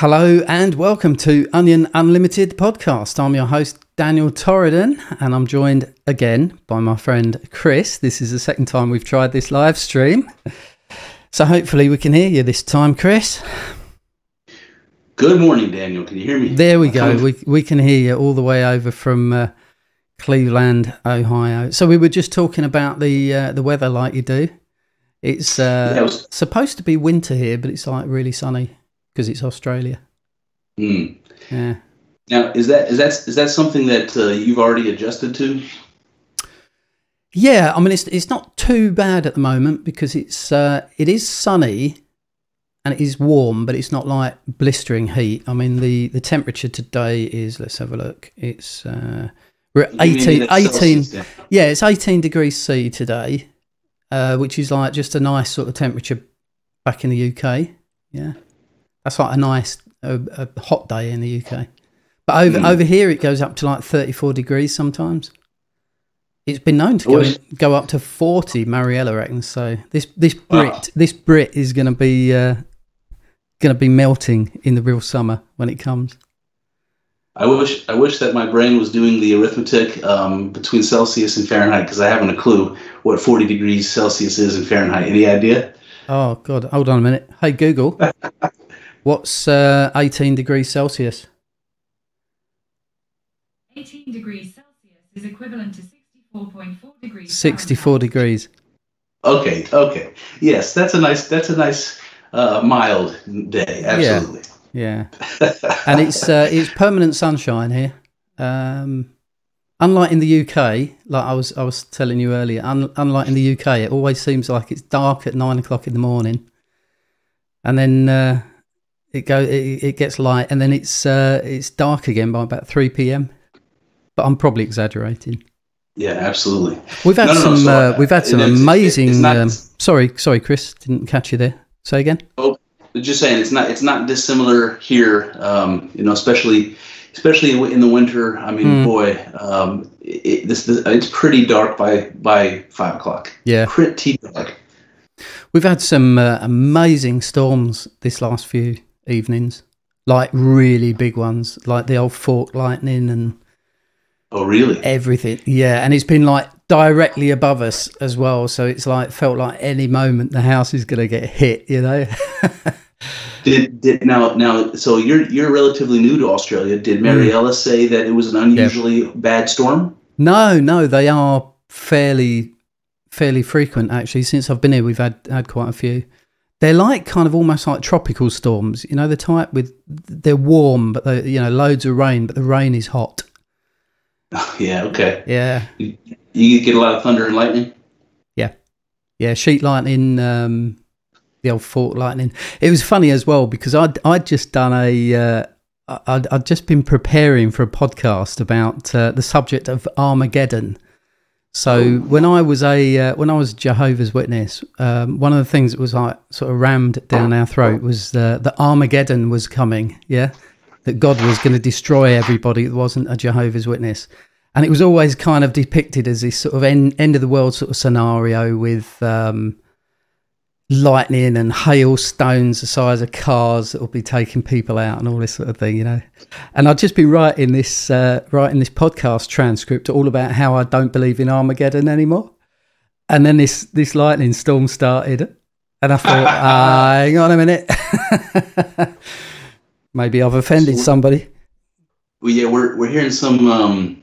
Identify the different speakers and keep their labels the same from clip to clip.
Speaker 1: Hello and welcome to Onion Unlimited podcast. I'm your host, Daniel Torridon, and I'm joined again by my friend Chris. This is the second time we've tried this live stream. So hopefully we can hear you this time, Chris.
Speaker 2: Good morning, Daniel. Can you hear me?
Speaker 1: There we go. We, we can hear you all the way over from uh, Cleveland, Ohio. So we were just talking about the uh, the weather like you do. It's uh,
Speaker 2: Yeah, it was-
Speaker 1: supposed to be winter here, but it's like really sunny because it's Australia.
Speaker 2: Hmm.
Speaker 1: Yeah.
Speaker 2: Now, is that is that is that something that uh, you've already adjusted to?
Speaker 1: Yeah, I mean it's it's not too bad at the moment because it's uh, it is sunny and it is warm, but it's not like blistering heat. I mean the the temperature today is let's have a look. It's uh, we're at
Speaker 2: You
Speaker 1: 18, 18
Speaker 2: yeah.
Speaker 1: it's 18 degrees C today, uh, which is like just a nice sort of temperature back in the UK. Yeah, that's like a nice a, a hot day in the UK. But over
Speaker 2: Mm.
Speaker 1: over here, it goes up to like 34 degrees sometimes. It's been known to go, go up to 40. Mariella reckons so. This this
Speaker 2: Wow.
Speaker 1: Brit this Brit is going to be uh, going to be melting in the real summer when it comes.
Speaker 2: I wish I wish that my brain was doing the arithmetic um, between Celsius and Fahrenheit because I haven't a clue what 40 degrees Celsius is in Fahrenheit. Any idea?
Speaker 1: Oh God! Hold on a minute. Hey Google, what's uh, 18 degrees Celsius?
Speaker 3: 18 degrees Celsius is equivalent to 64.4 degrees
Speaker 1: 64
Speaker 3: Fahrenheit.
Speaker 1: degrees.
Speaker 2: Okay, okay, yes, that's a nice that's a nice uh, mild day. Absolutely.
Speaker 1: Yeah, and it's uh, it's permanent sunshine here. Um, unlike in the UK, like I was I was telling you earlier, un- unlike in the UK, it always seems like it's dark at nine o'clock in the morning, and then uh, it go it, it gets light, and then it's uh, it's dark again by about three p.m. But I'm probably exaggerating.
Speaker 2: yeah, absolutely.
Speaker 1: We've had
Speaker 2: No, no, no,
Speaker 1: some
Speaker 2: so,
Speaker 1: uh, we've had some
Speaker 2: it's- it's
Speaker 1: amazing.
Speaker 2: not-
Speaker 1: um, sorry, sorry, Chris, didn't catch you there. Say again.
Speaker 2: Oh, just saying it's not it's not dissimilar here um, you know especially especially in, in the winter i mean
Speaker 1: Mm.
Speaker 2: boy um, it, this, this it's pretty dark by by five o'clock
Speaker 1: Yeah.
Speaker 2: pretty dark
Speaker 1: We've had some uh, amazing storms this last few evenings, like really big ones, like the old fork lightning and
Speaker 2: oh really
Speaker 1: everything. Yeah, and it's been like directly above us as well, so it's like felt like any moment the house is going to get hit. You know?
Speaker 2: did did now now so you're you're relatively new to australia
Speaker 1: Hmm.
Speaker 2: did mariella say that it was an unusually bad storm
Speaker 1: no, no, they are fairly fairly frequent actually. Since I've been here, we've had had quite a few. They're like kind of almost like tropical storms, you know, the type with they're warm, but they you know loads of rain, but the rain is hot.
Speaker 2: yeah okay
Speaker 1: Yeah,
Speaker 2: you get a lot of thunder and lightning
Speaker 1: yeah, Yeah. sheet lightning, um, the old fork lightning. It was funny as well because I'd I'd just done a uh, I'd, I'd just been preparing for a podcast about uh, the subject of Armageddon. So when I was a uh, when I was Jehovah's Witness, um, one of the things that was like sort of rammed down our throat was uh, that Armageddon was coming. Yeah, that God was going to destroy everybody that wasn't a Jehovah's Witness. And it was always kind of depicted as this sort of end, end of the world sort of scenario with um, lightning and hailstones the size of cars that will be taking people out and all this sort of thing, you know. And I'd just be writing this uh, writing this podcast transcript all about how I don't believe in Armageddon anymore. And then this this lightning storm started, and I thought, ah, hang on a minute, maybe I've offended
Speaker 2: So-
Speaker 1: somebody.
Speaker 2: well yeah we're we're hearing some um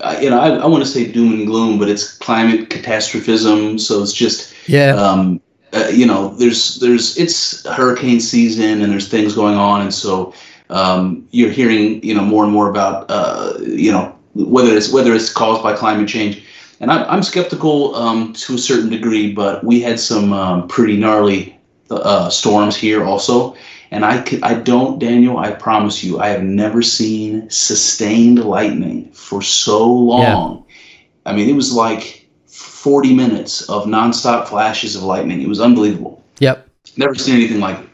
Speaker 2: uh, you know i, I want to say doom and gloom but it's climate catastrophism so it's just
Speaker 1: Yeah,
Speaker 2: um, uh, you know, there's there's it's hurricane season and there's things going on, and so um, you're hearing you know more and more about uh, you know whether it's whether it's caused by climate change, and I'm I'm skeptical um, to a certain degree, but we had some um, pretty gnarly uh, storms here also, and I could, I don't Daniel, I promise you, I have never seen sustained lightning for so long. Yeah. I mean, it was like 40 minutes of nonstop flashes of lightning. It was unbelievable.
Speaker 1: yep.
Speaker 2: Never seen anything like it.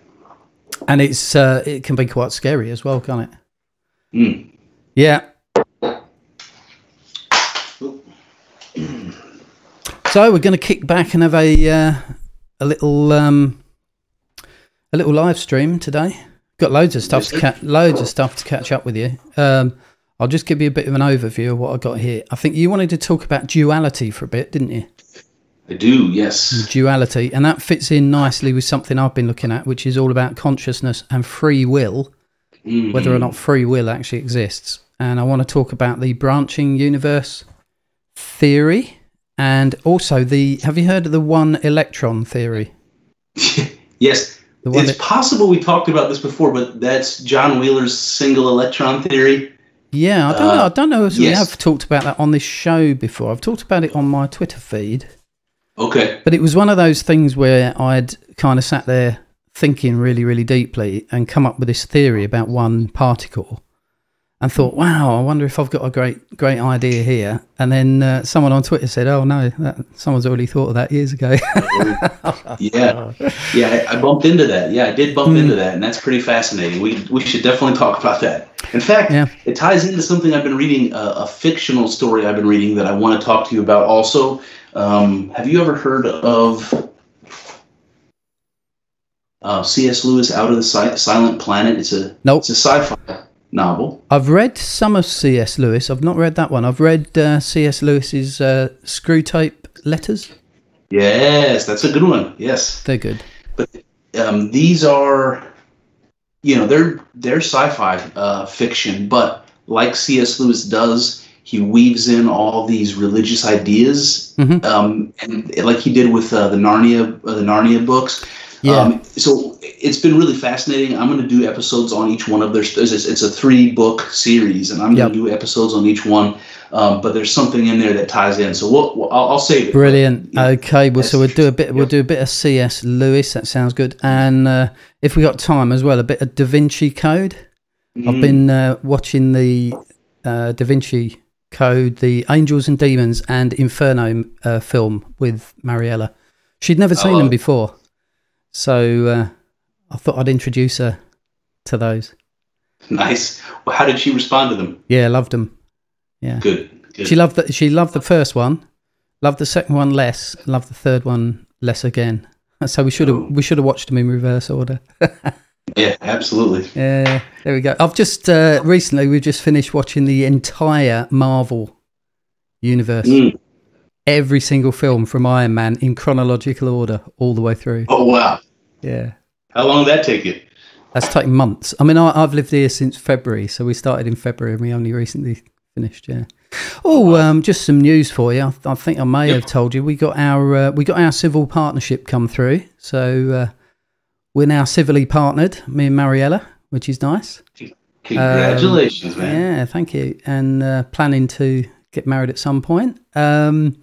Speaker 1: And it's uh, it can be quite scary as well, can't it?
Speaker 2: Mm.
Speaker 1: Yeah. So we're going to kick back and have a uh, a little um, a little live stream today Got loads of stuff to ca- loads of stuff to catch up with you. Um, I'll just give you a bit of an overview of what I got here. I think you wanted to talk about duality for a bit, didn't you?
Speaker 2: I do, yes.
Speaker 1: Duality, and that fits in nicely with something I've been looking at, which is all about consciousness and free will,
Speaker 2: Mhm.
Speaker 1: whether or not free will actually exists. And I want to talk about the branching universe theory, and also the. Have you heard of the one electron theory?
Speaker 2: yes,
Speaker 1: The
Speaker 2: it's
Speaker 1: that,
Speaker 2: possible we talked about this before, but that's John Wheeler's single electron theory.
Speaker 1: Yeah, I don't know.
Speaker 2: uh,
Speaker 1: I don't know if we
Speaker 2: yes.
Speaker 1: have talked about that on this show before. I've talked about it on my Twitter feed.
Speaker 2: Okay.
Speaker 1: But it was one of those things where I'd kind of sat there thinking really, really deeply and come up with this theory about one particle and thought, wow, I wonder if I've got a great, great idea here. And then uh, someone on Twitter said, oh, no, that, someone's already thought of that years ago.
Speaker 2: Yeah, yeah, I bumped into that. Yeah, I did bump into that, and that's pretty fascinating. We we should definitely talk about that. In fact,
Speaker 1: Yeah.
Speaker 2: it ties into something I've been reading, uh, a fictional story I've been reading that I want to talk to you about. Also, um, have you ever heard of uh, C.S. Lewis Out of the Si- Silent Planet? It's a
Speaker 1: Nope.
Speaker 2: it's a sci-fi novel.
Speaker 1: I've read some of C.S. Lewis. I've not read that one. I've read uh, C.S. Lewis's uh, Screwtape letters.
Speaker 2: Yes, that's a good one. Yes.
Speaker 1: They're good.
Speaker 2: um, these are, you know, they're they're sci-fi uh, fiction, but like C.S. Lewis does, he weaves in all these religious ideas,
Speaker 1: Mhm.
Speaker 2: um, and like he did with uh, the Narnia uh, the Narnia books.
Speaker 1: Yeah.
Speaker 2: Um, so it's been really fascinating. I'm going to do episodes on each one of their. It's, it's a three book series, and I'm
Speaker 1: Yep.
Speaker 2: going to do episodes on each one. Um, but there's something in there that ties in. So we'll, we'll- I'll, I'll save it.
Speaker 1: Brilliant.
Speaker 2: Yeah.
Speaker 1: Okay, well, so we'll do a bit. We'll
Speaker 2: Yeah.
Speaker 1: do a bit of C.S. Lewis. That sounds good. And uh, if we got time as well, a bit of Da Vinci Code. I've
Speaker 2: Mm.
Speaker 1: been uh, watching the uh, Da Vinci Code, the Angels and Demons, and Inferno uh, film with Mariella. She'd never seen
Speaker 2: love
Speaker 1: them before, so uh, I thought I'd introduce her to those.
Speaker 2: Nice. Well, how did she respond to them?
Speaker 1: Yeah, loved them.
Speaker 2: Good. Good.
Speaker 1: She loved the, She loved the first one, loved the second one less, loved the third one less again. So we should have
Speaker 2: Oh.
Speaker 1: we should have watched them in reverse order.
Speaker 2: Yeah, absolutely.
Speaker 1: Yeah, there we go. I've just uh, recently we've just finished watching the entire Marvel universe,
Speaker 2: Mm.
Speaker 1: every single film from Iron Man in chronological order, all the way through.
Speaker 2: Oh wow.
Speaker 1: Yeah,
Speaker 2: How long did that take you?
Speaker 1: that's taken months. I mean, I, I've lived here since February, so we started in February and we only recently finished. Yeah. Oh, um, just some news for you. I, I think I may
Speaker 2: Yep.
Speaker 1: have told you we got our uh, we got our civil partnership come through, so uh, we're now civilly partnered, me and Mariella, which is nice.
Speaker 2: Congratulations, man.
Speaker 1: Um, Yeah, thank you. And uh, planning to get married at some point. Um,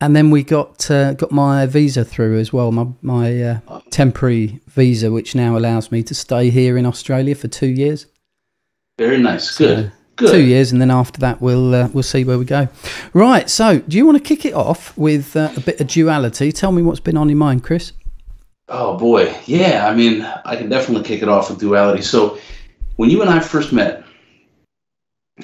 Speaker 1: and then we got uh, got my visa through as well, my my uh, temporary visa, which now allows me to stay here in Australia for two years.
Speaker 2: Very nice. Good. Good.
Speaker 1: Two years, and then after that, we'll uh, we'll see where we go. Right. So, do you want to kick it off with uh, a bit of duality? Tell me what's been on your mind, Chris.
Speaker 2: Oh boy. Yeah. I mean, I can definitely kick it off with duality. So, when you and I first met,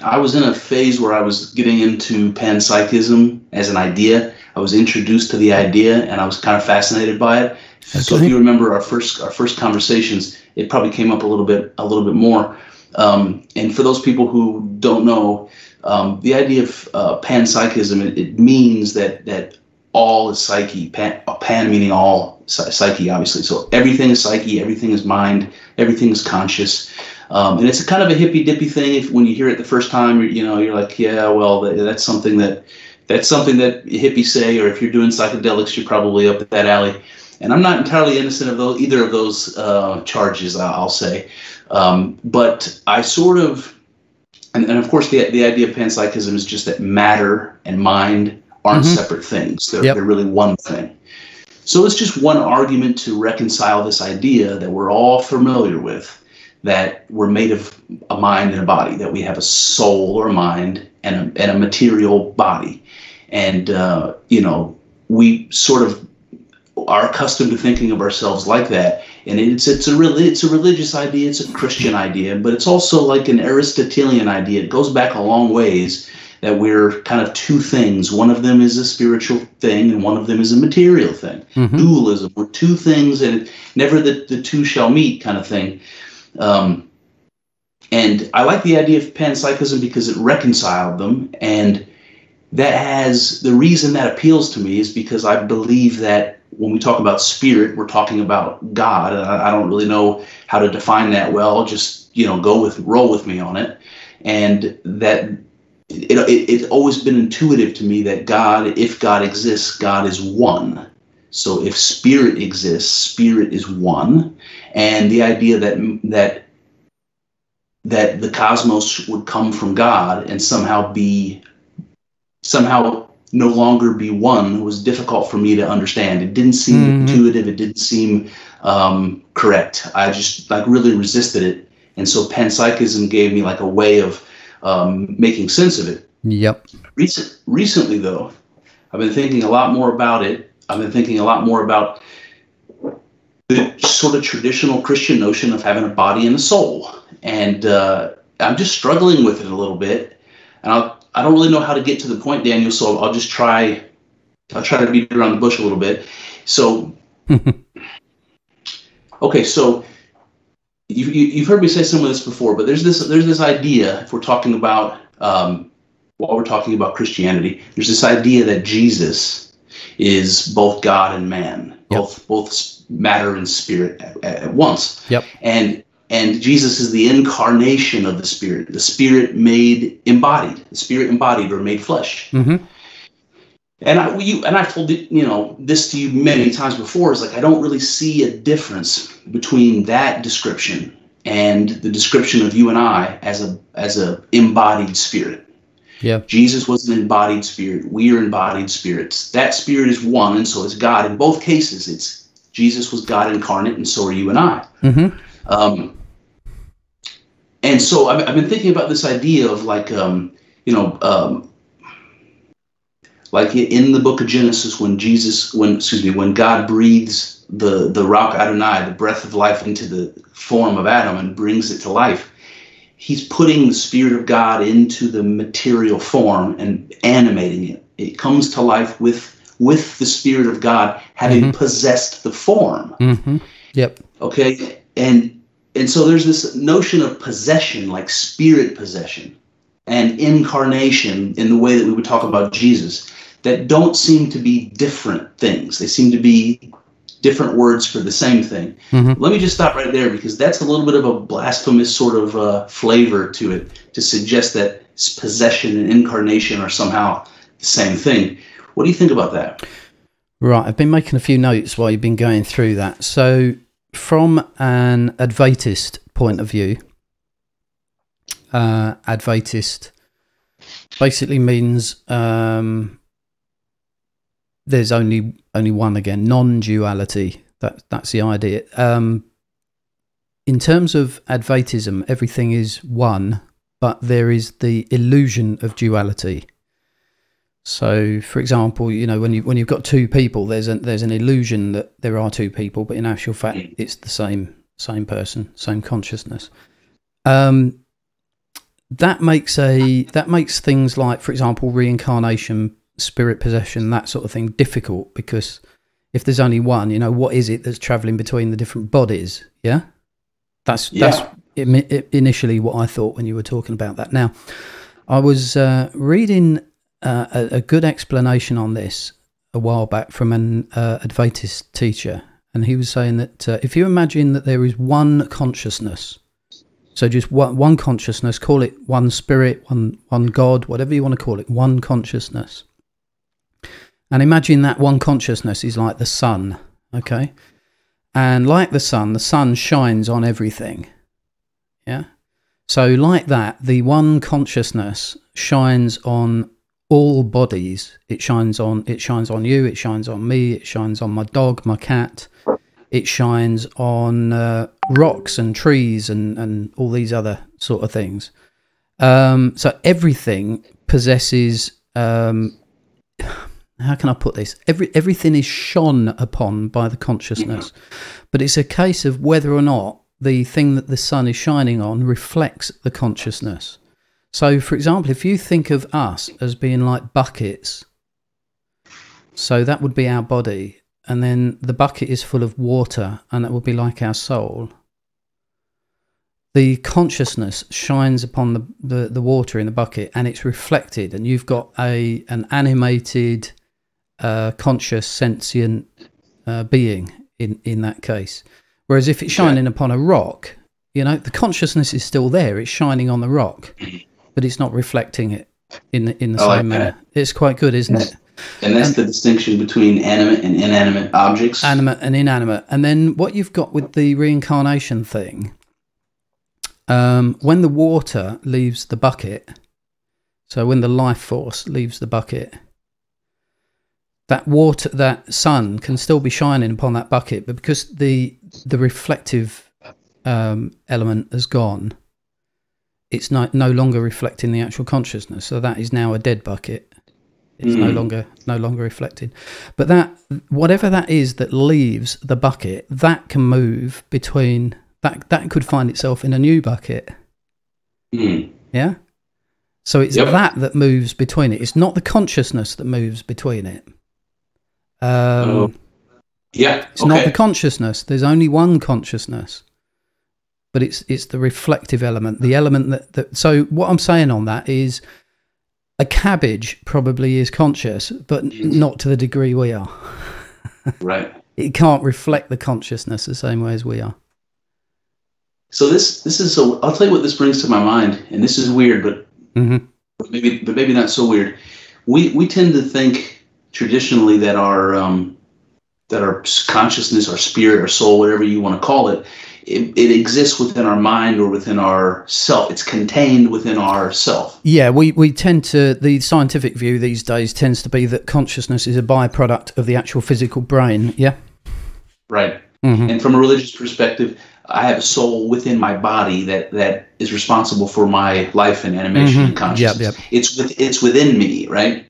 Speaker 2: I was in a phase where I was getting into panpsychism as an idea. I was introduced to the idea, and I was kind of fascinated by it. So, if you remember our first our first conversations, it probably came up a little bit a little bit more. Um, and for those people who don't know, um, the idea of uh, panpsychism it, it means that that all is psyche. Pan, pan meaning all psyche, obviously. So everything is psyche, everything is mind, everything is conscious. Um, and it's a kind of a hippy dippy thing. If when you hear it the first time, you you know, you're like, yeah, well, that, that's something that that's something that hippies say. Or if you're doing psychedelics, you're probably up that alley. And I'm not entirely innocent of those either of those uh, charges. I'll say, um, but I sort of, and, and of course, the the idea of panpsychism is just that matter and mind aren't
Speaker 1: Mhm.
Speaker 2: separate things. They're,
Speaker 1: Yep.
Speaker 2: they're really one thing. So it's just one argument to reconcile this idea that we're all familiar with that we're made of a mind and a body, that we have a soul or a mind and a, and a material body. And, uh, you know, we sort of are accustomed to thinking of ourselves like that. And it's, it's, a really, it's a religious idea, it's a Christian idea, but it's also like an Aristotelian idea. It goes back a long ways that we're kind of two things. One of them is a spiritual thing, and one of them is a material thing
Speaker 1: Mhm.
Speaker 2: dualism. We're two things, and never the, the two shall meet, kind of thing. Um, and I like the idea of panpsychism because it reconciled them. And that has the reason that appeals to me is because I believe that when we talk about spirit, we're talking about God. I, I don't really know how to define that well. Just you know, go with roll with me on it. And that it, it, it's always been intuitive to me that God, if God exists, God is one. So if spirit exists, spirit is one, and the idea that that that the cosmos would come from God and somehow be somehow no longer be one was difficult for me to understand. It didn't seem mm-hmm. intuitive. It didn't seem um, correct. I just like really resisted it, and so panpsychism gave me like a way of um, making sense of it.
Speaker 1: Yep.
Speaker 2: Recent, recently, though, I've been thinking a lot more about it. I've been thinking a lot more about the sort of traditional Christian notion of having a body and a soul, and uh, I'm just struggling with it a little bit. And I'll, I don't really know how to get to the point, Daniel. So I'll just try. I'll try to beat around the bush a little bit. So, okay, so you, have you, have heard me say some of this before, but there's this there's this idea. If we're talking about um, while we're talking about Christianity, there's this idea that Jesus is both God and man, yep. both both matter and spirit at, at once.
Speaker 1: Yep.
Speaker 2: And and Jesus is the incarnation of the Spirit, the Spirit made embodied, the Spirit embodied or made flesh.
Speaker 1: Mm-hmm.
Speaker 2: And I, you, and I've told you know this to you many times before. Is like I don't really see a difference between that description and the description of you and I as a as a embodied spirit.
Speaker 1: Yeah.
Speaker 2: Jesus was an embodied spirit. We are embodied spirits. That spirit is one, and so is God. In both cases, it's Jesus was God incarnate, and so are you and I.
Speaker 1: Mm-hmm.
Speaker 2: Um, and so I've, I've, been thinking about this idea of like, um, you know, um, like in the book of Genesis, when Jesus, when excuse me, when God breathes the the Ruach Adonai, the breath of life, into the form of Adam and brings it to life, He's putting the Spirit of God into the material form and animating it. It comes to life with with the Spirit of God having mm-hmm. possessed the form.
Speaker 1: Mm-hmm. Yep.
Speaker 2: Okay, and and so there's this notion of possession, like spirit possession, and incarnation in the way that we would talk about Jesus that don't seem to be different things. They seem to be different words for the same thing. Mm-hmm. Let me just stop right there because that's a little bit of a blasphemous sort of uh, flavor to it to suggest that possession and incarnation are somehow the same thing. What do you think about that?
Speaker 1: Right, I've been making a few notes while you've been going through that. So, from an Advaitist point of view, uh, Advaitist basically means um, there's only only one again, non-duality. That that's the idea. Um, in terms of Advaitism, everything is one, but there is the illusion of duality. So, for example, you know when you when you've got two people, there's a, there's an illusion that there are two people, but in actual fact, it's the same same person, same consciousness. Um, that makes a that makes things like, for example, reincarnation spirit possession, that sort of thing, difficult because if there's only one, you know, what is it that's traveling between the different bodies? Yeah, that's yeah. that's initially what I thought when you were talking about that. Now, I was uh, reading uh, a, a, good explanation on this a while back from an uh, Advaitist teacher, and he was saying that uh, if you imagine that there is one consciousness, so just one, one consciousness, call it one spirit, one one God, whatever you want to call it, one consciousness. And imagine that one consciousness is like the sun, okay? And like the sun, the sun shines on everything. Yeah? So, like that, the one consciousness shines on all bodies. It shines on it shines on you, it shines on me, it shines on my dog, my cat. It shines on uh, rocks and trees and, and all these other sort of things. Um, so everything possesses um, how can I put this? Every everything is shone upon by the consciousness, but it's a case of whether or not the thing that the sun is shining on reflects the consciousness. So, for example, if you think of us as being like buckets, so that would be our body, and then the bucket is full of water, and that would be like our soul. the consciousness shines upon the, the, the water in the bucket and it's reflected and you've got a an animated uh, conscious sentient uh, being in in that case. Whereas if it's shining upon a rock you know the consciousness is still there it's shining on the rock but it's not reflecting it in the, in the
Speaker 2: like
Speaker 1: same manner it's quite good isn't it
Speaker 2: And that's the distinction between animate and inanimate objects.
Speaker 1: animate and inanimate. And then what you've got with the reincarnation thing, um, when the water leaves the bucket, so when the life force leaves the bucket, that water, that sun can still be shining upon that bucket, but because the the reflective um, element has gone, it's no, no longer reflecting the actual consciousness. So that is now a dead bucket. It's no
Speaker 2: Mm.
Speaker 1: longer no longer reflected. But that whatever that is that leaves the bucket, that can move between that that could find itself in a new bucket.
Speaker 2: Hmm.
Speaker 1: Yeah. So it's
Speaker 2: Yep.
Speaker 1: that that moves between it. It's not the consciousness that moves between it. Um,
Speaker 2: Oh, Yeah.
Speaker 1: It's not the consciousness. There's only one consciousness, but it's it's the reflective element, the element that, that. So what I'm saying on that is, a cabbage probably is conscious, but not to the degree we are.
Speaker 2: right.
Speaker 1: It can't reflect the consciousness the same way as we are.
Speaker 2: So this this is so. I'll tell you what this brings to my mind, and this is weird, but
Speaker 1: Mm-hmm.
Speaker 2: but maybe but maybe not so weird. We we tend to think traditionally that our um, that our consciousness, our spirit, our soul, whatever you want to call it, it, it exists within our mind or within our self. It's contained within our self.
Speaker 1: Yeah, we, we tend to, the scientific view these days tends to be that consciousness is a byproduct of the actual physical brain. Yeah.
Speaker 2: Right.
Speaker 1: Mm-hmm.
Speaker 2: And from a religious perspective, I have a soul within my body that that is responsible for my life and animation
Speaker 1: Mhm.
Speaker 2: and consciousness.
Speaker 1: Yep, yep.
Speaker 2: It's with it's within me, right?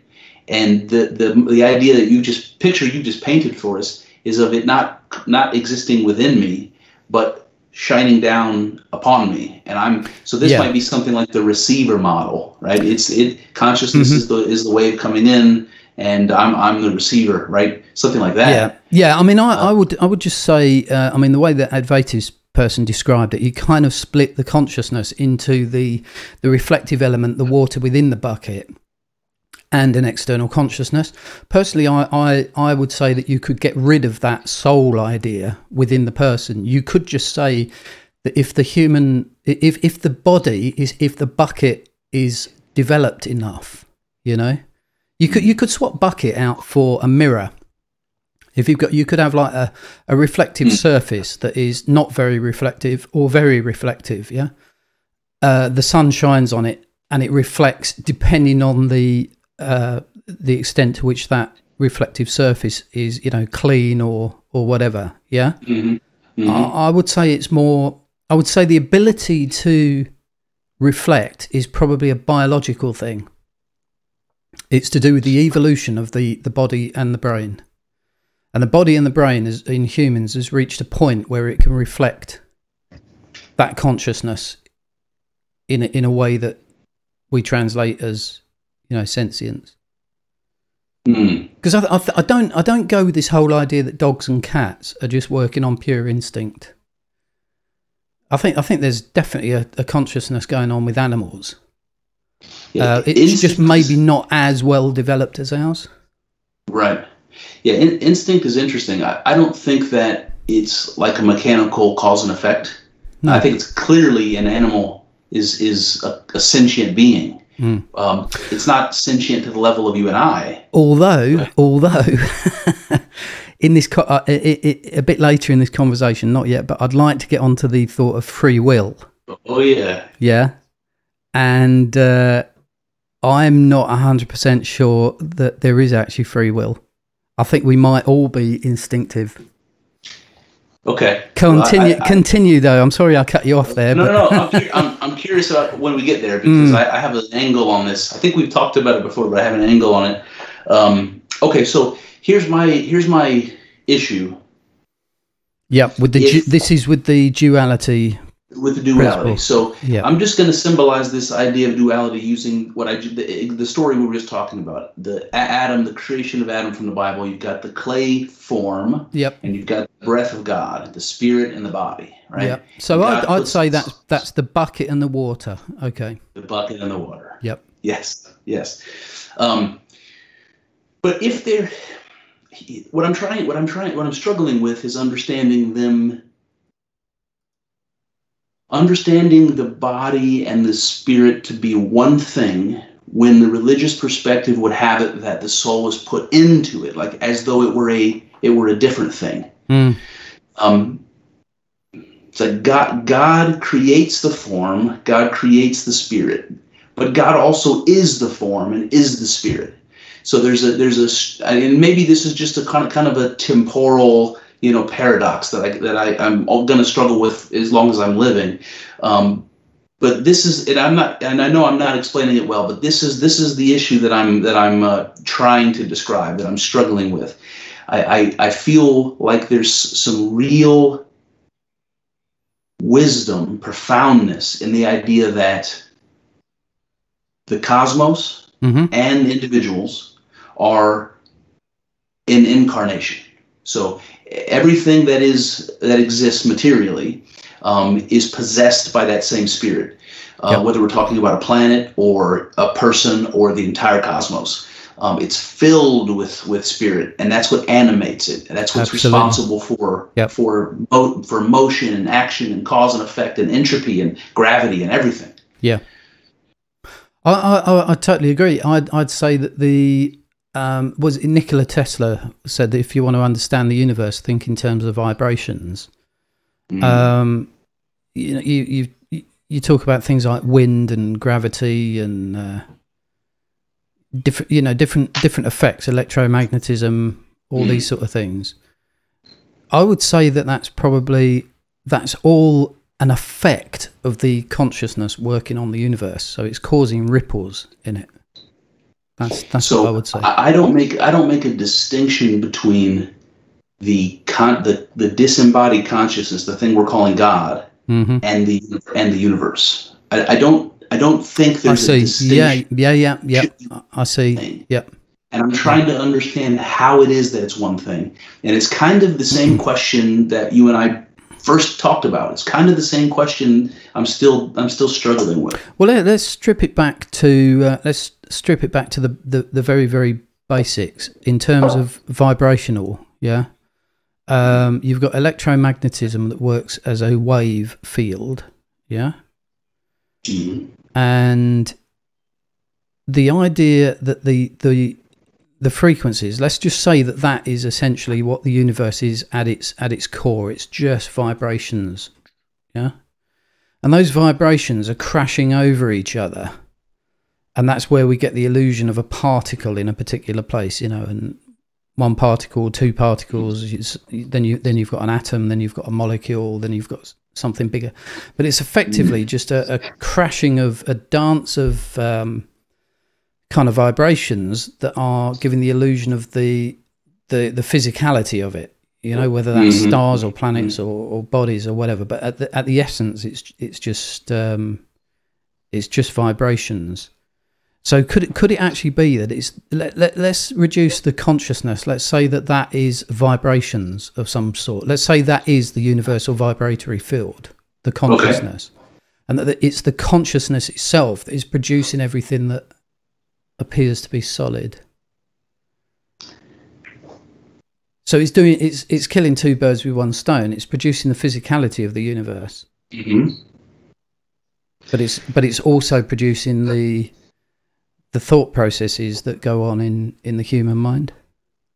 Speaker 2: And the, the the idea that you just picture you just painted for us is of it not not existing within me, but shining down upon me. And I'm so this
Speaker 1: Yeah.
Speaker 2: might be something like the receiver model, right? It's it consciousness
Speaker 1: Mhm.
Speaker 2: is the is the wave coming in and I'm I'm the receiver, right? Something like that.
Speaker 1: Yeah, yeah. I mean, I, I would, I would just say, uh, I mean, the way that Advaitist person described it, you kind of split the consciousness into the the reflective element, the water within the bucket, and an external consciousness. Personally, I, I, I would say that you could get rid of that soul idea within the person. You could just say that if the human, if if the body is, if the bucket is developed enough, you know, you could you could swap bucket out for a mirror. If you've got, you could have like a, a reflective surface that is not very reflective or very reflective. Yeah, uh, the sun shines on it and it reflects depending on the uh, the extent to which that reflective surface is, you know, clean or or whatever. Yeah,
Speaker 2: Mhm. Mhm.
Speaker 1: I, I would say it's more. I would say the ability to reflect is probably a biological thing. It's to do with the evolution of the, the body and the brain. And the body and the brain is, in humans has reached a point where it can reflect that consciousness in a, in a way that we translate as, you know, sentience.
Speaker 2: Mhm.
Speaker 1: Because I, I, th- I don't I don't go with this whole idea that dogs and cats are just working on pure instinct. I think I think there's definitely a, a consciousness going on with animals.
Speaker 2: Yeah,
Speaker 1: Uh, it's just maybe not as well developed as ours.
Speaker 2: Right. Yeah, in, instinct is interesting. I, I don't think that it's like a mechanical cause and effect.
Speaker 1: No.
Speaker 2: I think it's clearly an animal is is a, a sentient being.
Speaker 1: Mm.
Speaker 2: Um, it's not sentient to the level of you and I.
Speaker 1: Although, although, in this co- uh, i i a bit later in this conversation, not yet, but I'd like to get onto the thought of free will.
Speaker 2: Oh yeah.
Speaker 1: Yeah, and uh, I'm not hundred percent sure that there is actually free will. I think we might all be instinctive.
Speaker 2: Okay.
Speaker 1: Continue,
Speaker 2: Well, I- I-
Speaker 1: continue though. I'm sorry I cut you off there.
Speaker 2: no,
Speaker 1: but
Speaker 2: no, no. I'm, I'm, I'm curious about when we get there because
Speaker 1: Mm.
Speaker 2: I, I have an angle on this. I think we've talked about it before, but I have an angle on it. Um, okay, so here's my here's my issue.
Speaker 1: yeah, with the
Speaker 2: If-
Speaker 1: this is with the duality
Speaker 2: with the duality. So
Speaker 1: Yeah.
Speaker 2: I'm just going to symbolize this idea of duality using what I the, the story we were just talking about. The Adam, the creation of Adam from the Bible. You've got the clay form,
Speaker 1: Yep.
Speaker 2: and you've got the breath of God, the spirit and the body. Right.
Speaker 1: Yep. So
Speaker 2: God
Speaker 1: I'd, I'd say that's that's the bucket and the water. Okay.
Speaker 2: the bucket and the water.
Speaker 1: Yep.
Speaker 2: Yes, yes. Um, but if they're, what I'm trying, what I'm trying, what I'm struggling with is understanding them, understanding the body and the spirit to be one thing when the religious perspective would have it that the soul was put into it, like as though it were a it were a different thing.
Speaker 1: Mm.
Speaker 2: Um, it's like God, God creates the form, God creates the spirit, but God also is the form and is the spirit. So there's a there's a and maybe this is just a kind of kind of a temporal you know paradox that I that I I'm going to struggle with as long as I'm living. Um, but this is and I'm not and I know I'm not explaining it well, but this is this is the issue that I'm that I'm uh, trying to describe that I'm struggling with. I, I I feel like there's some real wisdom, profoundness in the idea that the cosmos
Speaker 1: hmm
Speaker 2: and individuals are in incarnation. So everything that is that exists materially um, is possessed by that same spirit. Uh,
Speaker 1: Yep.
Speaker 2: Whether we're talking about a planet or a person or the entire cosmos, um, it's filled with with spirit, and that's what animates it. And that's what's
Speaker 1: Absolutely.
Speaker 2: responsible for
Speaker 1: Yep.
Speaker 2: for mo- for motion and action and cause and effect and entropy and gravity and everything.
Speaker 1: Yeah. I, I, I- I totally agree. I'd, I'd say that the um, was it Nikola Tesla said that if you want to understand the universe, think in terms of vibrations.
Speaker 2: Mm.
Speaker 1: Um, you know, you, you you talk about things like wind and gravity and uh, different, you know, different different effects, electromagnetism, all
Speaker 2: Mm.
Speaker 1: these sort of things. I would say that that's probably that's all an effect of the consciousness working on the universe. So it's causing ripples in it. That's that's
Speaker 2: so
Speaker 1: what I would say.
Speaker 2: I, I don't make I don't make a distinction between the con the, the disembodied consciousness, the thing we're calling God,
Speaker 1: hmm
Speaker 2: and the and the universe. I, I don't I don't think
Speaker 1: I
Speaker 2: there's a
Speaker 1: see. Yeah, yeah, yeah, yeah. I see.
Speaker 2: thing.
Speaker 1: Yep.
Speaker 2: And I'm trying to understand how it is that it's one thing. And it's kind of the same question that you and I first talked about. It's kind of the same question I'm still I'm still struggling with.
Speaker 1: Well, let, let's strip it back to uh, let's strip it back to the, the the very very basics in terms of vibrational. Yeah, um, you've got electromagnetism that works as a wave field. Yeah,
Speaker 2: Mhm.
Speaker 1: and the idea that the the the frequencies. Let's just say that that is essentially what the universe is at its at its core. It's just vibrations yeah? And those vibrations are crashing over each other. And that's where we get the illusion of a particle in a particular place you know and one particle two particles then you then you've got an atom then you've got a molecule then you've got something bigger. But it's effectively just a, a crashing of a dance of um, kind of vibrations that are giving the illusion of the the the physicality of it you know whether that's
Speaker 2: Mhm.
Speaker 1: stars or planets or, or bodies or whatever. But at the, at the essence it's it's just um, it's just vibrations. So could it could it actually be that it's let, let, let's reduce the consciousness. Let's say that that is vibrations of some sort. Let's say that is the universal vibratory field the consciousness. And that it's the consciousness itself that is producing everything that appears to be solid so it's doing it's it's killing two birds with one stone it's producing the physicality of the universe
Speaker 2: Mhm.
Speaker 1: but it's but it's also producing the the thought processes that go on in in the human mind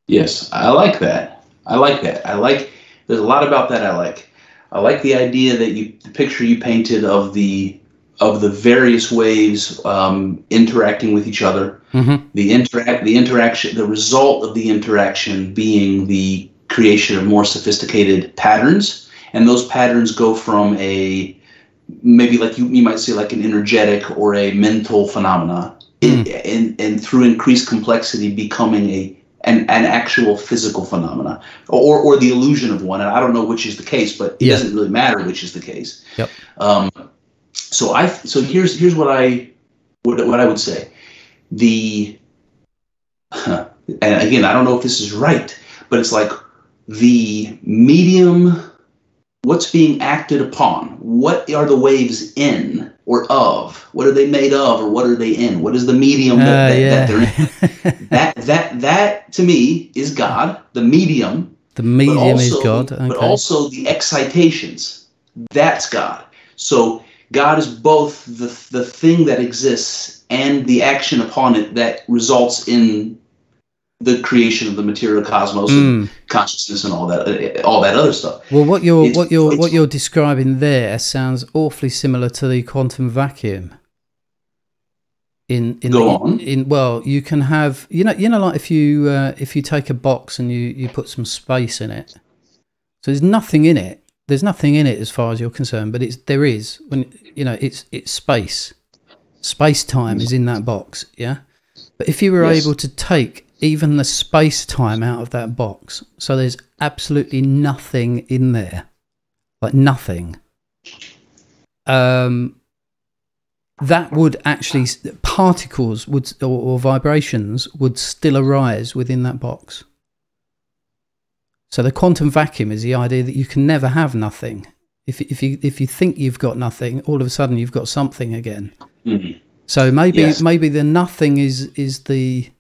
Speaker 2: Yes, I like that. I like that. I like. There's a lot about that I like. I like the idea that you, the picture you painted of the of the various waves um, interacting with each other.
Speaker 1: mm-hmm.
Speaker 2: The interact, the interaction, the result of the interaction being the creation of more sophisticated patterns, and those patterns go from a maybe like you, you might say like an energetic or a mental phenomena,
Speaker 1: Mm.
Speaker 2: and and through increased complexity becoming a an, an actual physical phenomena or, or the illusion of one. And I don't know which is the case, but it
Speaker 1: Yeah.
Speaker 2: doesn't really matter which is the case.
Speaker 1: Yep.
Speaker 2: Um, so I so here's here's what I what, what I would say. The and again, I don't know if this is right, but it's like the medium what's being acted upon what are the waves in or of what are they made of or what are they in what is the medium that,
Speaker 1: Uh,
Speaker 2: that, that they're in that that that to me is god the medium
Speaker 1: the medium is God. Okay.
Speaker 2: but also the excitations that's god so god is both the the thing that exists and the action upon it that results in the creation of the material cosmos and
Speaker 1: Mm.
Speaker 2: consciousness and all that uh, all that other stuff
Speaker 1: Well, what you're
Speaker 2: It's-
Speaker 1: what you're what you're describing there sounds awfully similar to the quantum vacuum. In in
Speaker 2: Go
Speaker 1: the-
Speaker 2: on.
Speaker 1: in well, you can have you know you know like if you uh, if you take a box and you you put some space in it, so there's nothing in it. There's nothing in it as far as you're concerned, but it's there is when you know it's it's space. Space time is in that box, yeah. But if you were
Speaker 2: Yes.
Speaker 1: able to take even the space time out of that box, so there's absolutely nothing in there, like nothing, um, that would actually particles would or, or vibrations would still arise within that box. So the quantum vacuum is the idea that you can never have nothing. If if you if you think you've got nothing, all of a sudden you've got something again.
Speaker 2: Mhm.
Speaker 1: So maybe
Speaker 2: Yes.
Speaker 1: maybe the nothing is is the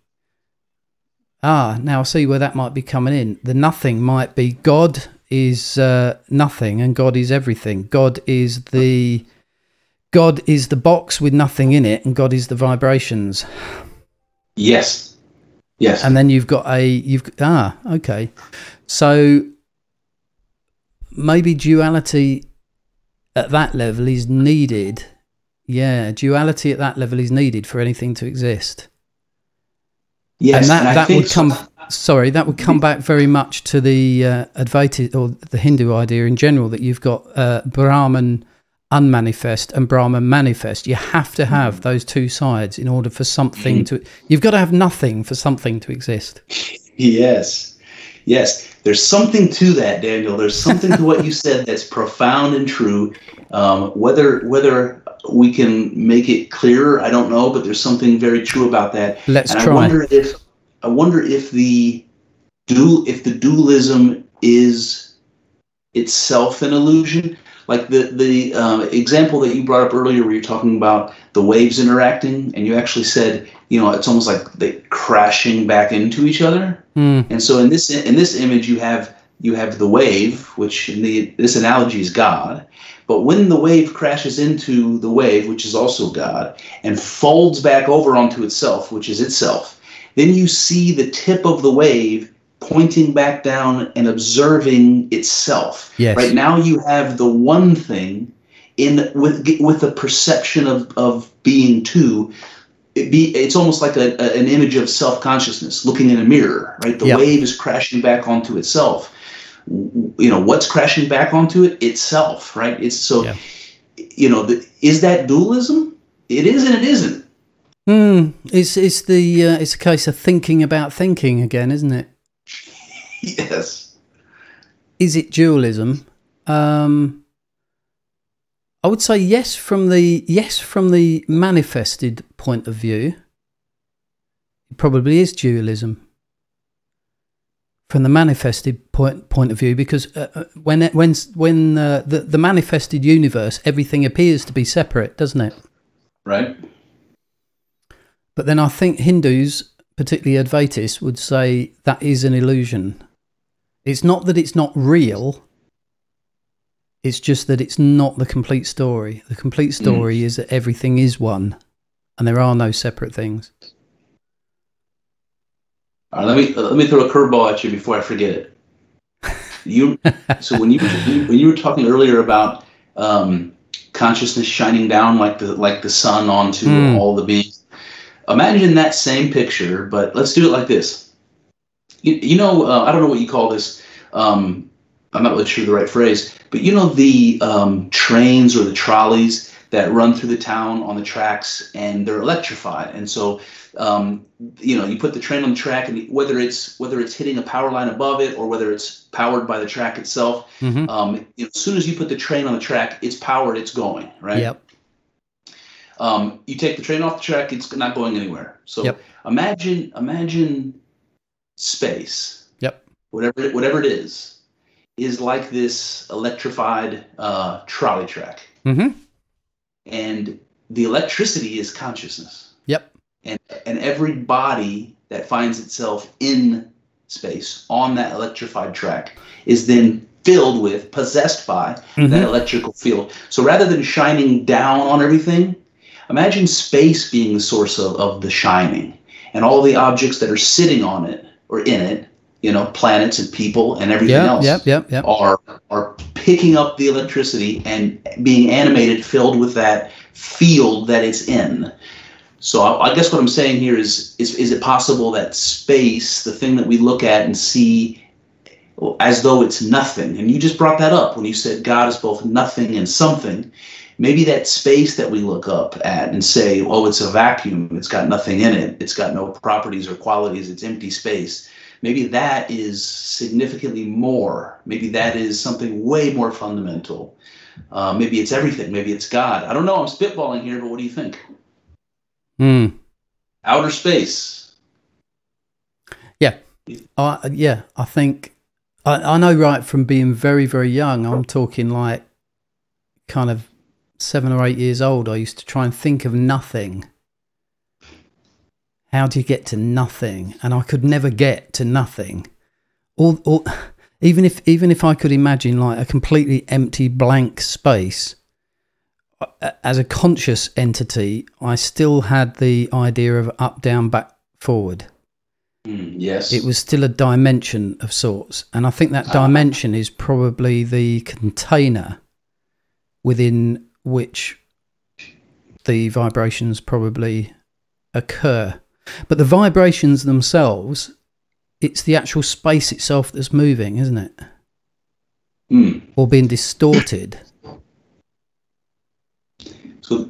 Speaker 1: ah now I see where that might be coming in. The nothing might be God is uh, nothing and God is everything. God is the God is the box with nothing in it, and God is the vibrations.
Speaker 2: yes yes
Speaker 1: And then you've got a you've ah okay, so maybe duality at that level is needed. Yeah, duality at that level is needed for anything to exist.
Speaker 2: yes
Speaker 1: and that,
Speaker 2: I
Speaker 1: that would
Speaker 2: so-
Speaker 1: come sorry that would come back very much to the uh, advaita or the hindu idea in general that you've got uh, brahman unmanifest and brahman manifest you have to have those two sides in order for something to you've got to have nothing for something to exist
Speaker 2: Yes. Yes. There's something to that, Daniel. There's something to what you said that's profound and true. Um, whether whether we can make it clearer, I don't know, but there's something very true about that.
Speaker 1: let's
Speaker 2: and
Speaker 1: try
Speaker 2: I wonder if I wonder if the dual if the dualism is itself an illusion. Like the the uh, example that you brought up earlier, where you're talking about the waves interacting, and you actually said, you know, it's almost like they crashing back into each other.
Speaker 1: Hmm,
Speaker 2: And so in this in this image, you have you have the wave, which in the this analogy is God. But when the wave crashes into the wave, which is also God, and folds back over onto itself, which is itself, then you see the tip of the wave pointing back down and observing itself.
Speaker 1: yes
Speaker 2: Right now, you have the one thing in with with the perception of of being two. It be it's almost like a, a- an image of self consciousness looking in a mirror. Right, the
Speaker 1: Yep.
Speaker 2: wave is crashing back onto itself. You know what's crashing back onto it? Itself. Right. It's so.
Speaker 1: Yeah.
Speaker 2: You know, the, is that dualism? It is and it isn't.
Speaker 1: Hmm, it's it's the uh, it's a case of thinking about thinking again isn't it
Speaker 2: Yes.
Speaker 1: is it dualism? Um, I would say yes from the yes from the manifested point of view. It probably is dualism from the manifested point point of view because uh, uh, when it, when when uh, the the manifested universe everything appears to be separate, doesn't it?
Speaker 2: Right.
Speaker 1: But then I think Hindus, particularly Advaitis, would say that is an illusion. It's not that it's not real. It's just that it's not the complete story. The complete story is that everything is one and there are no separate things.
Speaker 2: All right, let me let me throw a curveball at you before I forget it. You so when you when you were talking earlier about um, consciousness shining down like the like the sun onto
Speaker 1: Hmm.
Speaker 2: all the beings, imagine that same picture, but let's do it like this. You, you know, uh, I don't know what you call this. Um, I'm not really sure the right phrase, but you know the um, trains or the trolleys that run through the town on the tracks, and they're electrified. And so, um, you know, you put the train on the track, and whether it's whether it's hitting a power line above it or whether it's powered by the track itself,
Speaker 1: Mhm.
Speaker 2: um, you know, as soon as you put the train on the track, it's powered, it's going right.
Speaker 1: Yep.
Speaker 2: Um, you take the train off the track, it's not going anywhere. So
Speaker 1: Yep.
Speaker 2: imagine imagine space.
Speaker 1: Yep.
Speaker 2: Whatever it, whatever it is, is like this electrified uh, trolley track,
Speaker 1: Mm-hmm.
Speaker 2: and the electricity is consciousness,
Speaker 1: Yep.
Speaker 2: and and every body that finds itself in space on that electrified track is then filled with, possessed by
Speaker 1: Mhm.
Speaker 2: that electrical field. So rather than shining down on everything, imagine space being the source of, of the shining and all the objects that are sitting on it or in it, you know, planets and people and everything
Speaker 1: Yeah.
Speaker 2: else
Speaker 1: Yep. Yep. Yep.
Speaker 2: are are picking up the electricity and being animated, filled with that field that it's in. So I, I guess what I'm saying here is, is is it possible that space, the thing that we look at and see as though it's nothing, and you just brought that up when you said God is both nothing and something. Maybe that space that we look up at and say, oh, it's a vacuum, it's got nothing in it, it's got no properties or qualities, it's empty space maybe that is significantly more. Maybe that is something way more fundamental. Uh, maybe it's everything. Maybe it's God. I don't know. I'm spitballing here, but what do you think?
Speaker 1: Hmm.
Speaker 2: Outer space. Yeah.
Speaker 1: I yeah, I think I, I know right from being very very young. I'm talking like kind of seven or eight years old. I used to try and think of nothing. How do you get to nothing? And I could never get to nothing. Or, even if even if I could imagine like a completely empty blank space, as a conscious entity, I still had the idea of up, down, back, forward
Speaker 2: Mm, yes.
Speaker 1: it was still a dimension of sorts. And I think that
Speaker 2: Ah.
Speaker 1: dimension is probably the container within which the vibrations probably occur. But the vibrations themselves, it's the actual space itself that's moving, isn't it?
Speaker 2: Mm.
Speaker 1: Or being distorted.
Speaker 2: So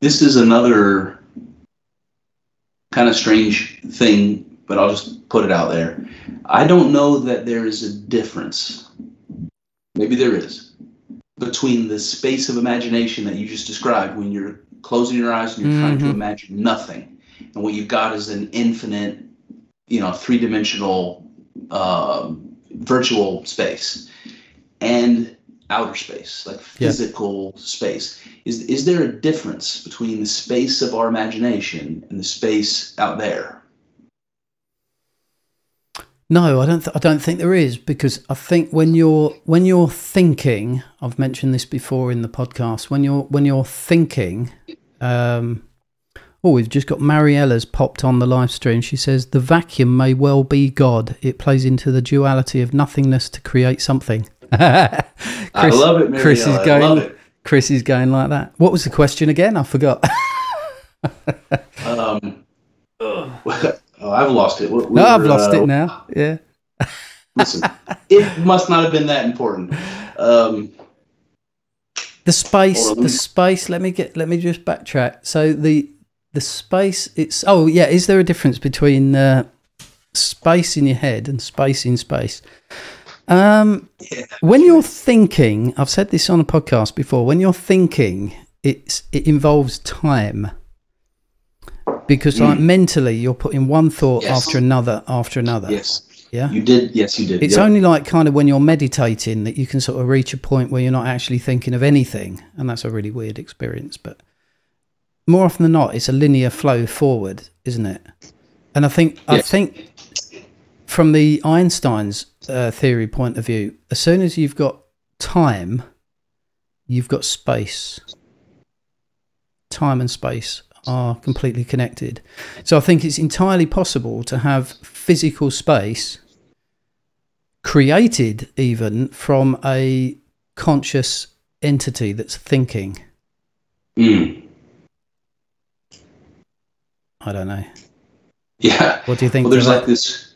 Speaker 2: this is another kind of strange thing, but I'll just put it out there. I don't know that there is a difference. Maybe there is between the space of imagination that you just described when you're closing your eyes and you're trying to
Speaker 1: Mhm.
Speaker 2: imagine nothing, and what you've got is an infinite, you know, three-dimensional um, virtual space, and outer space, like
Speaker 1: Yeah.
Speaker 2: physical space. Is is there a difference between the space of our imagination and the space out there?
Speaker 1: No, I don't. Th- I don't think there is because I think when you're when you're thinking, I've mentioned this before in the podcast. When you're when you're thinking, um, oh, we've just got Mariella's popped on the live stream. She says the vacuum may well be God. It plays into the duality of nothingness to create something.
Speaker 2: I love it, Mariella.
Speaker 1: Chris is
Speaker 2: I
Speaker 1: going.
Speaker 2: love it.
Speaker 1: Chris is going like that. What was the question again? I forgot.
Speaker 2: Um, oh, I've lost it. We- we
Speaker 1: no, I've
Speaker 2: were,
Speaker 1: lost
Speaker 2: uh,
Speaker 1: it now. Yeah.
Speaker 2: Listen, it must not have been that important. Um,
Speaker 1: the space the space let me get let me just backtrack so the the space it's oh yeah is there a difference between uh, space in your head and space in space um
Speaker 2: Yeah.
Speaker 1: when you're thinking i've said this on a podcast before when you're thinking it's it involves time because like mentally you're putting one thought
Speaker 2: Mm. Yes.
Speaker 1: after another after another
Speaker 2: yes,
Speaker 1: yeah
Speaker 2: you did. Yes, you did.
Speaker 1: it's
Speaker 2: Yep.
Speaker 1: only like kind of when you're meditating that you can sort of reach a point where you're not actually thinking of anything. And that's a really weird experience. But more often than not, it's a linear flow forward, isn't it? And I think, I think from the Einstein's uh, theory point of view, as soon as you've got time, you've got space. Time and space are completely connected. So I think it's entirely possible to have physical space created even from a conscious entity that's thinking.
Speaker 2: Mm.
Speaker 1: I don't know.
Speaker 2: Yeah.
Speaker 1: What do you think?
Speaker 2: Well, there's like
Speaker 1: that?
Speaker 2: this.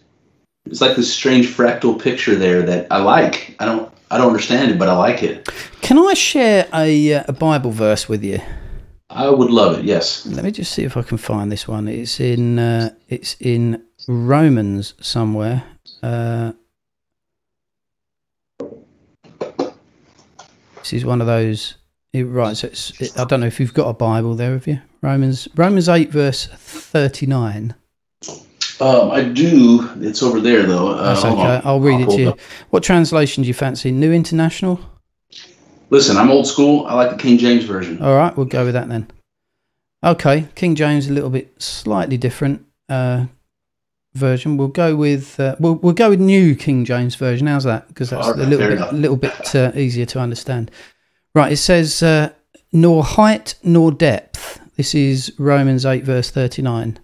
Speaker 2: It's like this strange fractal picture there that I like. I don't. I don't understand it, but I like it.
Speaker 1: Can I share a, uh, a Bible verse with you?
Speaker 2: I would love it. Yes.
Speaker 1: Let me just see if I can find this one. It's in uh, it's in Romans somewhere. Uh, this is one of those. It, right, so it's, it, I don't know if you've got a Bible there, have you? Romans Romans eight verse thirty nine.
Speaker 2: Um, I do. It's over there though. Uh,
Speaker 1: That's okay. I'll read it to you.
Speaker 2: up.
Speaker 1: What translation do you fancy? New International.
Speaker 2: Listen, I'm old school. I like the King James version.
Speaker 1: All right, we'll go with that then. Okay, King James a little bit slightly different uh, version. We'll go with uh, we'll we'll go with New King James version. How's that? Because that's
Speaker 2: All
Speaker 1: a little bit
Speaker 2: enough.
Speaker 1: little bit uh, easier to understand. Right, it says uh, nor height nor depth. This is Romans eight verse thirty nine.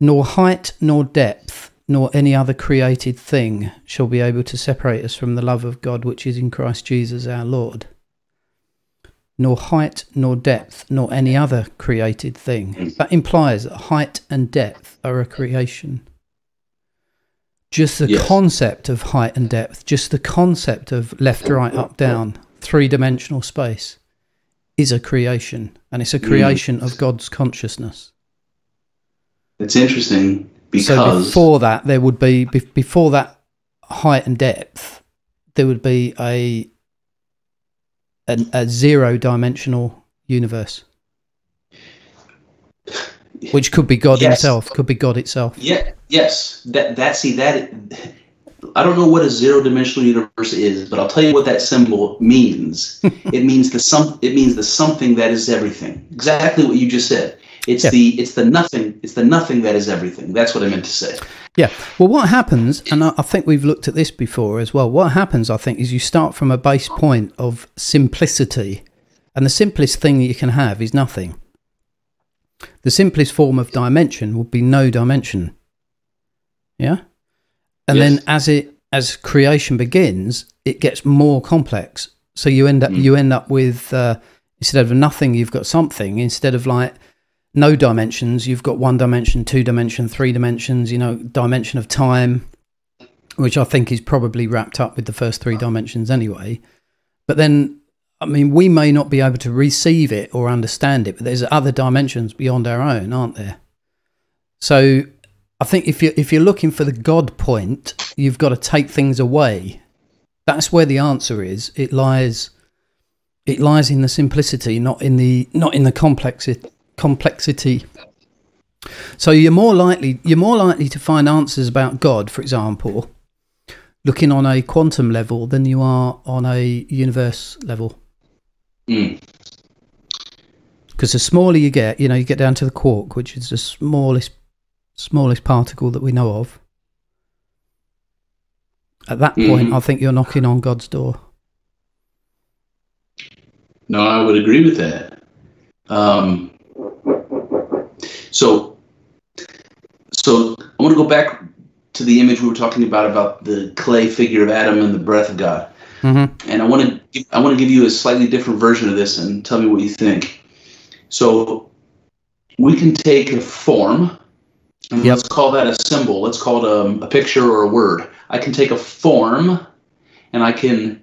Speaker 1: Nor height nor depth nor any other created thing shall be able to separate us from the love of God which is in Christ Jesus our Lord nor height, nor depth, nor any other created thing. Mm. That implies that height and depth are a creation. Just the
Speaker 2: Yes.
Speaker 1: concept of height and depth, just the concept of left, right, up, down, three dimensional space is a creation. And it's a mm. creation of God's consciousness.
Speaker 2: It's interesting because So
Speaker 1: before that, there would be, be- before that height and depth, there would be a, a, a zero dimensional universe. Which could be God
Speaker 2: Yes.
Speaker 1: himself, could be God itself.
Speaker 2: yeah, yes, that that see that I don't know what a zero dimensional universe is, but I'll tell you what that symbol means. it means the some it means the something that is everything. Exactly what you just said. It's
Speaker 1: Yeah.
Speaker 2: the it's the nothing it's the nothing that is everything. That's what I meant to say.
Speaker 1: Yeah. Well, what happens, and I think we've looked at this before as well, what happens, I think, is you start from a base point of simplicity. And the simplest thing that you can have is nothing. The simplest form of dimension would be no dimension. Yeah? And
Speaker 2: Yes.
Speaker 1: then as it as creation begins, it gets more complex. So you end up
Speaker 2: Mm.
Speaker 1: you end up with uh, instead of nothing, you've got something. Instead of like no dimensions, you've got one dimension, two dimension, three dimensions. You know, dimension of time, which I think is probably wrapped up with the first three dimensions anyway. But then, I mean, we may not be able to receive it or understand it, but there's other dimensions beyond our own, aren't there? So I think if you if you're looking for the God point, you've got to take things away. That's where the answer is. It lies it lies in the simplicity, not in the not in the complexity complexity. So you're more likely you're more likely to find answers about God, for example, looking on a quantum level than you are on a universe level.
Speaker 2: Mm.
Speaker 1: Because the smaller you get, you know, you get down to the quark, which is the smallest smallest particle that we know of. At that point,
Speaker 2: Mhm.
Speaker 1: I think you're knocking on God's door.
Speaker 2: No, I would agree with that. Um, so, so I want to go back to the image we were talking about about the clay figure of Adam and the breath of God,
Speaker 1: Mm-hmm.
Speaker 2: and I want to I want to give you a slightly different version of this and tell me what you think. So, we can take a form, and
Speaker 1: Yep.
Speaker 2: let's call that a symbol. Let's call it um, a picture or a word. I can take a form, and I can,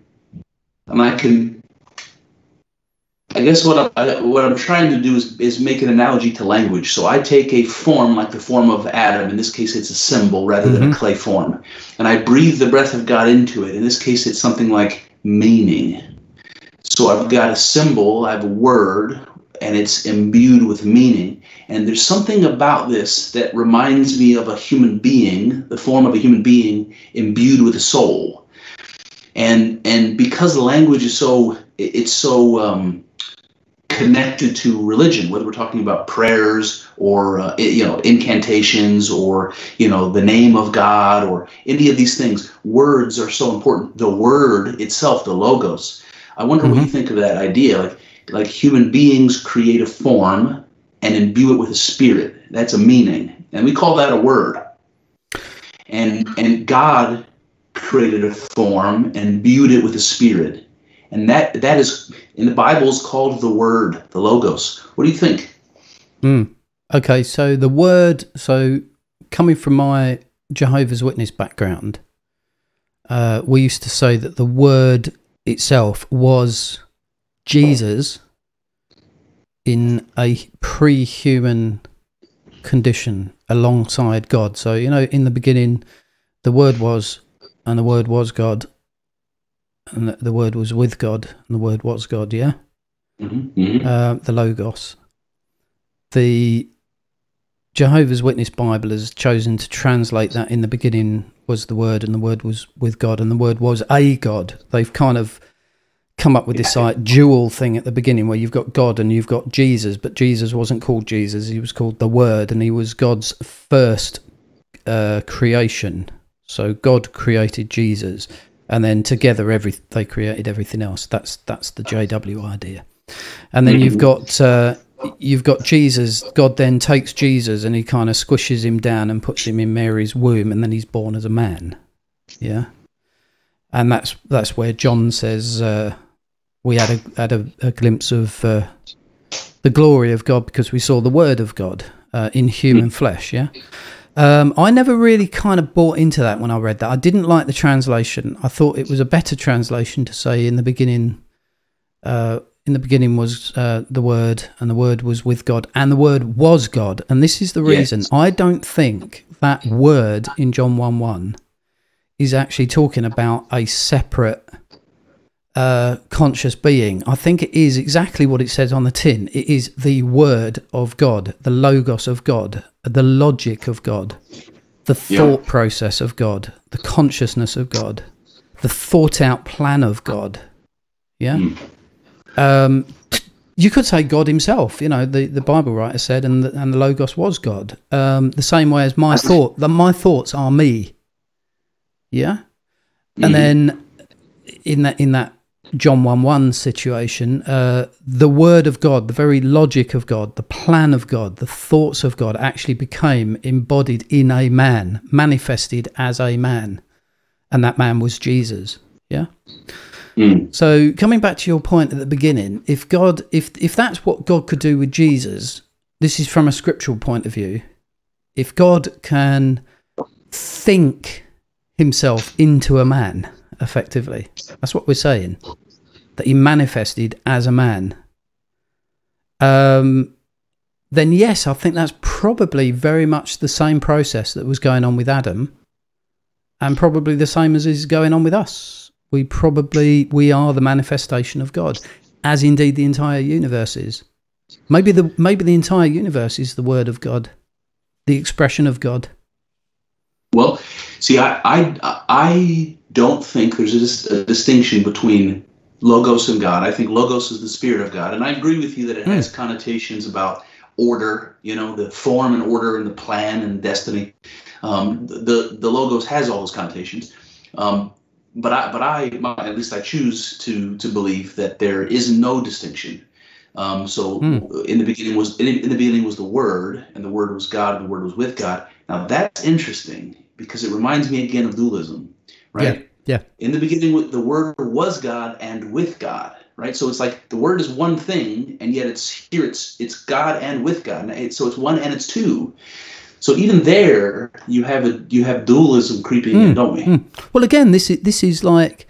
Speaker 2: and I can I guess what I'm, what I'm trying to do is, is make an analogy to language. So I take a form like the form of Adam. In this case, it's a symbol rather than a clay form. And I breathe the breath of God into it. In this case, it's something like meaning. So I've got a symbol, I have a word, and it's imbued with meaning. And there's something about this that reminds me of a human being, the form of a human being imbued with a soul. And and because language is so it's so um, connected to religion, whether we're talking about prayers or uh, you know incantations or you know the name of God or any of these things. Words are so important. The word itself, the logos. I wonder what you think of that idea. Like like human beings create a form and imbue it with a spirit. That's a meaning, and we call that a word. And and God created a form and imbued it with a spirit, and that that is in the Bible is called the Word, the Logos. What do you think?
Speaker 1: Mm. Okay, so the word, so coming from my Jehovah's Witness background, uh, we used to say that the word itself was Jesus in a pre-human condition alongside God. So you know, in the beginning, the Word was, and the Word was God, and the, Word was with God, and the Word was God. Yeah,
Speaker 2: hmm
Speaker 1: uh, the Logos. The Jehovah's Witness Bible has chosen to translate that in the beginning was the Word, and the Word was with God, and the Word was a God. They've kind of come up with this like dual thing at the beginning where you've got God and you've got Jesus, but Jesus wasn't called Jesus; he was called the Word, and he was God's first uh, creation. So God created Jesus, and then together, every they created everything else. That's that's the JW idea. And then you've got uh, you've got Jesus. God then takes Jesus and he kind of squishes him down and puts him in Mary's womb, and then he's born as a man. Yeah, and that's that's where John says uh, we had a had a, a glimpse of uh, the glory of God because we saw the Word of God uh, in human flesh. Yeah. Um, I never really kind of bought into that when I read that. I didn't like the translation. I thought it was a better translation to say in the beginning, uh, in the beginning was uh, the Word, and the Word was with God, and the Word was God. And this is the reason
Speaker 2: Yes.
Speaker 1: I don't think that word in John 1 1 is actually talking about a separate uh, conscious being. I think it is exactly what it says on the tin. It is the Word of God, the Logos of God, the logic of God, the
Speaker 2: Yeah.
Speaker 1: thought process of God, the consciousness of God, the thought out plan of God. Yeah. Um, you could say God Himself. You know, the, the Bible writer said, and the, and the Logos was God. Um, the same way as my thought. that my thoughts are me. Yeah. And then in that in that John one one situation, uh, the Word of God, the very logic of God, the plan of God, the thoughts of God, actually became embodied in a man, manifested as a man, and that man was Jesus. Yeah.
Speaker 2: Mm.
Speaker 1: So coming back to your point at the beginning, if God, if if that's what God could do with Jesus, this is from a scriptural point of view. If God can think himself into a man, effectively, that's what we're saying. That he manifested as a man. Um, then yes, I think that's probably very much the same process that was going on with Adam, and probably the same as is going on with us. We probably we are the manifestation of God, as indeed the entire universe is. Maybe the maybe the entire universe is the word of God, the expression of God.
Speaker 2: Well, see, I, I, I don't think there's a, a distinction between logos and God. I think logos is the spirit of God, and I agree with you that it has connotations about order. You know, the form and order and the plan and destiny. Um, the the logos has all those connotations. Um, but I, but I, my, at least I choose to to believe that there is no distinction. Um, so in the beginning was in, in the beginning was the Word, and the Word was God, and the Word was with God. Now that's interesting because it reminds me again of dualism, right?
Speaker 1: Yeah.
Speaker 2: In the beginning, with- the Word was God and with God, right? So it's like the Word is one thing, and yet it's here. It's it's God and with God. And So it's one and it's two. So even there, you have a you have dualism creeping in, don't we?
Speaker 1: Mm. Well, again, this is this is like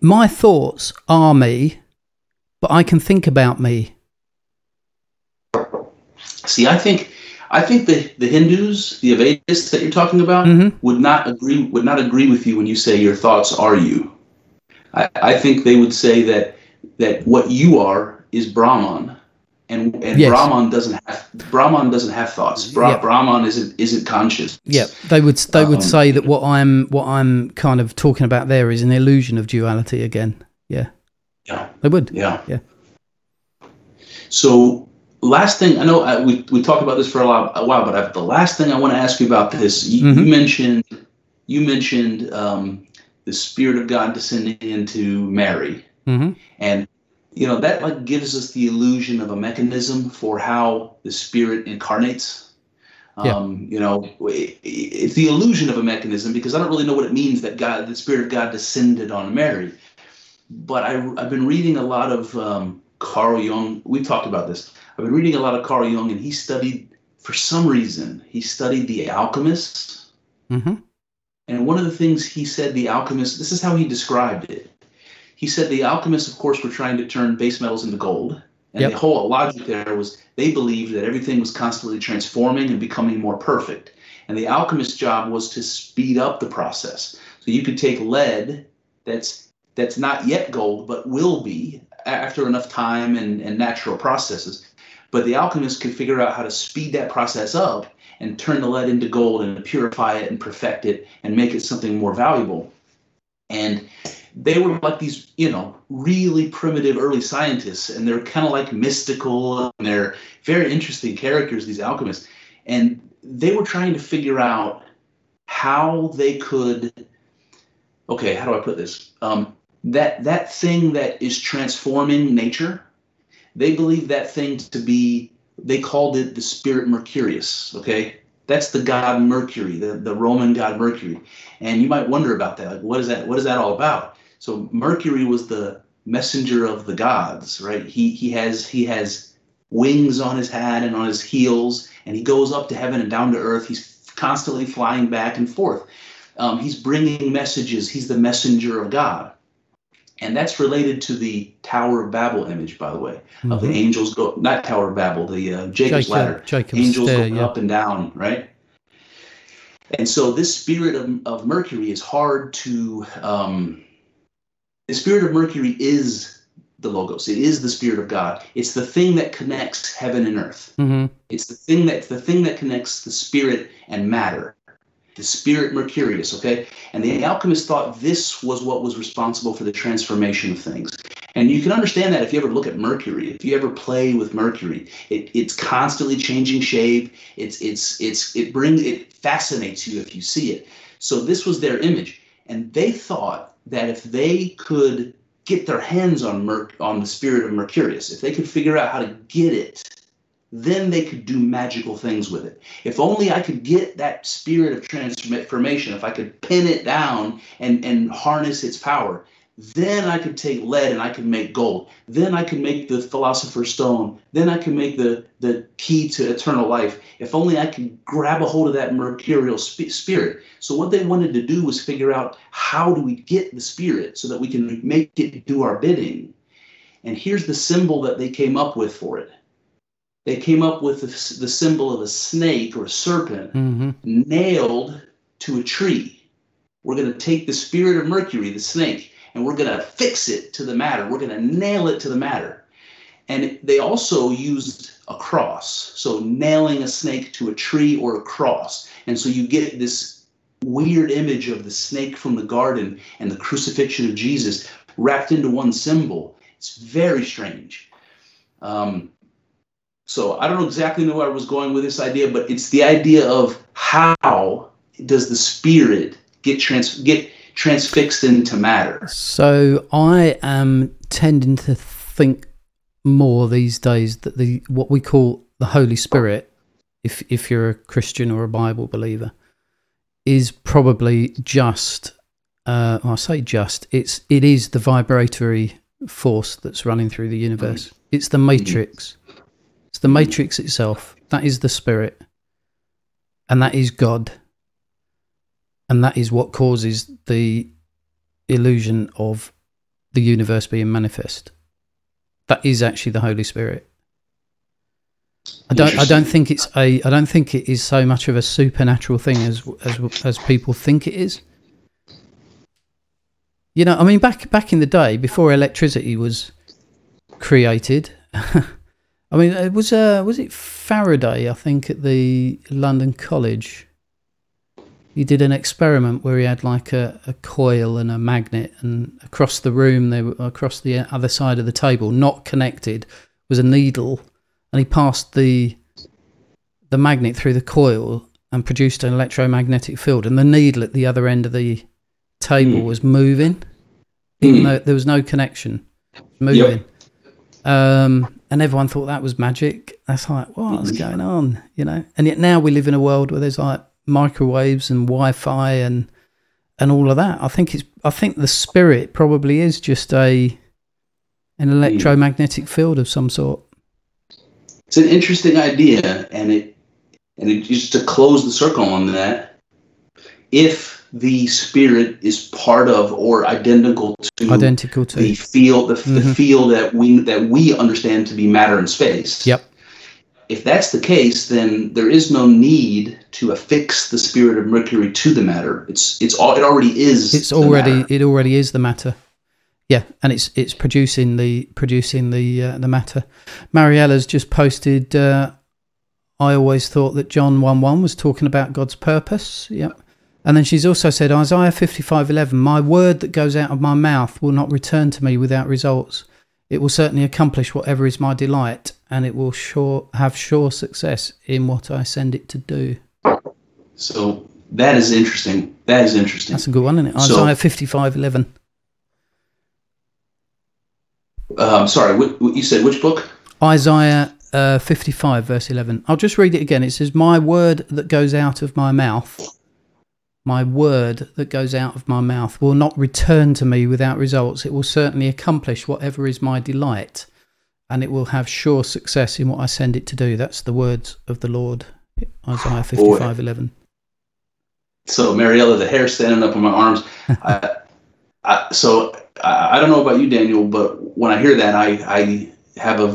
Speaker 1: my thoughts are me, but I can think about me.
Speaker 2: See, I think I think the, the Hindus, the Advaitists that you're talking about,
Speaker 1: Mhm.
Speaker 2: would not agree would not agree with you when you say your thoughts are you. I, I think they would say that that what you are is Brahman, and and
Speaker 1: Yes.
Speaker 2: Brahman doesn't have Brahman doesn't have thoughts. Bra-
Speaker 1: Yeah.
Speaker 2: Brahman isn't isn't conscious.
Speaker 1: Yeah, they would they would
Speaker 2: Um,
Speaker 1: say that what I'm what I'm kind of talking about there is an illusion of duality again. Yeah,
Speaker 2: Yeah.
Speaker 1: they would.
Speaker 2: Yeah.
Speaker 1: Yeah.
Speaker 2: So last thing I know I, we we talked about this for a while, a while but I, the last thing I want to ask you about this you,
Speaker 1: Mhm.
Speaker 2: you mentioned you mentioned um, the spirit of God descending into Mary
Speaker 1: hmm
Speaker 2: and you know that like gives us the illusion of a mechanism for how the spirit incarnates.
Speaker 1: Yeah.
Speaker 2: Um, you know, it, it's the illusion of a mechanism because I don't really know what it means that God, the spirit of God, descended on Mary but I, I've been reading a lot of um, Carl Jung. We've talked about this. I've been reading a lot of Carl Jung, and he studied, for some reason, he studied the alchemists.
Speaker 1: hmm
Speaker 2: And one of the things he said, the alchemists, this is how he described it. He said the alchemists, of course, were trying to turn base metals into gold. And
Speaker 1: Yep.
Speaker 2: the whole logic there was they believed that everything was constantly transforming and becoming more perfect. And the alchemist's job was to speed up the process. So you could take lead that's that's not yet gold, but will be after enough time and, and natural processes. But the alchemist could figure out how to speed that process up and turn the lead into gold and purify it and perfect it and make it something more valuable. And they were like these, you know, really primitive early scientists, and they're kind of like mystical and they're very interesting characters, these alchemists. And they were trying to figure out how they could okay, how do I put this? Um, that that thing that is transforming nature, they believe that thing to be they called it the spirit Mercurius. Okay, that's the god Mercury, the, the Roman god Mercury. And you might wonder about that. Like, what is that? What is that all about? So Mercury was the messenger of the gods, right? He he has he has wings on his head and on his heels, and he goes up to heaven and down to earth. He's constantly flying back and forth. Um, he's bringing messages. He's the messenger of God. And that's related to the Tower of Babel image, by the way, of the
Speaker 1: Mhm.
Speaker 2: angels go, not Tower of Babel, the uh, Jacob's ladder
Speaker 1: Jacob's
Speaker 2: angels
Speaker 1: stair,
Speaker 2: going
Speaker 1: yeah.
Speaker 2: up and down, right? And so this spirit of, of Mercury is hard to. Um, the spirit of Mercury is the Logos. It is the spirit of God. It's the thing that connects heaven and earth.
Speaker 1: Mhm.
Speaker 2: It's the thing that the thing that connects the spirit and matter. The spirit Mercurius, okay? And the alchemists thought this was what was responsible for the transformation of things. And you can understand that if you ever look at Mercury, if you ever play with Mercury, it, it's constantly changing shape. It's it's it's it brings it fascinates you if you see it. So this was their image, and they thought that if they could get their hands on Merc on the spirit of Mercurius, if they could figure out how to get it, then they could do magical things with it. If only I could get that spirit of transformation, if I could pin it down and, and harness its power, then I could take lead and I could make gold. Then I could make the philosopher's stone. Then I could make the, the key to eternal life. If only I could grab a hold of that mercurial sp- spirit. So, what they wanted to do was figure out how do we get the spirit so that we can make it do our bidding. And here's the symbol that they came up with for it they came up with the, the symbol of a snake or a serpent
Speaker 1: Mhm.
Speaker 2: nailed to a tree. We're going to take the spirit of Mercury, the snake, and we're going to fix it to the matter. We're going to nail it to the matter. And they also used a cross. So nailing a snake to a tree or a cross. And so you get this weird image of the snake from the garden and the crucifixion of Jesus wrapped into one symbol. It's very strange. Um, so I don't know exactly know where I was going with this idea, but it's the idea of how does the spirit get trans get transfixed into matter?
Speaker 1: So I am tending to think more these days that the what we call the Holy Spirit, if if you're a Christian or a Bible believer, is probably just. Uh, I say just. It's it is the vibratory force that's running through the universe. It's the matrix. It's the matrix itself. That is the spirit, and that is God. And that is what causes the illusion of the universe being manifest. That is actually the Holy Spirit. I don't. I don't think it's a. I don't think it is so much of a supernatural thing as as as people think it is. You know, I mean, back back in the day, before electricity was created, I mean, it was uh, was it Faraday? I think at the London College, he did an experiment where he had like a, a coil and a magnet, and across the room, they were across the other side of the table, not connected, was a needle, and he passed the the magnet through the coil and produced an electromagnetic field, and the needle at the other end of the table
Speaker 2: Hmm.
Speaker 1: was moving, even
Speaker 2: Hmm.
Speaker 1: though there was no connection, moving. Um, and everyone thought that was magic. That's like, what's
Speaker 2: Mhm.
Speaker 1: going on? You know? And yet now we live in a world where there's like microwaves and Wi-Fi and and all of that. I think it's I think the spirit probably is just a an electromagnetic field of some sort.
Speaker 2: It's an interesting idea, and it and it just to close the circle on that. If the spirit is part of or identical to
Speaker 1: Identical to.
Speaker 2: the field the, the
Speaker 1: Mhm.
Speaker 2: field that we that we understand to be matter and space.
Speaker 1: Yep.
Speaker 2: If that's the case, then there is no need to affix the spirit of Mercury to the matter. It's it's all it already is.
Speaker 1: it's
Speaker 2: the
Speaker 1: already
Speaker 2: matter.
Speaker 1: it already is the matter yeah and it's it's producing the producing the uh, the matter mariella's just posted uh, i always thought that john 1 1 was talking about god's purpose yep and then she's also said isaiah 55 11 my word that goes out of my mouth will not return to me without results it will certainly accomplish whatever is my delight and it will sure have sure success in what i send it to do
Speaker 2: So that is interesting. That is interesting.
Speaker 1: that's a good one isn't it
Speaker 2: So-
Speaker 1: isaiah 55 11
Speaker 2: Um, sorry, what, what you said which book?
Speaker 1: Isaiah uh, 55, verse 11. I'll just read it again. It says, My word that goes out of my mouth, my word that goes out of my mouth will not return to me without results. It will certainly accomplish whatever is my delight, and it will have sure success in what I send it to do. That's the words of the Lord. Isaiah 55, 11.
Speaker 2: So Mariella, the hair standing up on my arms. I, I, so I, I don't know about you, Daniel, but when I hear that, I, I have a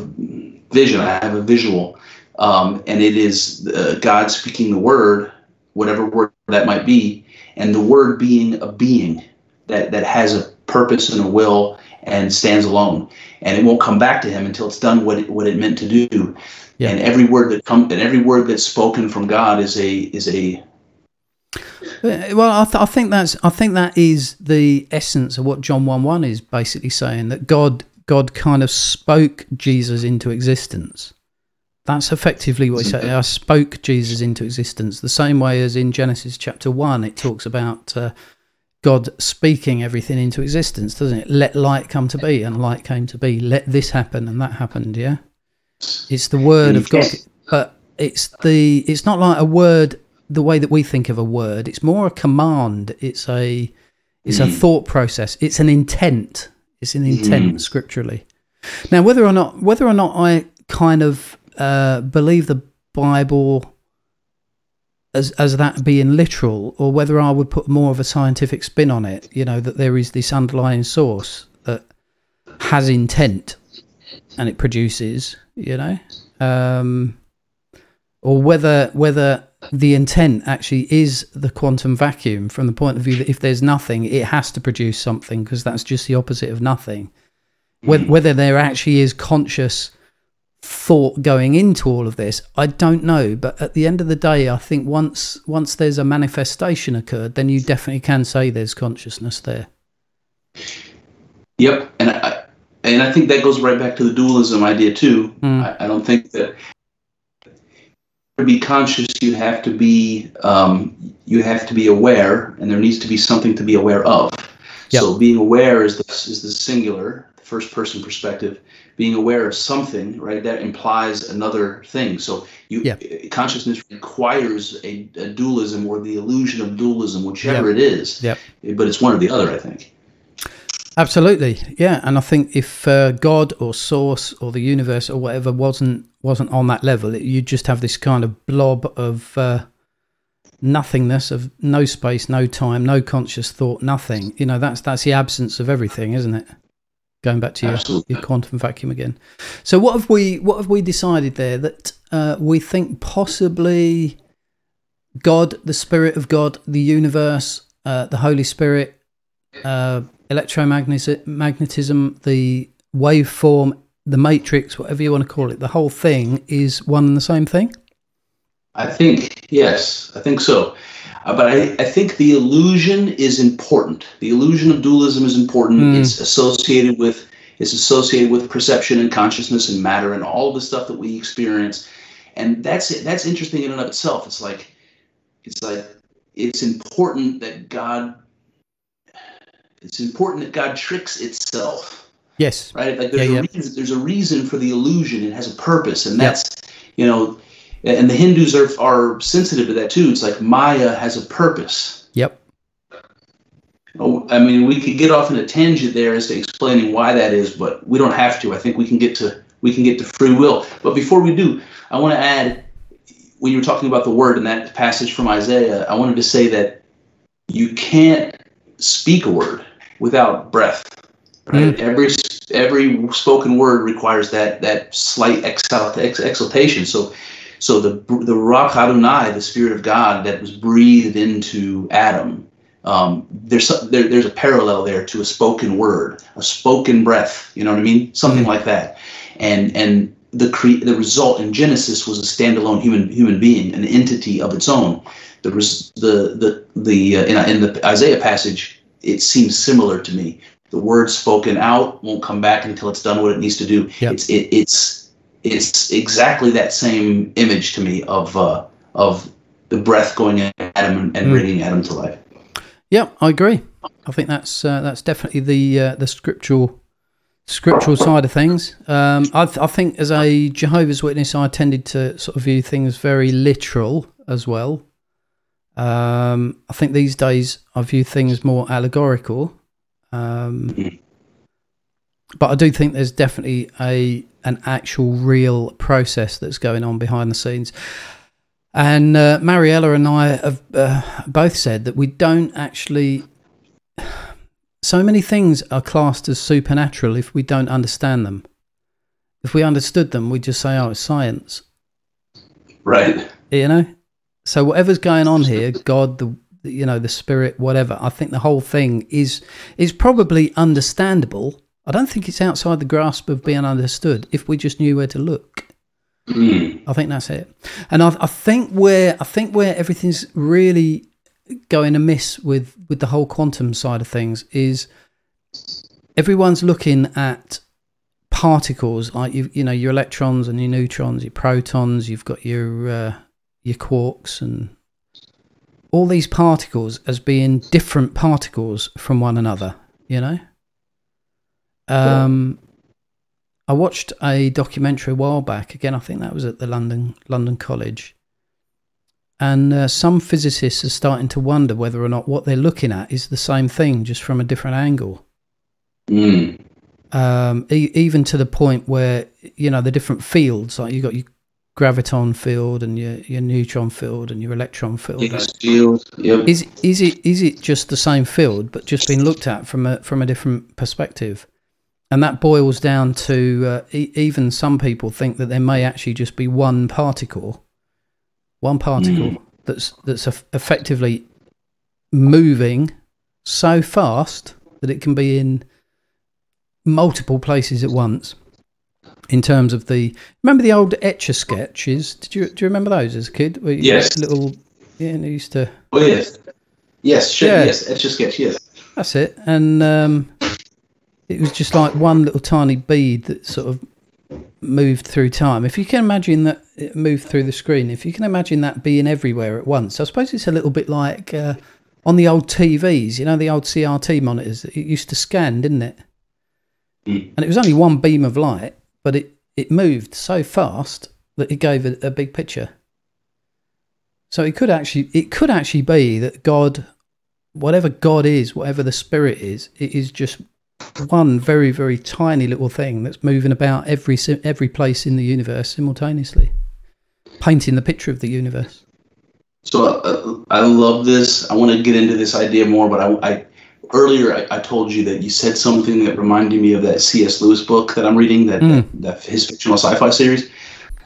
Speaker 2: vision. I have a visual, um, and it is uh, God speaking the word, whatever word that might be, and the word being a being that that has a purpose and a will and stands alone, and it won't come back to Him until it's done what it, what it meant to do.
Speaker 1: Yeah.
Speaker 2: And every word that come and every word that's spoken from God is a is a
Speaker 1: Uh, Well, I, th- I think that's I think that is the essence of what John one one is basically saying that God God kind of spoke Jesus into existence. That's effectively what he said. I spoke Jesus into existence. The same way as in Genesis chapter one, it talks about uh, God speaking everything into existence, doesn't it? Let light come to be, and light came to be. Let this happen, and that happened. Yeah, it's the word of God, but it's the it's not like a word the way that we think of a word. It's more a command. It's a it's a
Speaker 2: Mm.
Speaker 1: thought process. It's an intent. It's an intent
Speaker 2: Mm.
Speaker 1: scripturally. Now, whether or not whether or not I kind of uh, believe the Bible as as that being literal, or whether I would put more of a scientific spin on it, you know, that there is this underlying source that has intent and it produces, you know, um, or whether whether the intent actually is the quantum vacuum from the point of view that if there's nothing, it has to produce something because that's just the opposite of nothing. Whether, whether there actually is conscious thought going into all of this, I don't know. But at the end of the day, I think once once there's a manifestation occurred, then you definitely can say there's consciousness there.
Speaker 2: Yep, and I and I think that goes right back to the dualism idea too.
Speaker 1: Mm.
Speaker 2: I, I don't think that to be conscious, you have to be um, you have to be aware, and there needs to be something to be aware of.
Speaker 1: Yep.
Speaker 2: So being aware is the is the singular, the first person perspective. Being aware of something, right? That implies another thing. So you
Speaker 1: Yep.
Speaker 2: consciousness requires a, a dualism or the illusion of dualism, whichever it is.
Speaker 1: Yep.
Speaker 2: But it's one or the other, I think.
Speaker 1: Absolutely, yeah. And I think if uh, God or Source or the universe or whatever wasn't wasn't on that level, it, you'd just have this kind of blob of uh, nothingness, of no space, no time, no conscious thought, nothing. You know, that's that's the absence of everything, isn't it? Going back to your, your quantum vacuum again. So, what have we what have we decided there that uh, we think possibly God, the Spirit of God, the universe, uh, the Holy Spirit, uh, electromagnetism, the waveform, the matrix, whatever you want to call it, the whole thing is one and the same thing.
Speaker 2: I think yes, I think so. Uh, but I, I think the illusion is important. The illusion of dualism is important.
Speaker 1: Mm.
Speaker 2: It's associated with it's associated with perception and consciousness and matter and all the stuff that we experience. And that's it. That's interesting in and of itself. It's like it's like it's important that God it's important that God tricks itself
Speaker 1: Yes.
Speaker 2: right? Like there's
Speaker 1: Yeah,
Speaker 2: a
Speaker 1: yeah.
Speaker 2: reason. There's a reason for the illusion. It has a purpose, and that's you know, and the Hindus are are sensitive to that too. It's like Maya has a purpose.
Speaker 1: Yep.
Speaker 2: Oh, I mean, we could get off in a tangent there as to explaining why that is, but we don't have to. I think we can get to we can get to free will. But before we do, I want to add when you were talking about the word in that passage from Isaiah, I wanted to say that you can't speak a word without breath. Right?
Speaker 1: Mm.
Speaker 2: Every every spoken word requires that that slight exalt, ex, exaltation. So so the the Ruach Adonai, the Spirit of God that was breathed into Adam, um, there's some- there, there's a parallel there to a spoken word, a spoken breath. You know what I mean? Something like that. And and the cre- the result in Genesis was a standalone human human being, an entity of its own. The res- the the the uh, in, in the Isaiah passage, it seems similar to me. The word spoken out won't come back until it's done what it needs to do.
Speaker 1: Yep.
Speaker 2: It's it, it's it's exactly that same image to me of uh, of the breath going in Adam and, and
Speaker 1: Mm.
Speaker 2: bringing Adam to life.
Speaker 1: Yeah, I agree. I think that's uh, that's definitely the uh, the scriptural scriptural side of things. Um, I, th- I think as a Jehovah's Witness, I tended to sort of view things very literal as well. Um, I think these days I view things more allegorical. Um,
Speaker 2: Mhm.
Speaker 1: But I do think there's definitely a an actual real process that's going on behind the scenes. And uh, Mariella and I have uh, both said that we don't actually. So many things are classed as supernatural if we don't understand them. If we understood them, we'd just say, oh, it's science.
Speaker 2: Right.
Speaker 1: You know? So whatever's going on here, God, the you know, the spirit, whatever, I think the whole thing is is probably understandable. I don't think it's outside the grasp of being understood if we just knew where to look.
Speaker 2: Mm.
Speaker 1: I think that's it. And I, I think where I think where everything's really going amiss with with the whole quantum side of things is everyone's looking at particles like you you know your electrons and your neutrons, your protons. You've got your uh, your quarks and all these particles as being different particles from one another. You know. Um, I watched a documentary a while back. Again, I think that was at the London London College, and uh, some physicists are starting to wonder whether or not what they're looking at is the same thing, just from a different angle.
Speaker 2: Mm.
Speaker 1: Um, e- even to the point where you know the different fields, like you got your graviton field and your your neutron field and your electron field.
Speaker 2: Field. Yep.
Speaker 1: Is is it is it just the same field, but just being looked at from a from a different perspective? And that boils down to uh, e- even some people think that there may actually just be one particle, one particle that's that's eff- effectively moving so fast that it can be in multiple places at once. In terms of the remember the old Etch A Sketches? Did you do you remember those as a kid?
Speaker 2: Yes.
Speaker 1: Little yeah, and used to
Speaker 2: Oh yes. Yes. Sure,
Speaker 1: Yeah.
Speaker 2: Yes. Etch a sketch. Yes.
Speaker 1: That's it. And um, it was just like one little tiny bead that sort of moved through time. If you can imagine that it moved through the screen, if you can imagine that being everywhere at once, I suppose it's a little bit like uh, on the old TVs, you know, the old CRT monitors it used to scan, didn't it?
Speaker 2: Mm.
Speaker 1: And it was only one beam of light, but it, it moved so fast that it gave a, a big picture. So it could actually it could actually be that God whatever God is, whatever the spirit is, it is just one very, very tiny little thing that's moving about every every place in the universe simultaneously, painting the picture of the universe.
Speaker 2: So uh, I love this. I want to get into this idea more, but I, I earlier I, I told you that you said something that reminded me of that C.S. Lewis book that I'm reading, that,
Speaker 1: Mm.
Speaker 2: that, that his fictional sci-fi series.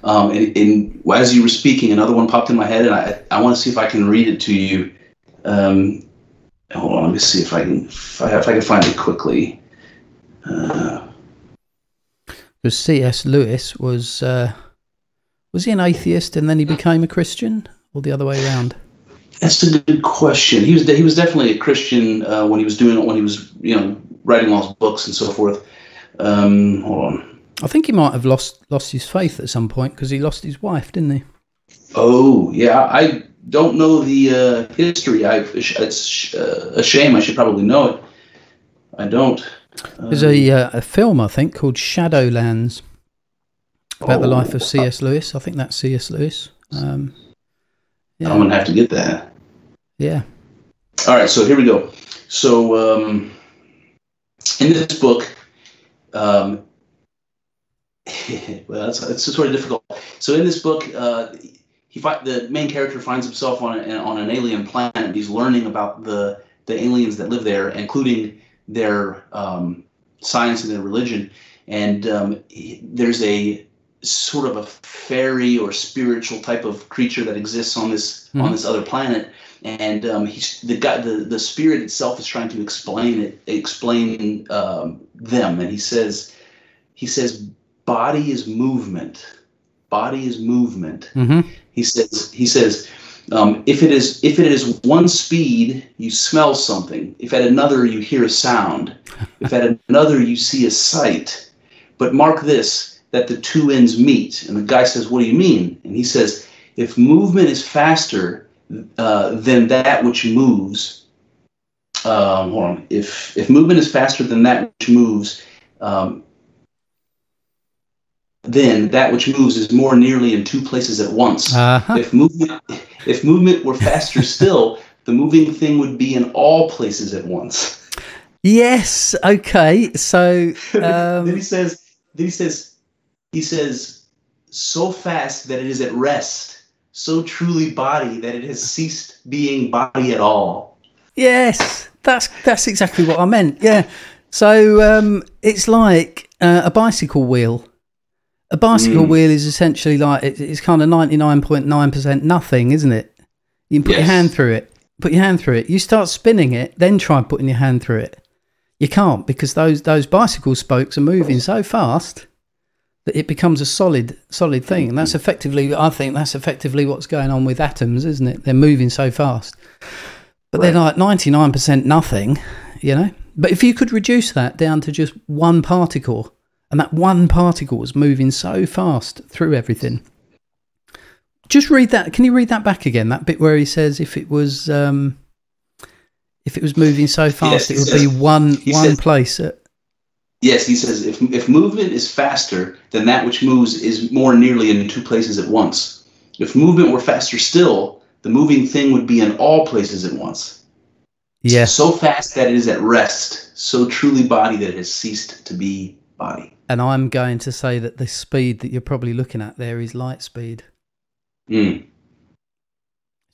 Speaker 2: Um, and, and as you were speaking, another one popped in my head, and I I want to see if I can read it to you. Um, hold on, let me see if I can if I, if I can find it quickly. Uh,
Speaker 1: Because C.S. Lewis was uh, was he an atheist and then he became a Christian, or the other way around?
Speaker 2: That's a good question. He was he was definitely a Christian uh, when he was doing when he was you know writing all his books and so forth. Um, hold on.
Speaker 1: I think he might have lost lost his faith at some point because he lost his wife, didn't he?
Speaker 2: Oh yeah, I don't know the uh, history. I it's uh, a shame. I should probably know it. I don't.
Speaker 1: There's
Speaker 2: Um,
Speaker 1: a uh, a film I think called Shadowlands about the
Speaker 2: oh,
Speaker 1: life of C.S. Lewis. I think that's C.S. Lewis. Um,
Speaker 2: I'm gonna have to get that.
Speaker 1: yeah.
Speaker 2: All right, so here we go. So um, in this book, um, well, it's, it's sort of difficult. So in this book, uh, he the main character finds himself on a, on an alien planet. He's learning about the the aliens that live there, including their um, science and their religion. And um, there's a sort of a fairy or spiritual type of creature that exists on this on
Speaker 1: Mhm.
Speaker 2: this other planet. And um, he's the guy. The, the spirit itself is trying to explain it, explain um, them. And he says, he says, body is movement. Body is movement
Speaker 1: hmm
Speaker 2: he says he says um, if it is if it is one speed you smell something. If at another you hear a sound. If at another you see a sight. But mark this that the two ends meet. And the guy says what do you mean? And he says if movement is faster uh, than that which moves um, hold on. If if movement is faster than that which moves um, then that which moves is more nearly in two places at once.
Speaker 1: Uh-huh.
Speaker 2: if movement if movement were faster still the moving thing would be in all places at once
Speaker 1: Yes. Okay. So,
Speaker 2: then he
Speaker 1: um,
Speaker 2: says then he says he says so fast that it is at rest so truly body that it has ceased being body at all
Speaker 1: yes, that's that's exactly what I meant. Yeah. So um, it's like uh, a bicycle wheel. A bicycle
Speaker 2: Mm.
Speaker 1: wheel is essentially like it, it's kind of ninety nine point nine percent nothing, isn't it? You can put your hand through it. Put your hand through it. You start spinning it, then try putting your hand through it. You can't because those those bicycle spokes are moving so fast that it becomes a solid solid thing, and that's effectively I think that's effectively what's going on with atoms, isn't it? They're moving so fast, but they're like ninety nine percent nothing, you know. But if you could reduce that down to just one particle, and that one particle was moving so fast through everything. Just read that. Can you read that back again? That bit where he says if it was um, if it was moving so fast,
Speaker 2: Yes,
Speaker 1: it would
Speaker 2: says-
Speaker 1: be one one
Speaker 2: says-
Speaker 1: place. At,
Speaker 2: yes he says if, if movement is faster then that which moves is more nearly in two places at once if movement were faster still the moving thing would be in all places at once
Speaker 1: yeah,
Speaker 2: so fast that it is at rest so truly body that it has ceased to be body
Speaker 1: and I'm going to say that the speed that you're probably looking at there is light speed.
Speaker 2: Mm.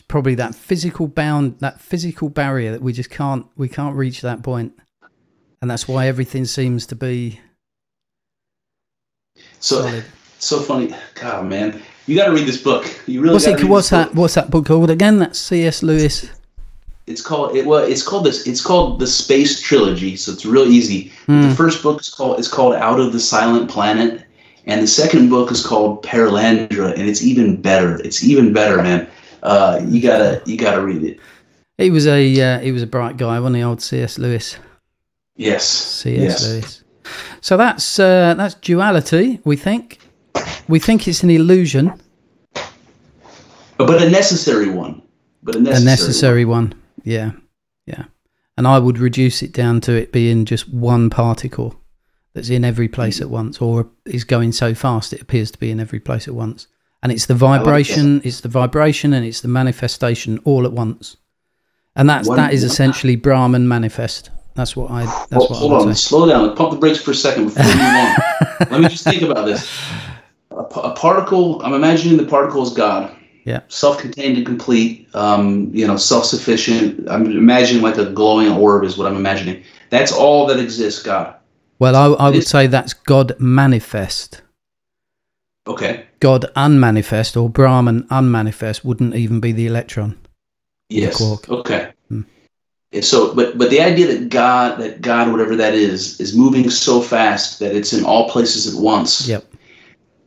Speaker 1: Probably that physical bound, that physical barrier that we just can't we can't reach that point, and that's why everything seems to be
Speaker 2: so
Speaker 1: solid.
Speaker 2: so funny god man you got to read this book you really
Speaker 1: What's it?
Speaker 2: read
Speaker 1: What's
Speaker 2: this book.
Speaker 1: that? What's that book called again? That's C.S. Lewis.
Speaker 2: It's called it well it's called this it's called the space trilogy so it's real easy
Speaker 1: Hmm.
Speaker 2: the first book is called is called out of the silent planet and the second book is called Perelandra, and it's even better. It's even better, man. Uh, you gotta you gotta read it.
Speaker 1: He was a uh, he was a bright guy, wasn't he? Old C.S. Lewis.
Speaker 2: Yes.
Speaker 1: C.S.
Speaker 2: Yes.
Speaker 1: Lewis. So that's uh, that's duality. We think we think it's an illusion,
Speaker 2: But a necessary one. But a necessary.
Speaker 1: a necessary one. Yeah, yeah. And I would reduce it down to it being just one particle that's in every place mm. at once, or is going so fast it appears to be in every place at once. And it's the
Speaker 2: like
Speaker 1: vibration, it's the vibration, and it's the manifestation all at once. And that's
Speaker 2: One-
Speaker 1: that is essentially Brahman manifest. That's what I. That's
Speaker 2: Well,
Speaker 1: what
Speaker 2: hold
Speaker 1: I
Speaker 2: on.
Speaker 1: say.
Speaker 2: Slow down. Pump the brakes for a second before we move on. Let me just think about this. A, a particle. I'm imagining the particle is God.
Speaker 1: Yeah.
Speaker 2: Self-contained and complete. Um, you know, self-sufficient. I'm imagining like a glowing orb is what I'm imagining. That's all that exists. God.
Speaker 1: Well, I, I would say that's God manifest.
Speaker 2: Okay.
Speaker 1: God unmanifest or Brahman unmanifest wouldn't even be the electron.
Speaker 2: Yes.
Speaker 1: quark.
Speaker 2: Okay.
Speaker 1: Hmm.
Speaker 2: So, but but the idea that God, that God, whatever that is, is moving so fast that it's in all places at once.
Speaker 1: Yep.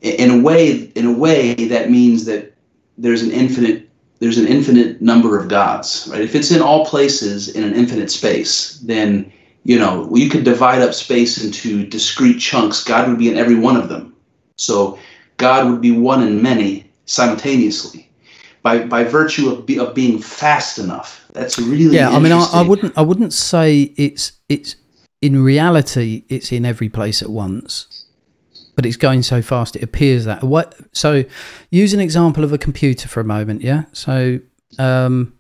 Speaker 2: In a way, in a way, that means that there's an infinite, there's an infinite number of gods, right? If it's in all places in an infinite space, then you know you could divide up space into discrete chunks. God would be in every one of them. So God would be one in many simultaneously by by virtue of be, of being fast enough. That's really
Speaker 1: Yeah, I mean, I, I wouldn't, I wouldn't say it's, it's in reality, it's in every place at once, but it's going so fast it appears that. What? So, use an example of a computer for a moment. Yeah. So, um,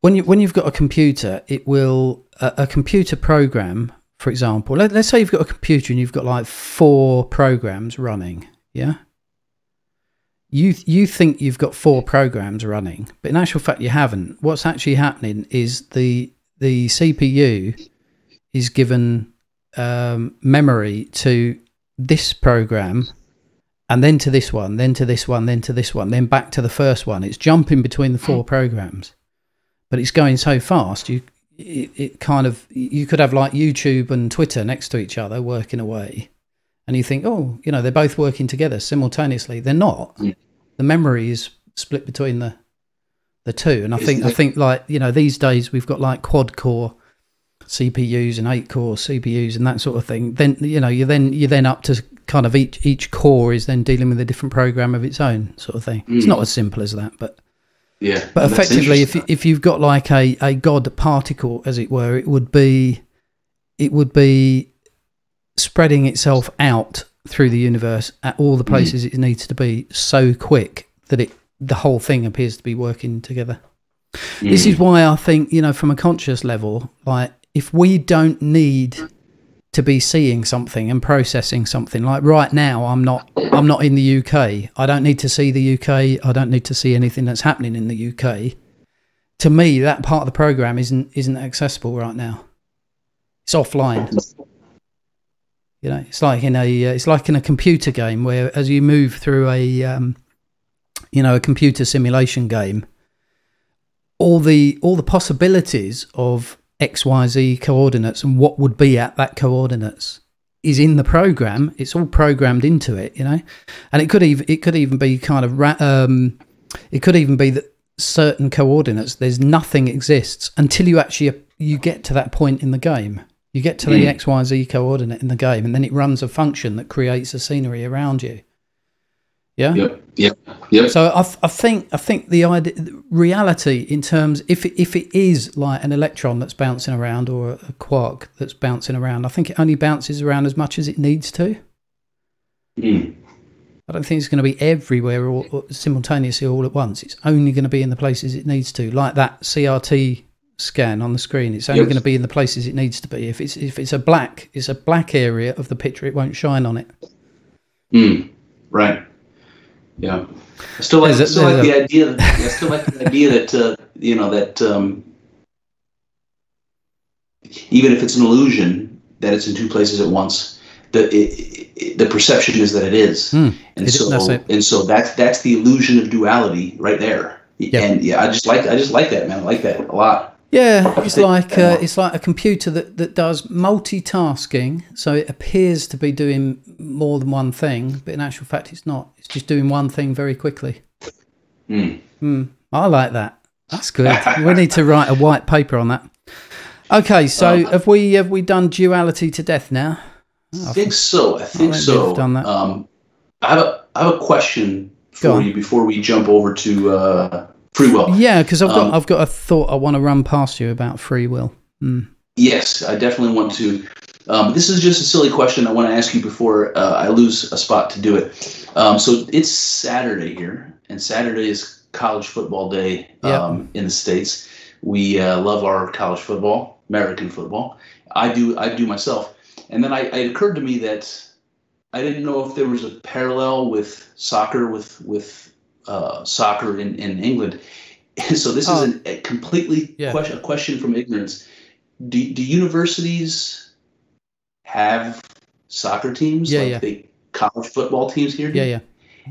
Speaker 1: when you when you've got a computer, it will a, a computer program, for example. Let, let's say you've got a computer and you've got like four programs running. Yeah. you you think you've got four programs running, but in actual fact you haven't. What's actually happening is the the CPU is given um, memory to this program, and then to this one, then to this one, then to this one, then back to the first one. It's jumping between the four programs, but it's going so fast. You it, it kind of you could have like YouTube and Twitter next to each other working away, and you think, oh, you know, they're both working together simultaneously. They're not.
Speaker 2: Mm.
Speaker 1: The memory is split between the the two, and I think I think like you know these days we've got like quad core CPUs and eight core CPUs and that sort of thing. Then you know you then you're then up to kind of each each core is then dealing with a different program of its own sort of thing. It's
Speaker 2: Mm.
Speaker 1: not as simple as that, but
Speaker 2: Yeah.
Speaker 1: but effectively, if
Speaker 2: interesting.
Speaker 1: if you've got like a, a god particle, as it were, it would be it would be spreading itself out through the universe at all the places it needs to be so quick that it the whole thing appears to be working together. This
Speaker 2: Mm.
Speaker 1: is why I think you know from a conscious level, like if we don't need to be seeing something and processing something like right now i'm not i'm not in the uk i don't need to see the uk i don't need to see anything that's happening in the uk to me that part of the program isn't isn't accessible right now. It's offline. You know it's like in a uh, it's like in a computer game where as you move through a um, you know a computer simulation game all the all the possibilities of xyz coordinates and what would be at that coordinates is in the program. It's all programmed into it you know? And it could even it could even be kind of ra- um it could even be that certain coordinates there's nothing exists until you actually you get to that point in the game. You get to the
Speaker 2: Mm.
Speaker 1: xyz coordinate in the game and then it runs a function that creates a scenery around you yeah
Speaker 2: Yep. Yep. Yep.
Speaker 1: so I, I think I think the idea, reality in terms if it, if it is like an electron that's bouncing around or a quark that's bouncing around, I think it only bounces around as much as it needs to.
Speaker 2: Mm.
Speaker 1: I don't think it's going to be everywhere all, all- simultaneously all at once. It's only going to be in the places it needs to, like that CRT scan on the screen. It's only
Speaker 2: Yes.
Speaker 1: going to be in the places it needs to be. If it's if it's a black, it's a black area of the picture. It won't shine on it.
Speaker 2: Mm. Right. Yeah. I still like,
Speaker 1: a-
Speaker 2: still like the idea. That, I still like the idea that uh, you know that um, even if it's an illusion that it's in two places at once, the it, it, the perception is that it is,
Speaker 1: Hmm.
Speaker 2: and
Speaker 1: It-
Speaker 2: so
Speaker 1: that's
Speaker 2: and so that's that's the illusion of duality right there.
Speaker 1: Yeah.
Speaker 2: And yeah, I just like I just like that man. I like that a lot.
Speaker 1: Yeah, it's like uh, it's like a computer that, that does multitasking. So it appears to be doing more than one thing, but in actual fact, it's not. It's just doing one thing very quickly.
Speaker 2: Hmm.
Speaker 1: Hmm. I like that. That's good. we need to write a white paper on that. Okay, so
Speaker 2: Um,
Speaker 1: have we have we done duality to death now?
Speaker 2: I think so. I think
Speaker 1: maybe
Speaker 2: so.
Speaker 1: done that.
Speaker 2: Um, I have a I have a question for you before we jump over to uh, free will.
Speaker 1: Yeah, because I've got
Speaker 2: Um,
Speaker 1: I've got a thought I want to run past you about free will. Hmm.
Speaker 2: Yes, I definitely want to. Um, this is just a silly question I want to ask you before uh, I lose a spot to do it. Um, so it's Saturday here, and Saturday is college football day
Speaker 1: Yeah.
Speaker 2: um, in the states. We uh, love our college football, American football. I do. I do myself. And then I, it occurred to me that I didn't know if there was a parallel with soccer with with uh, soccer in, in England. So this
Speaker 1: Oh.
Speaker 2: is an, a completely
Speaker 1: Yeah.
Speaker 2: question, a question from ignorance. Do, do universities have soccer teams
Speaker 1: Yeah,
Speaker 2: like
Speaker 1: yeah.
Speaker 2: the college football teams here?
Speaker 1: Yeah, yeah,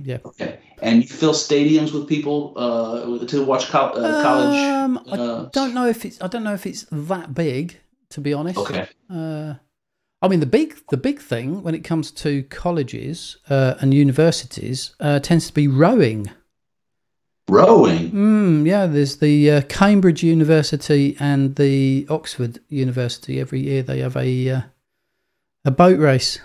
Speaker 1: yeah.
Speaker 2: Okay. And you fill stadiums with people uh, to watch col- uh, college.
Speaker 1: Um, I
Speaker 2: uh,
Speaker 1: don't know if it's I don't know if it's that big to be honest.
Speaker 2: Okay.
Speaker 1: Uh, I mean the big the big thing when it comes to colleges uh, and universities uh, tends to be rowing.
Speaker 2: Rowing.
Speaker 1: Mm, yeah, there's the uh, Cambridge University and the Oxford University. Every year they have a uh, a boat race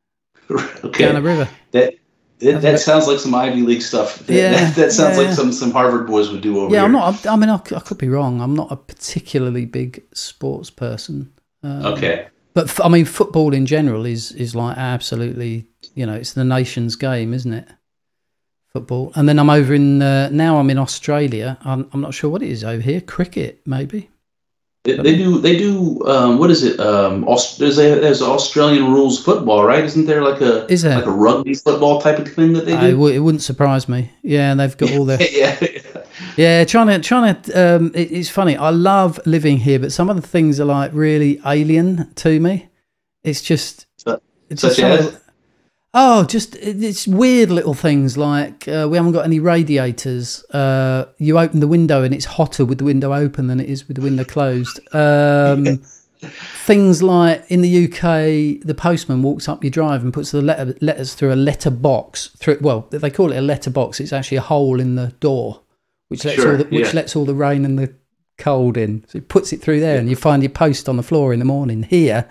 Speaker 2: okay.
Speaker 1: down a river.
Speaker 2: That that, that sounds like some Ivy League stuff. That,
Speaker 1: Yeah,
Speaker 2: that, that sounds
Speaker 1: yeah.
Speaker 2: like some some Harvard boys would do over
Speaker 1: Yeah,
Speaker 2: here.
Speaker 1: I'm not. I mean, I could be wrong. I'm not a particularly big sports person. Um,
Speaker 2: Okay.
Speaker 1: But f- I mean, football in general is is like absolutely, you know, it's the nation's game, isn't it? Football, and then I'm over in uh, now. I'm in Australia. I'm, I'm not sure what it is over here. Cricket, maybe.
Speaker 2: They, they do. They do. Um, what is it? Um, Aust- there's a there's Australian rules football, right? Isn't there like a
Speaker 1: Is there?
Speaker 2: like a rugby football type of thing that they do?
Speaker 1: w- it wouldn't surprise me. Yeah, and they've got all the
Speaker 2: yeah.
Speaker 1: yeah trying to trying to. Um, it, it's funny. I love living here, but some of the things are like really alien to me. It's just it's
Speaker 2: such
Speaker 1: just
Speaker 2: as?
Speaker 1: Oh, just it's weird little things like uh, we haven't got any radiators. Uh, you open the window and it's hotter with the window open than it is with the window closed. Um, things like in the UK, the postman walks up your drive and puts the letter, letters through a letter box. Through well, they call it a letter box. It's actually a hole in the door, which lets
Speaker 2: Sure,
Speaker 1: all the, which
Speaker 2: yeah.
Speaker 1: lets all the rain and the cold in. So it puts it through there, and you find your post on the floor in the morning. Here,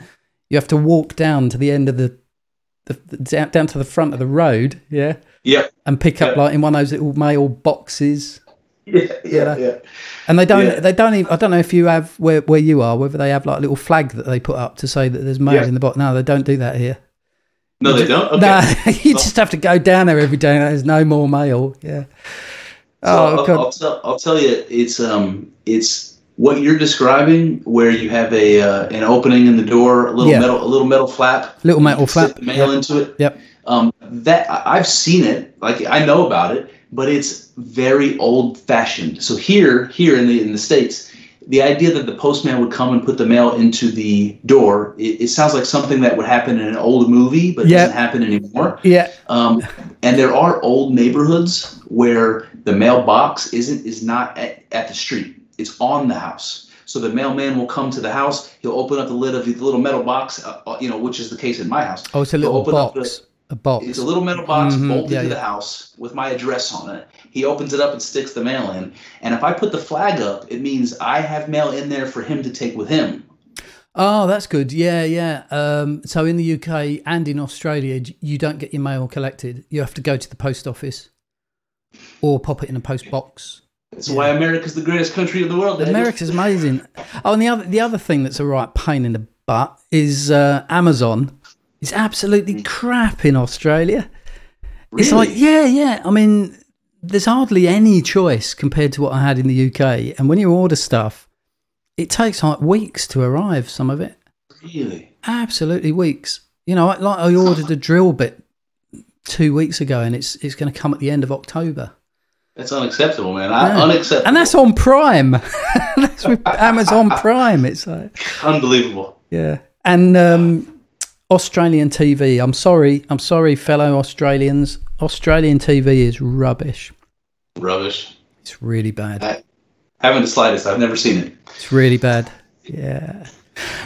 Speaker 1: you have to walk down to the end of the, the, the down, down to the front of the road, yeah,
Speaker 2: Yep.
Speaker 1: and pick up
Speaker 2: Yeah.
Speaker 1: like in one of those little mail boxes.
Speaker 2: Yeah. Yeah. Yeah.
Speaker 1: And they don't.
Speaker 2: Yeah.
Speaker 1: They don't. Even, I don't know if you have where where you are, whether they have like a little flag that they put up to say that there's mail
Speaker 2: Yeah.
Speaker 1: in the box. No, they don't do that here.
Speaker 2: No, they don't. Okay.
Speaker 1: No, you just have to go down there every day. and There's no more mail. Yeah.
Speaker 2: So
Speaker 1: oh
Speaker 2: I'll,
Speaker 1: god.
Speaker 2: I'll, tell, I'll tell you, it's um, it's what you're describing, where you have a uh, an opening in the door, a little
Speaker 1: Yeah.
Speaker 2: metal, a little metal flap,
Speaker 1: Little metal flap,
Speaker 2: the mail
Speaker 1: yep.
Speaker 2: into it.
Speaker 1: Yep.
Speaker 2: Um, that I've seen it, like I know about it, but it's very old fashioned. So here, here in the in the states, the idea that the postman would come and put the mail into the door, it, it sounds like something that would happen in an old movie, but
Speaker 1: Yeah.
Speaker 2: doesn't happen anymore.
Speaker 1: Yeah.
Speaker 2: Um, and there are old neighborhoods where the mailbox isn't is not at, at the street; it's on the house. So the mailman will come to the house. He'll open up the lid of the little metal box, uh, uh, you know, which is the case in my house.
Speaker 1: Oh, it's a little box. A box.
Speaker 2: It's a little metal box
Speaker 1: Mhm,
Speaker 2: bolted
Speaker 1: yeah,
Speaker 2: to
Speaker 1: yeah.
Speaker 2: the house with my address on it. He opens it up and sticks the mail in. And if I put the flag up, it means I have mail in there for him to take with him.
Speaker 1: Oh, that's good. Yeah, yeah. Um, so in the UK and in Australia, you don't get your mail collected. You have to go to the post office or pop it in a post box.
Speaker 2: That's why America's the greatest country in the world. Daniel.
Speaker 1: America's amazing. Oh, and the other the other thing that's a right pain in the butt is uh, Amazon. Is absolutely crap in Australia. It's like yeah, yeah. I mean, there's hardly any choice compared to what I had in the UK. And when you order stuff, it takes like weeks to arrive. Some of it,
Speaker 2: Really?
Speaker 1: absolutely weeks. You know, like I ordered a drill bit two weeks ago, and it's it's going to come at the end of October.
Speaker 2: That's unacceptable, man. I, Unacceptable.
Speaker 1: And that's on Prime. that's with Amazon Prime. It's like
Speaker 2: unbelievable.
Speaker 1: yeah. And um, Australian TV. I'm sorry. I'm sorry, fellow Australians. Australian TV is rubbish.
Speaker 2: Rubbish.
Speaker 1: It's really bad.
Speaker 2: I haven't the slightest. I've never seen it.
Speaker 1: It's really bad. Yeah.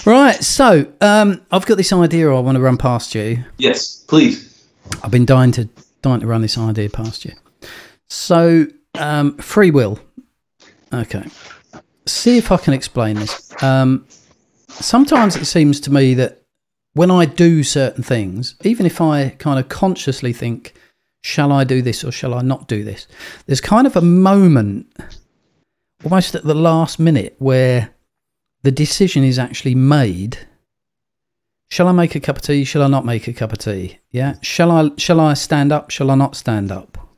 Speaker 1: Right. So um, I've got this idea I want to run past you.
Speaker 2: Yes, please.
Speaker 1: I've been dying to dying to run this idea past you. So um, free will. Okay. See if I can explain this. Um, sometimes it seems to me that when I do certain things, even if I kind of consciously think, shall I do this or shall I not do this? There's kind of a moment, almost at the last minute, where the decision is actually made. Shall I make a cup of tea? Shall I not make a cup of tea? Yeah. Shall I shall I stand up? Shall I not stand up?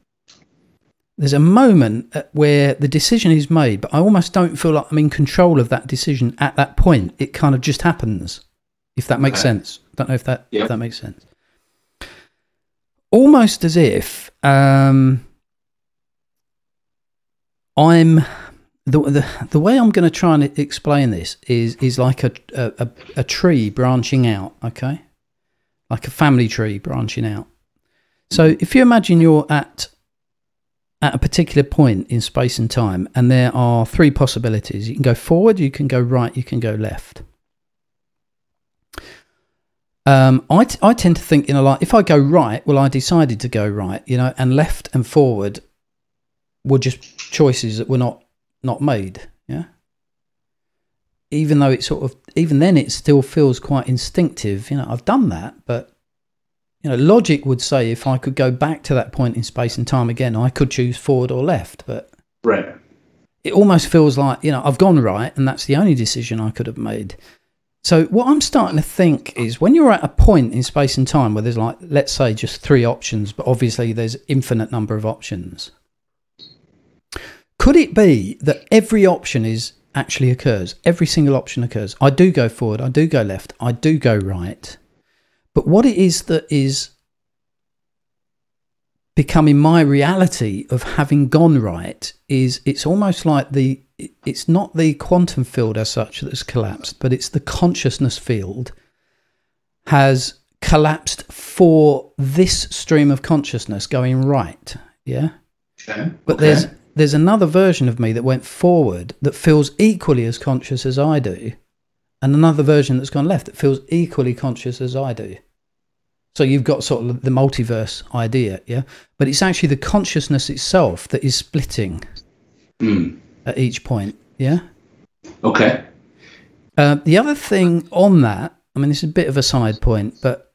Speaker 1: There's a moment where the decision is made, but I almost don't feel like I'm in control of that decision at that point. It kind of just happens. If that makes
Speaker 2: Okay.
Speaker 1: sense. Don't know if that if that makes sense. Almost as if um, I'm the, the the way I'm going to try and explain this is is like a, a a a tree branching out, okay, like a family tree branching out. So if you imagine you're at at a particular point in space and time, and there are three possibilities. You can go forward, you can go right, you can go left. Um, I, t- I tend to think, you know, like if I go right, well, I decided to go right, you know, and left and forward were just choices that were not not made. Yeah. Even though it sort of, even then, it still feels quite instinctive. You know, I've done that, but you know, logic would say if I could go back to that point in space and time again, I could choose forward or left. But
Speaker 2: Right.
Speaker 1: it almost feels like you know I've gone right, and that's the only decision I could have made. So what I'm starting to think is when you're at a point in space and time where there's like let's say just three options, but obviously there's infinite number of options. Could it be that every option is actually occurs. Every single option occurs. I do go forward, I do go left, I do go right. But what it is that is becoming my reality of having gone right is it's almost like the it's not the quantum field as such that's collapsed, but it's the consciousness field has collapsed for this stream of consciousness going right. Yeah.
Speaker 2: Okay.
Speaker 1: But there's there's another version of me that went forward that feels equally as conscious as I do, and another version that's gone left that feels equally conscious as I do. So you've got sort of the multiverse idea, yeah. But it's actually the consciousness itself that is splitting
Speaker 2: Mm.
Speaker 1: at each point, yeah.
Speaker 2: Okay.
Speaker 1: Uh, the other thing on that, I mean, this is a bit of a side point, but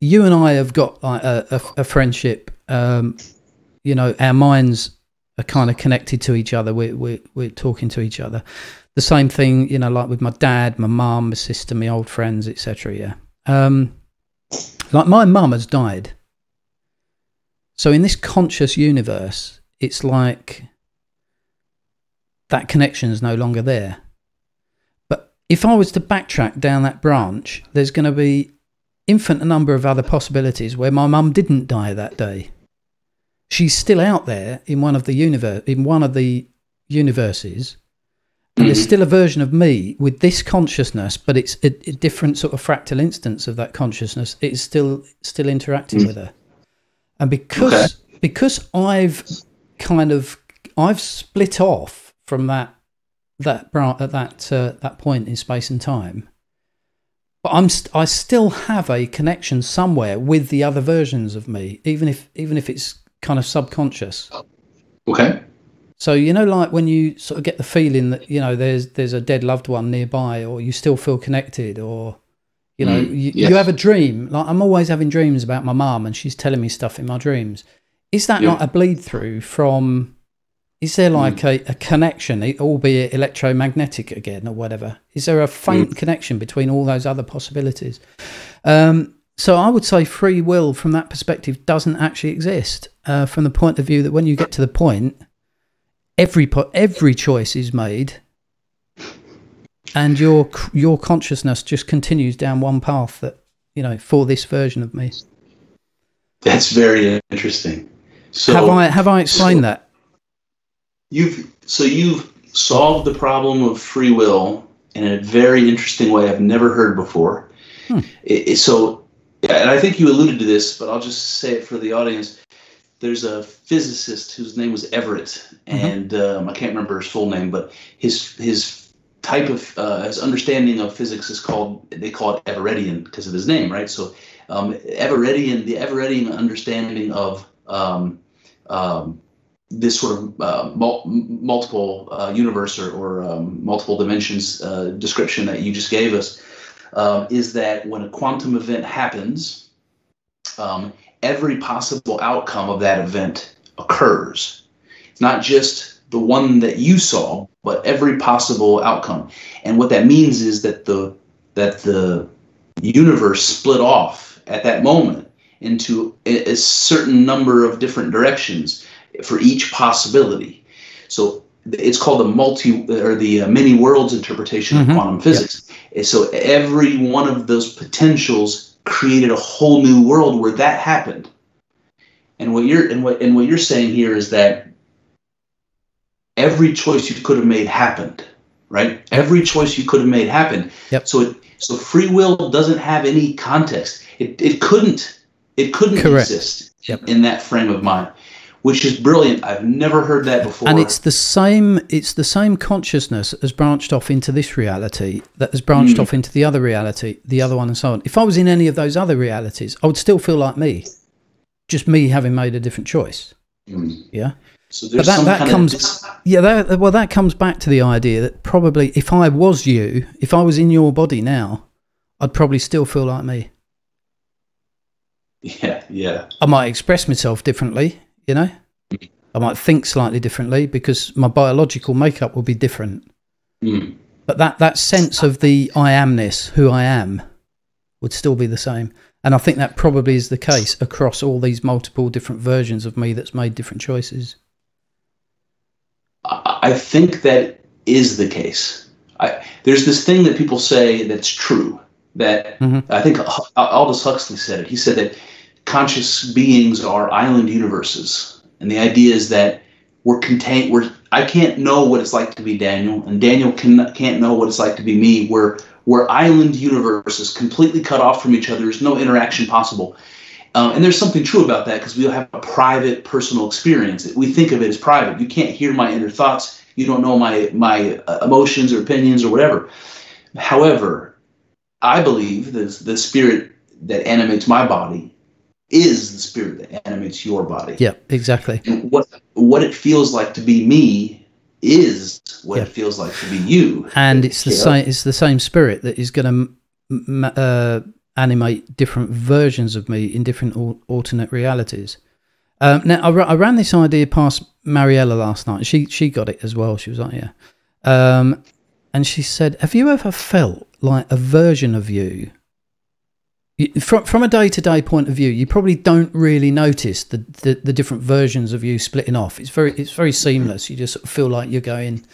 Speaker 1: you and I have got like a, a, a friendship. Um, you know, our minds are kind of connected to each other. We're, we're, we're talking to each other. The same thing, you know, like with my dad, my mum, my sister, my old friends, etc. Yeah. Um, like my mum has died. So in this conscious universe, it's like that connection is no longer there. But if I was to backtrack down that branch, there's going to be infinite number of other possibilities where my mum didn't die that day. She's still out there in one of the universe in one of the universes. And there's still a version of me with this consciousness, but it's a, a different sort of fractal instance of that consciousness. It's still still interacting with her, and because because I've kind of I've split off from that that at that uh, that point in space and time, but I'm st- I still have a connection somewhere with the other versions of me, even if even if it's kind of subconscious.
Speaker 2: Okay.
Speaker 1: So you know, like when you sort of get the feeling that you know there's there's a dead loved one nearby, or you still feel connected, or you know
Speaker 2: Mm,
Speaker 1: you,
Speaker 2: yes.
Speaker 1: you have a dream. Like I'm always having dreams about my mum, and she's telling me stuff in my dreams. Is that
Speaker 2: Yeah.
Speaker 1: not a bleed through from? Is there like a, a connection, albeit electromagnetic again or whatever? Is there a faint connection between all those other possibilities? Um, so I would say free will from that perspective doesn't actually exist. Uh, from the point of view that when you get to the point, every po- every choice is made, and your your consciousness just continues down one path that you know for this version of me.
Speaker 2: That's very interesting. So
Speaker 1: have I have I explained that?
Speaker 2: You've so you've solved the problem of free will in a very interesting way I've never heard before.
Speaker 1: Hmm.
Speaker 2: It- it- so, and I think you alluded to this, but I'll just say it for the audience. There's a physicist whose name was Everett, and um, I can't remember his full name, but his his type of uh, his understanding of physics is called they call it Everettian because of his name, right? So, um, Everettian, the Everettian understanding of um, um, this sort of uh, mul- multiple uh, universe or, or um, multiple dimensions uh, description that you just gave us um, is that when a quantum event happens, um, every possible outcome of that event occurs. It's not just the one that you saw, but every possible outcome. And what that means is that the that the universe split off at that moment into a, a certain number of different directions for each possibility. So it's called the multi or the uh, many worlds interpretation
Speaker 1: Mhm.
Speaker 2: of quantum physics. And So every one of those potentials created a whole new world where that happened. And what you're and what and what you're saying here is that every choice you could have made happened, right? Every choice you could have made happened.
Speaker 1: Yep.
Speaker 2: So it so free will doesn't have any context. It it couldn't it couldn't
Speaker 1: Correct.
Speaker 2: exist
Speaker 1: Yep.
Speaker 2: in that frame of mind, which is brilliant. I've never heard that before.
Speaker 1: and it's the same it's the same consciousness that has branched off into this reality that has branched off into the other reality the other one and so on. If i was in any of those other realities i would still feel like me just me having made a different choice.
Speaker 2: Mm.
Speaker 1: yeah?
Speaker 2: So
Speaker 1: but that, that comes
Speaker 2: dis-
Speaker 1: yeah that, well that comes back to the idea that probably if i was you if i was in your body now i'd probably still feel like me.
Speaker 2: Yeah yeah.
Speaker 1: I might express myself differently you know i might think slightly differently because my biological makeup will be different
Speaker 2: Mm.
Speaker 1: but that that sense of the I amness, who I am, would still be the same. And I think that probably is the case across all these multiple different versions of me that's made different choices.
Speaker 2: I think that is the case. I, there's this thing that people say that's true. That
Speaker 1: Mhm.
Speaker 2: I think Aldous Huxley said it. He said that conscious beings are island universes, and the idea is that we're contained. We're I can't know what it's like to be Daniel, and Daniel can can't know what it's like to be me. We're we're island universes, completely cut off from each other. There's no interaction possible. Um, and there's something true about that because we have a private, personal experience. We think of it as private. You can't hear my inner thoughts. You don't know my my uh, emotions or opinions or whatever. However, I believe that the spirit that animates my body is the spirit that animates your body.
Speaker 1: Yeah, exactly.
Speaker 2: And what what it feels like to be me is what
Speaker 1: Yeah.
Speaker 2: it feels like to be you.
Speaker 1: and it's the
Speaker 2: Yeah.
Speaker 1: same it's the same spirit that is going to uh, animate different versions of me in different al- alternate realities um, now I, ra- I ran this idea past mariella last night she she got it as well she was like yeah um, and she said have you ever felt like a version of you- from from a day to day point of view, you probably don't really notice the, the the different versions of you splitting off. It's very it's very seamless. You just sort of feel like you're going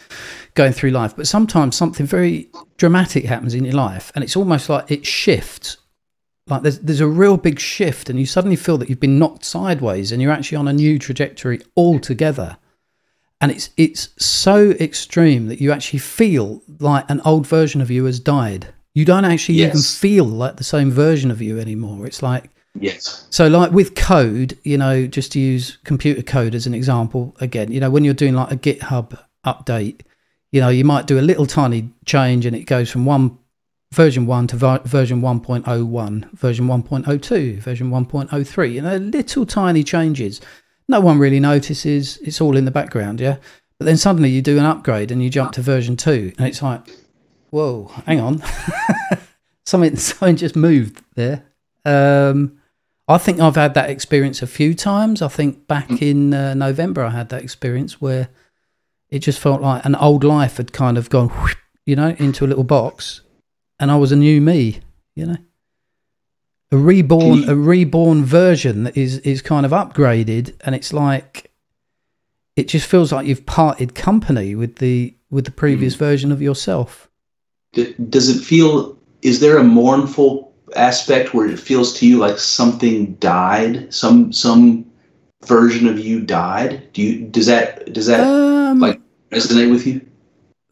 Speaker 1: going through life. But sometimes something very dramatic happens in your life, and it's almost like it shifts. Like there's there's a real big shift, and you suddenly feel that you've been knocked sideways, and you're actually on a new trajectory altogether. And it's it's so extreme that you actually feel like an old version of you has died. You don't actually even feel like the same version of you anymore. It's like
Speaker 2: Yes.
Speaker 1: so, like with code, you know, just to use computer code as an example, again, you know, when you're doing like a GitHub update, you know, you might do a little tiny change and it goes from one version one to vi- version 1.01, version 1.02, version 1.03, you know, little tiny changes. No one really notices. It's all in the background, yeah. But then suddenly you do an upgrade and you jump to version two, and it's like, whoa, hang on, something something just moved there. Um, I think I've had that experience a few times. I think back in uh, November, I had that experience where it just felt like an old life had kind of gone, whoosh, you know, into a little box, and I was a new me, you know, a reborn,
Speaker 2: you-
Speaker 1: a reborn version that is is kind of upgraded, and it's like it just feels like you've parted company with the with the previous version of yourself.
Speaker 2: D- does it feel? Is there a mournful aspect where it feels to you like something died? Some some version of you died? Do you does that does that
Speaker 1: Um,
Speaker 2: like resonate with you?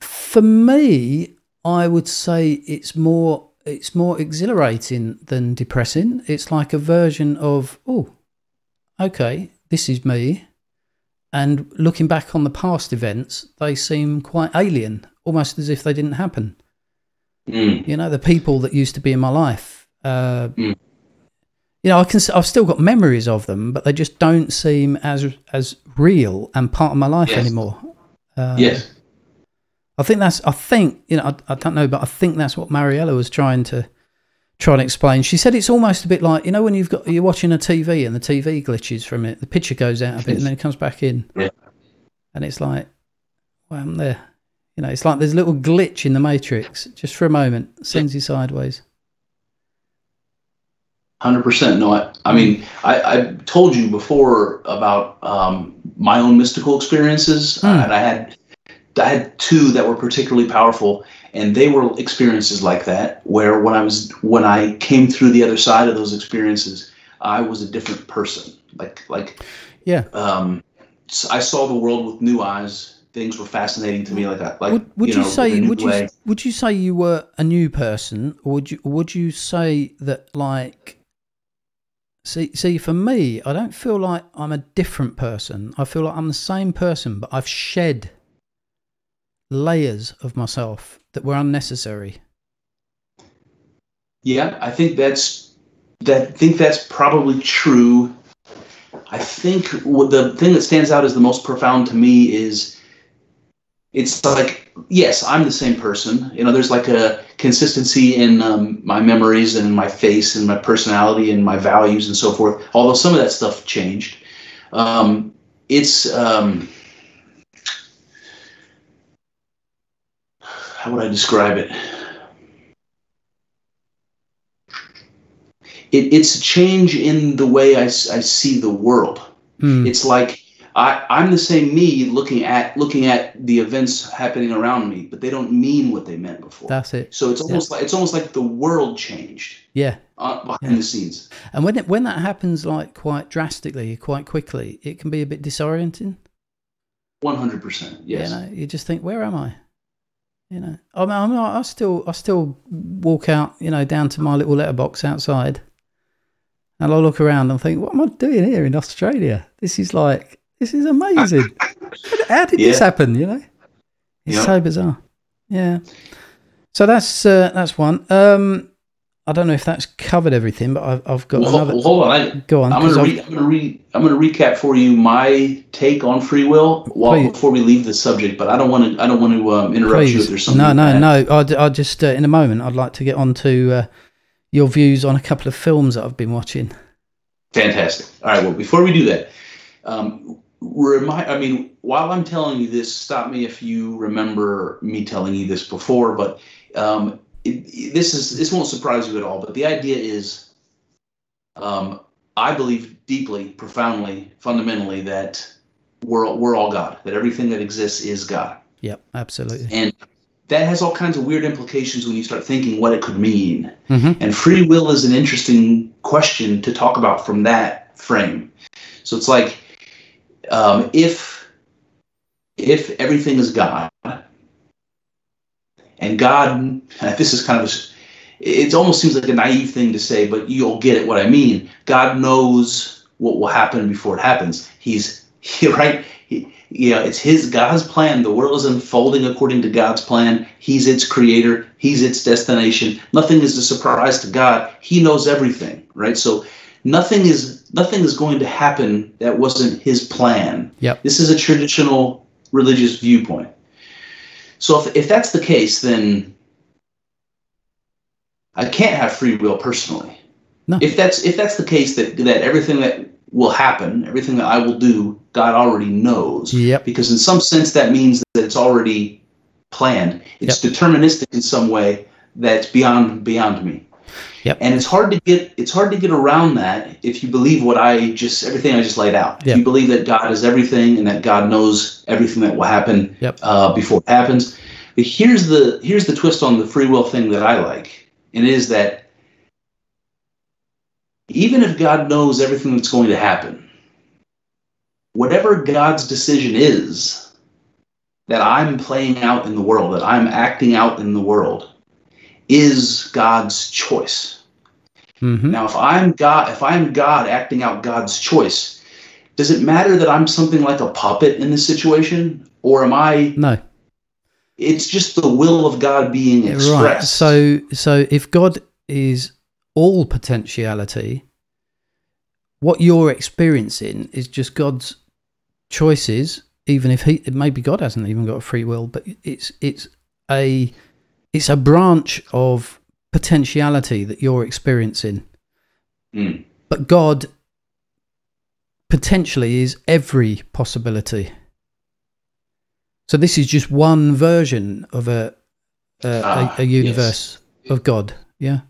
Speaker 1: for me, I would say it's more it's more exhilarating than depressing. It's like a version of oh, okay, this is me, and looking back on the past events, they seem quite alien, almost as if they didn't happen.
Speaker 2: Mm.
Speaker 1: You know, the people that used to be in my life. Uh,
Speaker 2: Mm.
Speaker 1: You know, I can. I've still got memories of them, but they just don't seem as as real and part of my life
Speaker 2: Yes.
Speaker 1: anymore. Uh,
Speaker 2: yes.
Speaker 1: I think that's. I think you know. I, I don't know, but I think that's what Mariella was trying to try and explain. She said it's almost a bit like you know when you've got you're watching a TV and the TV glitches from it. The picture goes out a bit and then it comes back in.
Speaker 2: Yeah.
Speaker 1: And it's like, well, I'm there. You know, it's like there's a little glitch in the matrix just for a moment, sends you sideways.
Speaker 2: Hundred percent. No, I, I mean, I, I told you before about um, my own mystical experiences, uh, and I had I had two that were particularly powerful, and they were experiences like that, where when I was when I came through the other side of those experiences, I was a different person. Like like
Speaker 1: Yeah.
Speaker 2: um, I saw the world with new eyes. Things were fascinating to me. Like I like
Speaker 1: would would you,
Speaker 2: know, a
Speaker 1: say would you
Speaker 2: way.
Speaker 1: would you say you were a new person, or would you would you say that like see see for me, I don't feel like I'm a different person. I feel like I'm the same person, but I've shed layers of myself that were unnecessary.
Speaker 2: Yeah, I think that's that. Think that's probably true. I think the thing that stands out as the most profound to me is it's like yes, I'm the same person. You know, there's like a consistency in um, my memories and my face and my personality and my values and so forth. Although some of that stuff changed, um, it's um, how would I describe it? it, it's a change in the way I see the world.
Speaker 1: Hmm.
Speaker 2: It's like I, I'm the same me looking at looking at the events happening around me, but they don't mean what they meant before.
Speaker 1: That's it.
Speaker 2: so it's almost like it's almost like the world changed
Speaker 1: Yeah.
Speaker 2: uh, behind the scenes.
Speaker 1: And when it, when that happens like quite drastically, quite quickly, it can be a bit disorienting.
Speaker 2: One hundred percent. Yes.
Speaker 1: You know, you just think, where am I? You know, I mean, I'm, I still, I still walk out, you know, down to my little letterbox outside, and I look around and think, what am I doing here in Australia? This is like, this is amazing. How did this happen? You know, it's
Speaker 2: Yeah.
Speaker 1: so bizarre. Yeah. So that's uh, that's one. Um, I don't know if that's covered everything, but I've, I've got
Speaker 2: Well,
Speaker 1: another.
Speaker 2: well, hold on. I,
Speaker 1: Go on.
Speaker 2: I'm
Speaker 1: I've-
Speaker 2: re, I'm gonna re, I'm gonna recap for you my take on free will while,
Speaker 1: Please.
Speaker 2: before we leave the subject. But I don't want to I don't want to um, interrupt you if
Speaker 1: Please.
Speaker 2: there's something.
Speaker 1: No,
Speaker 2: to
Speaker 1: no, no. I'd, I'd just, uh, in a moment, I'd like to get on to uh, your views on a couple of films that I've been watching.
Speaker 2: Fantastic. All right. Well, before we do that, um, remind. I mean, while I'm telling you this, stop me if you remember me telling you this before. But um, it, this is this won't surprise you at all. But the idea is, um, I believe deeply, profoundly, fundamentally that we're we're all God. That everything that exists is God.
Speaker 1: Yep, absolutely.
Speaker 2: And that has all kinds of weird implications when you start thinking what it could mean.
Speaker 1: hmm
Speaker 2: And free will is an interesting question to talk about from that frame. So it's like um, if if everything is God, and God, this is kind of a, it almost seems like a naive thing to say, but you'll get it what I mean. God knows what will happen before it happens. He's he, right. He, yeah, it's his God's plan. The world is unfolding according to God's plan. He's its creator. He's its destination. Nothing is a surprise to God. He knows everything, right? So nothing is nothing is going to happen that wasn't his plan.
Speaker 1: Yep.
Speaker 2: This is a traditional religious viewpoint. So if, if that's the case, then I can't have free will personally.
Speaker 1: No.
Speaker 2: If that's if that's the case that that everything that will happen, everything that I will do, God already knows.
Speaker 1: Yep.
Speaker 2: Because in some sense that means that it's already planned. It's deterministic in some way that's beyond beyond me.
Speaker 1: Yep.
Speaker 2: And it's hard to get it's hard to get around that if you believe what I just everything I just laid out.
Speaker 1: Yep.
Speaker 2: If you believe that God is everything and that God knows everything that will happen
Speaker 1: Yep.
Speaker 2: uh, before it happens. But here's the here's the twist on the free will thing that I like, and it is that even if God knows everything that's going to happen, whatever God's decision is that I'm playing out in the world, that I'm acting out in the world, is God's choice.
Speaker 1: hmm
Speaker 2: Now, if I'm God, if I'm God acting out God's choice, does it matter that I'm something like a puppet in this situation, or am I?
Speaker 1: No.
Speaker 2: It's just the will of God being expressed. Right.
Speaker 1: So, so if God is all potentiality, what you're experiencing is just God's choices. Even if he, maybe God hasn't even got a free will, but it's it's a it's a branch of potentiality that you're experiencing.
Speaker 2: Mm.
Speaker 1: But God potentially is every possibility. So this is just one version of a a,
Speaker 2: Ah,
Speaker 1: a, a universe of God. Yeah.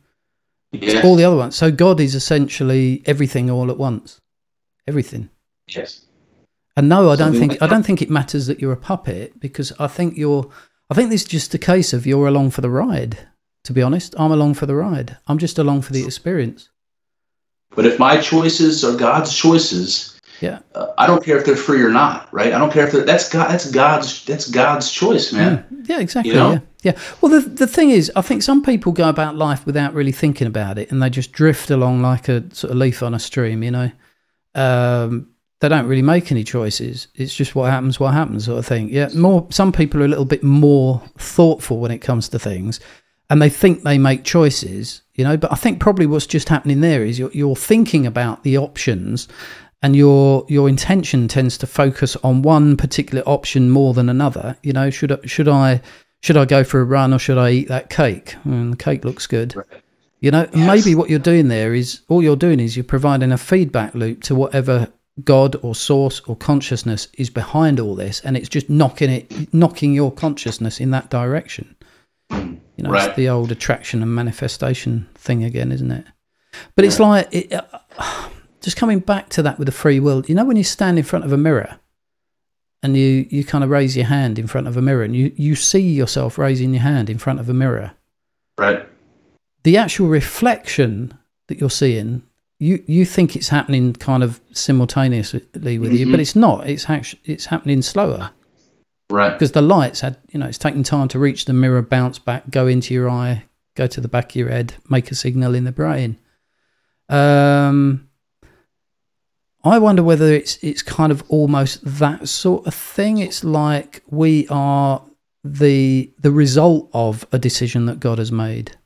Speaker 2: yeah.
Speaker 1: All the other ones. So God is essentially everything all at once. Everything.
Speaker 2: yes.
Speaker 1: And no, I don't
Speaker 2: Something
Speaker 1: think
Speaker 2: like
Speaker 1: I don't think it matters that you're a puppet because I think you're I think this is just a case of you're along for the ride. To be honest, I'm along for the ride. I'm just along for the experience.
Speaker 2: But if my choices are God's choices,
Speaker 1: Yeah.
Speaker 2: uh, I don't care if they're free or not, right? I don't care if they're that's God that's God's that's God's choice, man.
Speaker 1: Mm. Yeah, exactly.
Speaker 2: You know?
Speaker 1: Yeah, yeah. Well, the the thing is, I think some people go about life without really thinking about it, and they just drift along like a sort of leaf on a stream. You know, um, they don't really make any choices. It's just what happens, what happens, sort of thing. Yeah. More. Some people are a little bit more thoughtful when it comes to things, and they think they make choices. You know, but I think probably what's just happening there is you're, you're thinking about the options and your your intention tends to focus on one particular option more than another. You know, should I, should I should I go for a run or should I eat that cake? Mm, the cake looks good. You know,
Speaker 2: Yes.
Speaker 1: maybe what you're doing there is all you're doing is you're providing a feedback loop to whatever God or source or consciousness is behind all this, and it's just knocking it, knocking your consciousness in that direction. You know,
Speaker 2: Right.
Speaker 1: it's the old attraction and manifestation thing again, isn't it? But it's like it, uh, just coming back to that with the free will. You know, when you stand in front of a mirror and you you kind of raise your hand in front of a mirror and you you see yourself raising your hand in front of a mirror
Speaker 2: Right.
Speaker 1: the actual reflection that you're seeing you you think it's happening kind of simultaneously with you but
Speaker 2: Mhm.
Speaker 1: it's not it's actually it's happening slower
Speaker 2: Right.
Speaker 1: because the lights had you know it's taking time to reach the mirror bounce back go into your eye go to the back of your head make a signal in the brain um i wonder whether it's it's kind of almost that sort of thing it's like we are the the result of a decision that god has made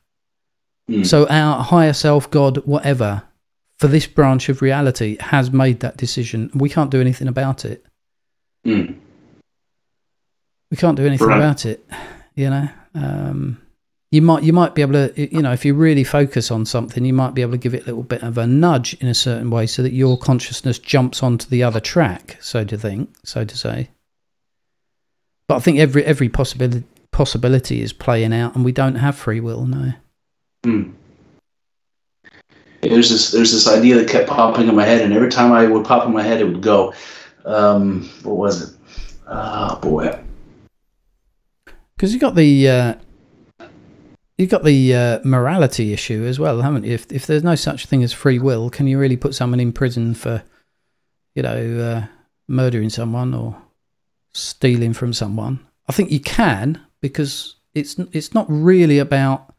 Speaker 2: Mm.
Speaker 1: so our higher self god whatever for this branch of reality has made that decision we can't do anything about it
Speaker 2: Mm.
Speaker 1: we can't do anything
Speaker 2: Right.
Speaker 1: about it you know um you might you might be able to you know if you really focus on something you might be able to give it a little bit of a nudge in a certain way so that your consciousness jumps onto the other track so to think so to say but i think every every possibility possibility is playing out and we don't have free will no
Speaker 2: Hmm. There's this there's this idea that kept popping in my head, and every time I would pop in my head, it would go. Um, what was it? Oh boy.
Speaker 1: because you got the uh you got the uh, morality issue as well, haven't you? If if there's no such thing as free will, can you really put someone in prison for, you know, uh, murdering someone or stealing from someone? I think you can because it's it's not really about.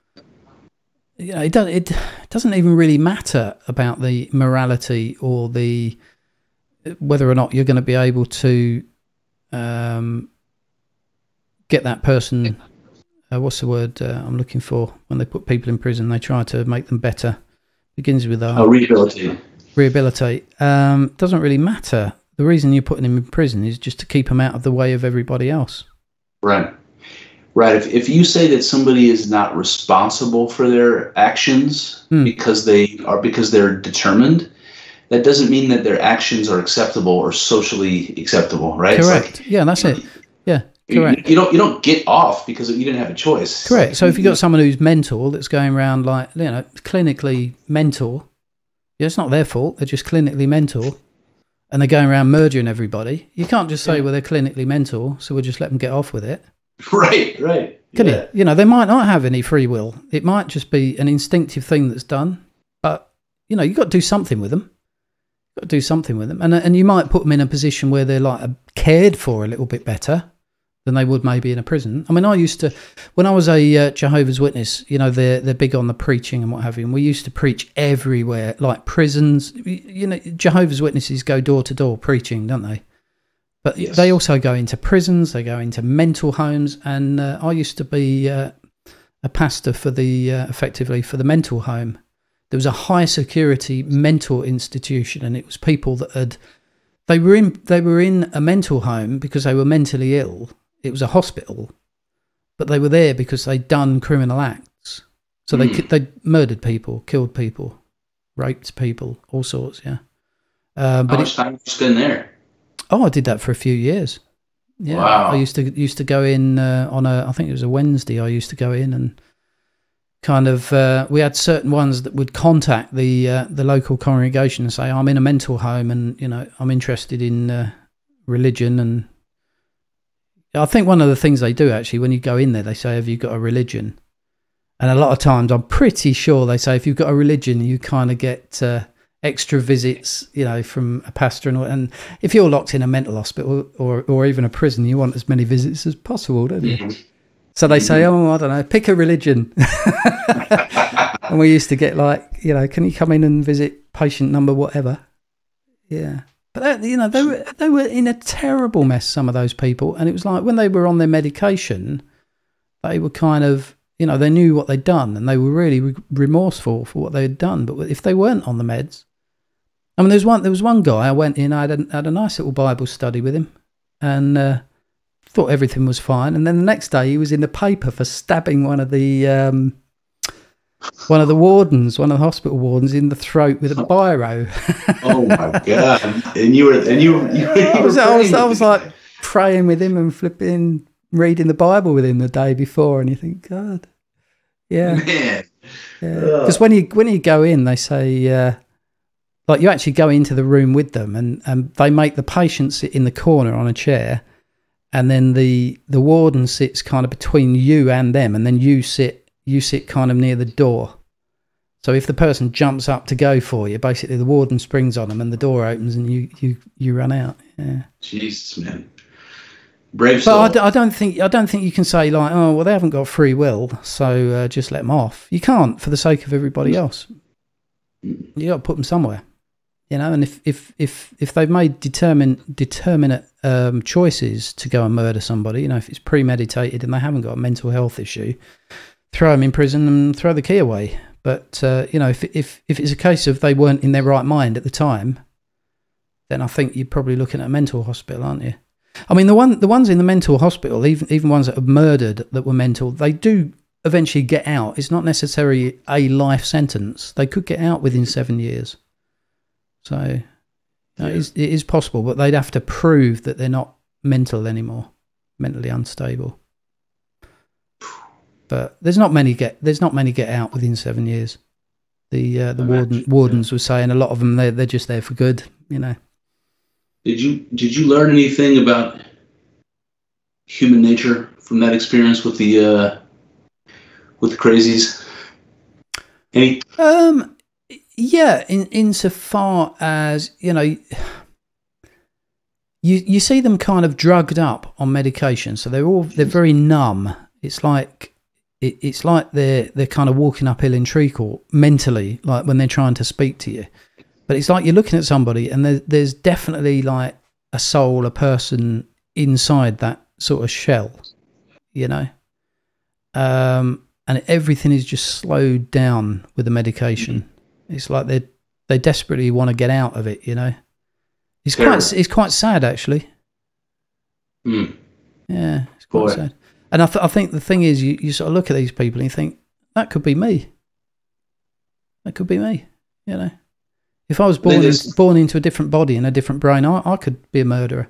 Speaker 1: You know, it does. It doesn't even really matter about the morality or the whether or not you're going to be able to um, get that person uh, what's the word uh, I'm looking for when they put people in prison? They try to make them better. Begins with
Speaker 2: Oh,
Speaker 1: uh,
Speaker 2: rehabilitating.
Speaker 1: rehabilitate. Um, doesn't really matter. The reason you're putting them in prison is just to keep them out of the way of everybody else.
Speaker 2: Right. Right. If, if you say that somebody is not responsible for their actions
Speaker 1: Hmm.
Speaker 2: because they are because they're determined, that doesn't mean that their actions are acceptable or socially acceptable, right? It's like,
Speaker 1: Correct. yeah, that's it. Yeah,
Speaker 2: you-
Speaker 1: correct.
Speaker 2: You, don't you don't get off because you didn't have a choice.
Speaker 1: Correct. So if you've got someone who's mental that's going around like you know clinically mental, yeah, it's not their fault. They're just clinically mental, and they're going around murdering everybody. You can't just say,
Speaker 2: Yeah.
Speaker 1: well, they're clinically mental, so we'll just let them get off with it.
Speaker 2: right, right.
Speaker 1: Can
Speaker 2: yeah.
Speaker 1: it? You know, they might not have any free will. It might just be an instinctive thing that's done. But you know, you've got to do something with them. Got to do something with them, and and you might put them in a position where they're like cared for a little bit better than they would maybe in a prison. I mean, I used to when I was a uh, Jehovah's Witness. You know, they're they're big on the preaching and what have you. And we used to preach everywhere, like prisons. You know, Jehovah's Witnesses go door to door preaching, don't they? But
Speaker 2: Yes.
Speaker 1: they also go into prisons, they go into mental homes, and uh, I used to be uh, a pastor for the uh, effectively for the mental home. There was a high security mental institution, and it was people that had they were in they were in a mental home because they were mentally ill. It was a hospital, but they were there because they'd done criminal acts. So they
Speaker 2: Hmm.
Speaker 1: they murdered people, killed people, raped people, all sorts. Yeah, uh,
Speaker 2: How
Speaker 1: but it,
Speaker 2: have you spent there?
Speaker 1: Oh, I did that for a few years. Yeah,
Speaker 2: Wow.
Speaker 1: I used to used to go in uh, on a I think it was a Wednesday. I used to go in and kind of uh, we had certain ones that would contact the uh, the local congregation and say I'm in a mental home and you know I'm interested in uh, religion and I think one of the things they do actually when you go in there they say have you got a religion and a lot of times I'm pretty sure they say if you've got a religion you kind of get uh, extra visits you know from a pastor and all, and if you're locked in a mental hospital or or even a prison you want as many visits as possible don't you
Speaker 2: Mhm.
Speaker 1: so they say, oh, I don't know, pick a religion. and we used to get like, you know, can you come in and visit patient number whatever? Yeah. But that, you know, they were they were in a terrible mess. Some of those people, and it was like when they were on their medication, they were kind of, you know, they knew what they'd done, and they were really re- remorseful for what they had done. But if they weren't on the meds, I mean, there's one. There was one guy I went in. I had a, had a nice little Bible study with him, and uh, thought everything was fine. And then the next day, he was in the paper for stabbing one of the um, one of the wardens, one of the hospital wardens, in the throat with a biro.
Speaker 2: Oh my god! And you were and you you, you
Speaker 1: I was, I was, I was like praying with him and flipping, reading the Bible with him the day before, and you think, God, yeah. Because when you when you go in, they say uh, like you actually go into the room with them, and and they make the patient sit in the corner on a chair, and then the the warden sits kind of between you and them, and then you sit you sit kind of near the door. So if the person jumps up to go for you, basically the warden springs on them, and the door opens, and you you you run out. Yeah.
Speaker 2: Jesus, man. Brave soul.
Speaker 1: But I I, don't think I don't think you can say like, oh well, they haven't got free will, so uh, just let them off. You can't for the sake of everybody else. You got to put them somewhere, you know. And if if if if they've made determine determinate um, choices to go and murder somebody, you know, if it's premeditated and they haven't got a mental health issue, throw them in prison and throw the key away. But uh, you know, if if if it's a case of they weren't in their right mind at the time, then I think you're probably looking at a mental hospital, aren't you? I mean, the one the ones in the mental hospital, even even ones that are murdered that were mental, they do eventually get out. It's not necessarily a life sentence. They could get out within seven years. So you know, it, is, it is possible, but they'd have to prove that they're not mental anymore, mentally unstable. But there's not many get there's not many get out within seven years. The uh, the warden, wardens were saying a lot of them they're they're just there for good, you know.
Speaker 2: Did you did you learn anything about human nature from that experience with the uh, with the crazies? Any?
Speaker 1: Um, yeah, in insofar as you know, you you see them kind of drugged up on medication, so they're all they're very numb. It's like it, it's like they're they're kind of walking uphill in treacle mentally, like when they're trying to speak to you. But it's like you're looking at somebody, and there, there's definitely like a soul, a person inside that sort of shell, you know. Um, and everything is just slowed down with the medication. It's like they they desperately want to get out of it, you know. It's
Speaker 2: Terrible.
Speaker 1: quite it's quite sad actually.
Speaker 2: Hmm.
Speaker 1: Yeah, it's quite
Speaker 2: Boy.
Speaker 1: sad. And I, th- I think the thing is, you, you sort of look at these people and you think that could be me. That could be me. You know, if I was born in, born into a different body and a different brain, I, I could be a murderer.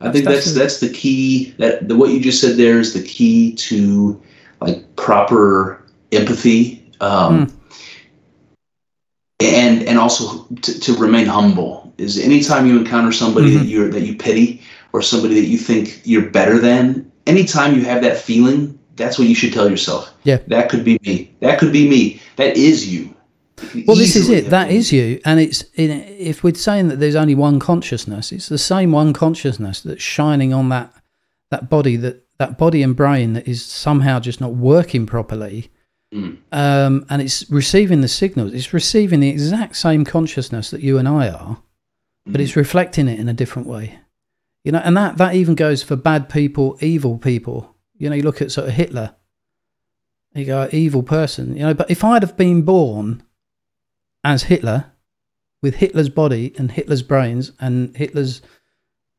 Speaker 2: I think that's
Speaker 1: That's-
Speaker 2: that's the key. That the, what you just said there is the key to like proper empathy, um, and and also to, to remain humble. Is anytime you encounter somebody that
Speaker 1: Mhm.
Speaker 2: you that you pity or somebody that you think you're better than, anytime you have that feeling, that's what you should tell yourself.
Speaker 1: Yeah.
Speaker 2: that could be me. That could be me. That is you.
Speaker 1: Well, this is it. That is you, and it's in, if we're saying that there's only one consciousness, it's the same one consciousness that's shining on that that body that that body and brain that is somehow just not working properly,
Speaker 2: Mm.
Speaker 1: um, and it's receiving the signals. It's receiving the exact same consciousness that you and I are, but it's reflecting it in a different way. You know, and that that even goes for bad people, evil people. You know, you look at sort of Hitler. You go, evil person. You know, but if I'd have been born as Hitler, with Hitler's body and Hitler's brains and Hitler's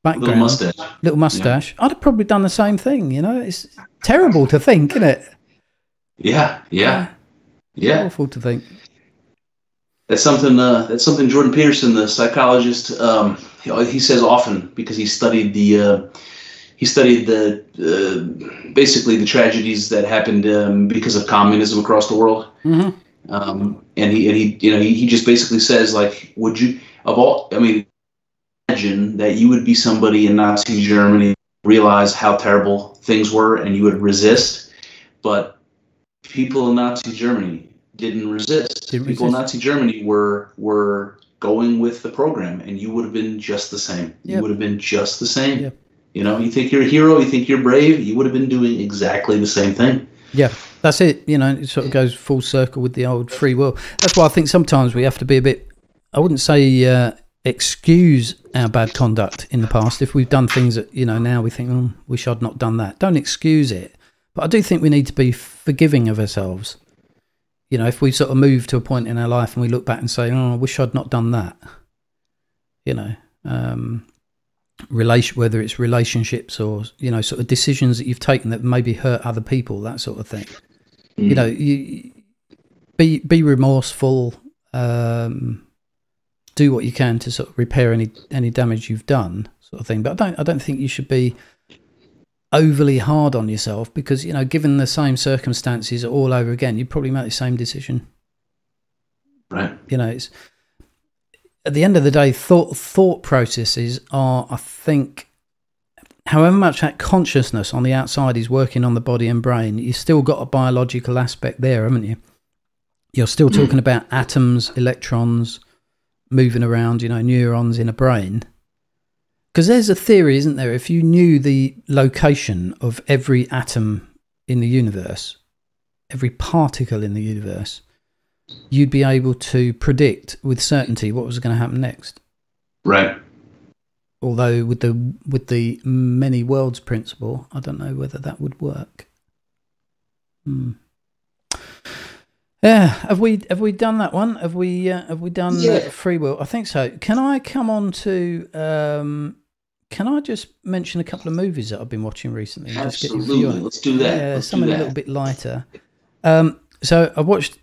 Speaker 1: background,
Speaker 2: little mustache.
Speaker 1: little mustache, I'd have probably done the same thing. You know, it's terrible to think, isn't it?
Speaker 2: Yeah, yeah, yeah.
Speaker 1: Awful to think.
Speaker 2: That's something. Uh, that's something Jordan Peterson, the psychologist, um, he, he says often because he studied the uh, he studied the uh, basically the tragedies that happened um, because of communism across the world.
Speaker 1: hmm
Speaker 2: Um, and he and he you know he, he just basically says like, would you of all? I mean, imagine that you would be somebody in Nazi Germany, realize how terrible things were, and you would resist, but people in Nazi Germany didn't resist.
Speaker 1: Didn't
Speaker 2: people in. Nazi Germany were were going with the program, and you would have been just the same. You would have been just the same.
Speaker 1: Yep.
Speaker 2: You know, you think you're a hero, you think you're brave, you would have been doing exactly the same thing.
Speaker 1: Yeah, that's it. You know, it sort of goes full circle with the old free will. That's why I think sometimes we have to be a bit. I wouldn't say uh, excuse our bad conduct in the past if we've done things that you know now we think, oh, wish I'd not done that. Don't excuse it, but I do think we need to be forgiving of ourselves. You know, if we sort of move to a point in our life and we look back and say, oh, I wish I'd not done that. You know, um, relation whether it's relationships or you know sort of decisions that you've taken that maybe hurt other people that sort of thing you know you be be remorseful um do what you can to sort of repair any any damage you've done sort of thing but i don't i don't think you should be overly hard on yourself because you know given the same circumstances all over again you'd probably make the same decision
Speaker 2: Right.
Speaker 1: you know it's at the end of the day thought thought processes are i think however much that consciousness on the outside is working on the body and brain, you've still got a biological aspect there, haven't you? You're still hmm. talking about atoms, electrons moving around, you know, neurons in a brain. Because there's a theory, isn't there? If you knew the location of every atom in the universe, every particle in the universe, you'd be able to predict with certainty what was going to happen next.
Speaker 2: Right.
Speaker 1: Although with the with the many worlds principle, I don't know whether that would work. Hmm. Yeah, have we have we done that one? Have we uh, have we done
Speaker 2: Yeah.
Speaker 1: uh, free will? I think so. Can I come on to? Um, can I just mention a couple of movies that I've been watching recently? and just get your view on
Speaker 2: Absolutely. Let's do that.
Speaker 1: Yeah,
Speaker 2: Let's
Speaker 1: something a little bit lighter. Um, so I watched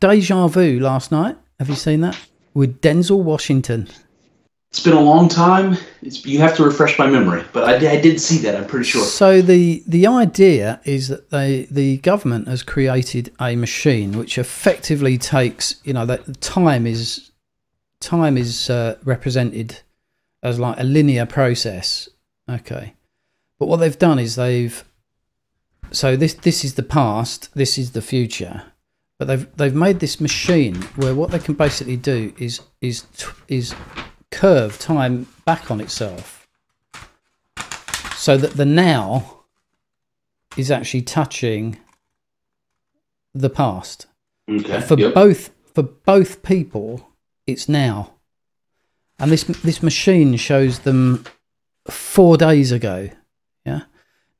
Speaker 1: Deja Vu last night. Have you seen that with Denzel Washington?
Speaker 2: It's been a long time. It's, you have to refresh my memory, but I, I did see that. I'm pretty sure.
Speaker 1: So the the idea is that they the government has created a machine which effectively takes you know that time is time is uh, represented as like a linear process. Okay, but what they've done is they've so this this is the past, this is the future, but they've they've made this machine where what they can basically do is is is curve time back on itself so that the now is actually touching the past
Speaker 2: Okay.
Speaker 1: for
Speaker 2: Yep.
Speaker 1: both for both people it's now and this this machine shows them four days ago yeah?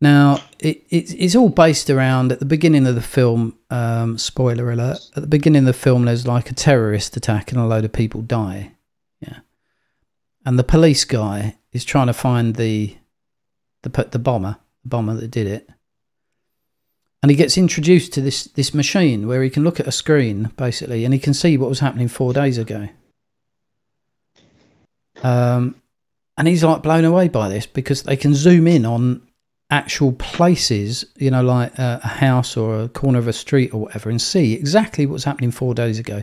Speaker 1: Now it, it it's all based around at the beginning of the film um spoiler alert at the beginning of the film there's like a terrorist attack and a load of people die yeah? And the police guy is trying to find the the the bomber the bomber that did it. And he gets introduced to this this machine where he can look at a screen basically and he can see what was happening four days ago um and he's like blown away by this because they can zoom in on actual places you know like uh, a house or a corner of a street or whatever and see exactly what's happening four days ago.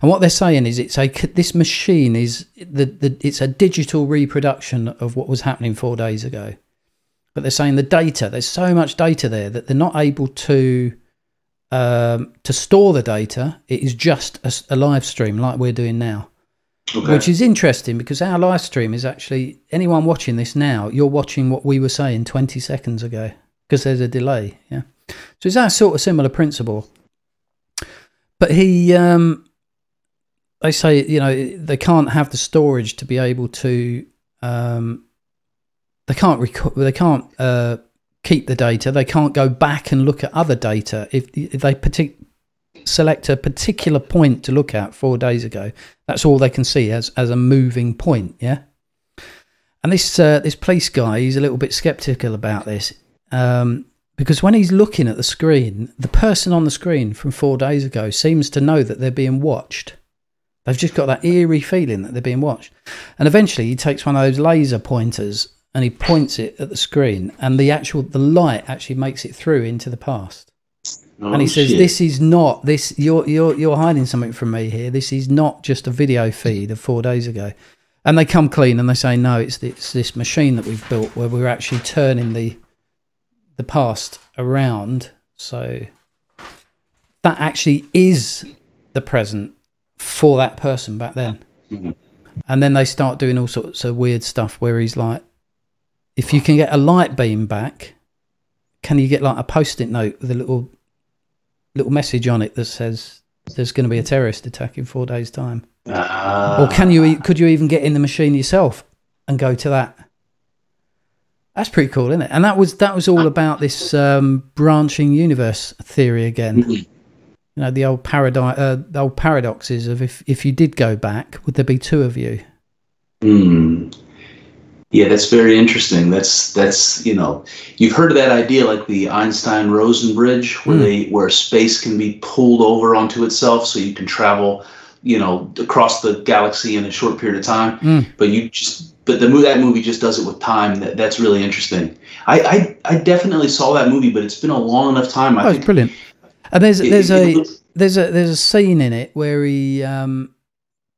Speaker 1: And what they're saying is it's a this machine is the, the it's a digital reproduction of what was happening four days ago. But they're saying the data there's so much data there that they're not able to um, to store the data. It is just a live stream like we're doing now
Speaker 2: Okay.
Speaker 1: which is interesting because our live stream is actually anyone watching this now you're watching what we were saying 20 seconds ago because there's a delay yeah. So it's that sort of similar principle. But he um they say you know they can't have the storage to be able to um they can't record they can't uh keep the data. They can't go back and look at other data. If, if they partic- select a particular point to look at four days ago that's all they can see as as a moving point yeah? And this uh, this police guy he's a little bit skeptical about this um, because when he's looking at the screen the person on the screen from four days ago seems to know that they're being watched. They've just got that eerie feeling that they're being watched. And eventually he takes one of those laser pointers and he points it at the screen and the actual the light actually makes it through into the past
Speaker 2: Oh,
Speaker 1: and he says
Speaker 2: shit.
Speaker 1: this is not this you're you're you're hiding something from me here this is not just a video feed of four days ago and they come clean and they say no it's it's this machine that we've built where we're actually turning the the past around so that actually is the present for that person back then
Speaker 2: Mhm.
Speaker 1: and then they start doing all sorts of weird stuff where he's like if you can get a light beam back can you get like a post-it note with a little little message on it that says there's going to be a terrorist attack in four days time
Speaker 2: Ah.
Speaker 1: or can you could you even get in the machine yourself and go to that that's pretty cool isn't it and that was that was all about this um, branching universe theory again
Speaker 2: Mhm.
Speaker 1: you know the old paradigm uh, the old paradoxes of if if you did go back would there be two of you
Speaker 2: Hmm. Yeah, that's very interesting. That's that's you know you've heard of that idea like the Einstein Rosen bridge where
Speaker 1: Hmm.
Speaker 2: they where space can be pulled over onto itself so you can travel you know across the galaxy in a short period of time.
Speaker 1: Mm.
Speaker 2: But you just but the movie that movie just does it with time. That that's really interesting. I I, I definitely saw that movie, but it's been a long enough time. I
Speaker 1: oh it's
Speaker 2: think
Speaker 1: brilliant and there's
Speaker 2: it-
Speaker 1: there's
Speaker 2: it
Speaker 1: a there's a there's a scene in it where he um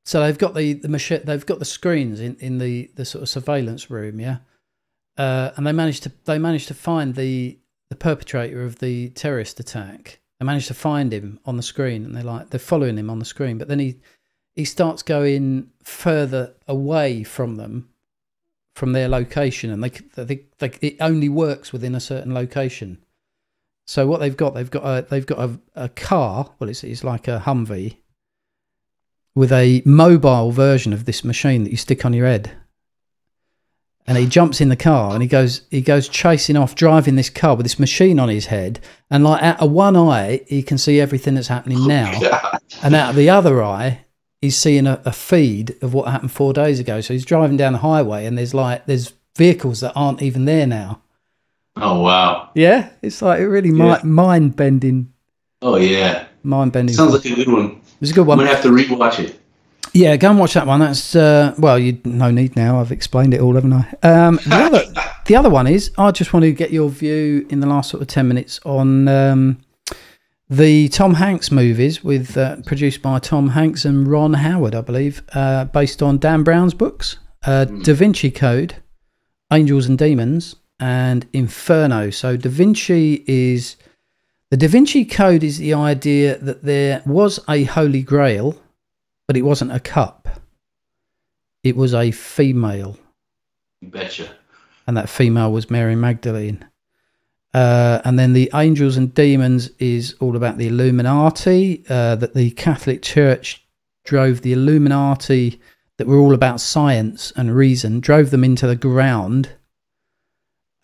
Speaker 1: so they've got the the machine they've got the screens in in the the sort of surveillance room yeah uh, and they managed to they managed to find the the perpetrator of the terrorist attack. They managed to find him on the screen, and they're like they're following him on the screen. But then he he starts going further away from them, from their location, and they they, they it only works within a certain location. So what they've got, they've got a they've got a, a car. Well, it's it's like a Humvee with a mobile version of this machine that you stick on your head. And he jumps in the car and he goes he goes chasing off, driving this car with this machine on his head. And like out of one eye, he can see everything that's happening oh, now,
Speaker 2: God.
Speaker 1: and out of the other eye, he's seeing a, a feed of what happened four days ago. So he's driving down the highway, and there's like there's vehicles that aren't even there now.
Speaker 2: Oh wow.
Speaker 1: Yeah, it's like it really
Speaker 2: Yeah.
Speaker 1: mind bending,
Speaker 2: Oh yeah.
Speaker 1: mind bending.
Speaker 2: Sounds like a good one.
Speaker 1: It was a good one.
Speaker 2: I'm gonna have to rewatch it.
Speaker 1: Yeah, go and watch that one. That's uh, well, you no need now. I've explained it all, haven't I? Um, the other, the other one is I just want to get your view in the last sort of ten minutes on um, the Tom Hanks movies with uh, produced by Tom Hanks and Ron Howard, I believe, uh, based on Dan Brown's books, uh, Da Vinci Code, Angels and Demons, and Inferno. So Da Vinci is the Da Vinci Code is the idea that there was a Holy Grail but it wasn't a cup. It was a female,
Speaker 2: You betcha.
Speaker 1: and that female was Mary Magdalene. Uh, and then the angels and demons is all about the Illuminati. Uh, that the Catholic Church drove the Illuminati, that were all about science and reason, drove them into the ground,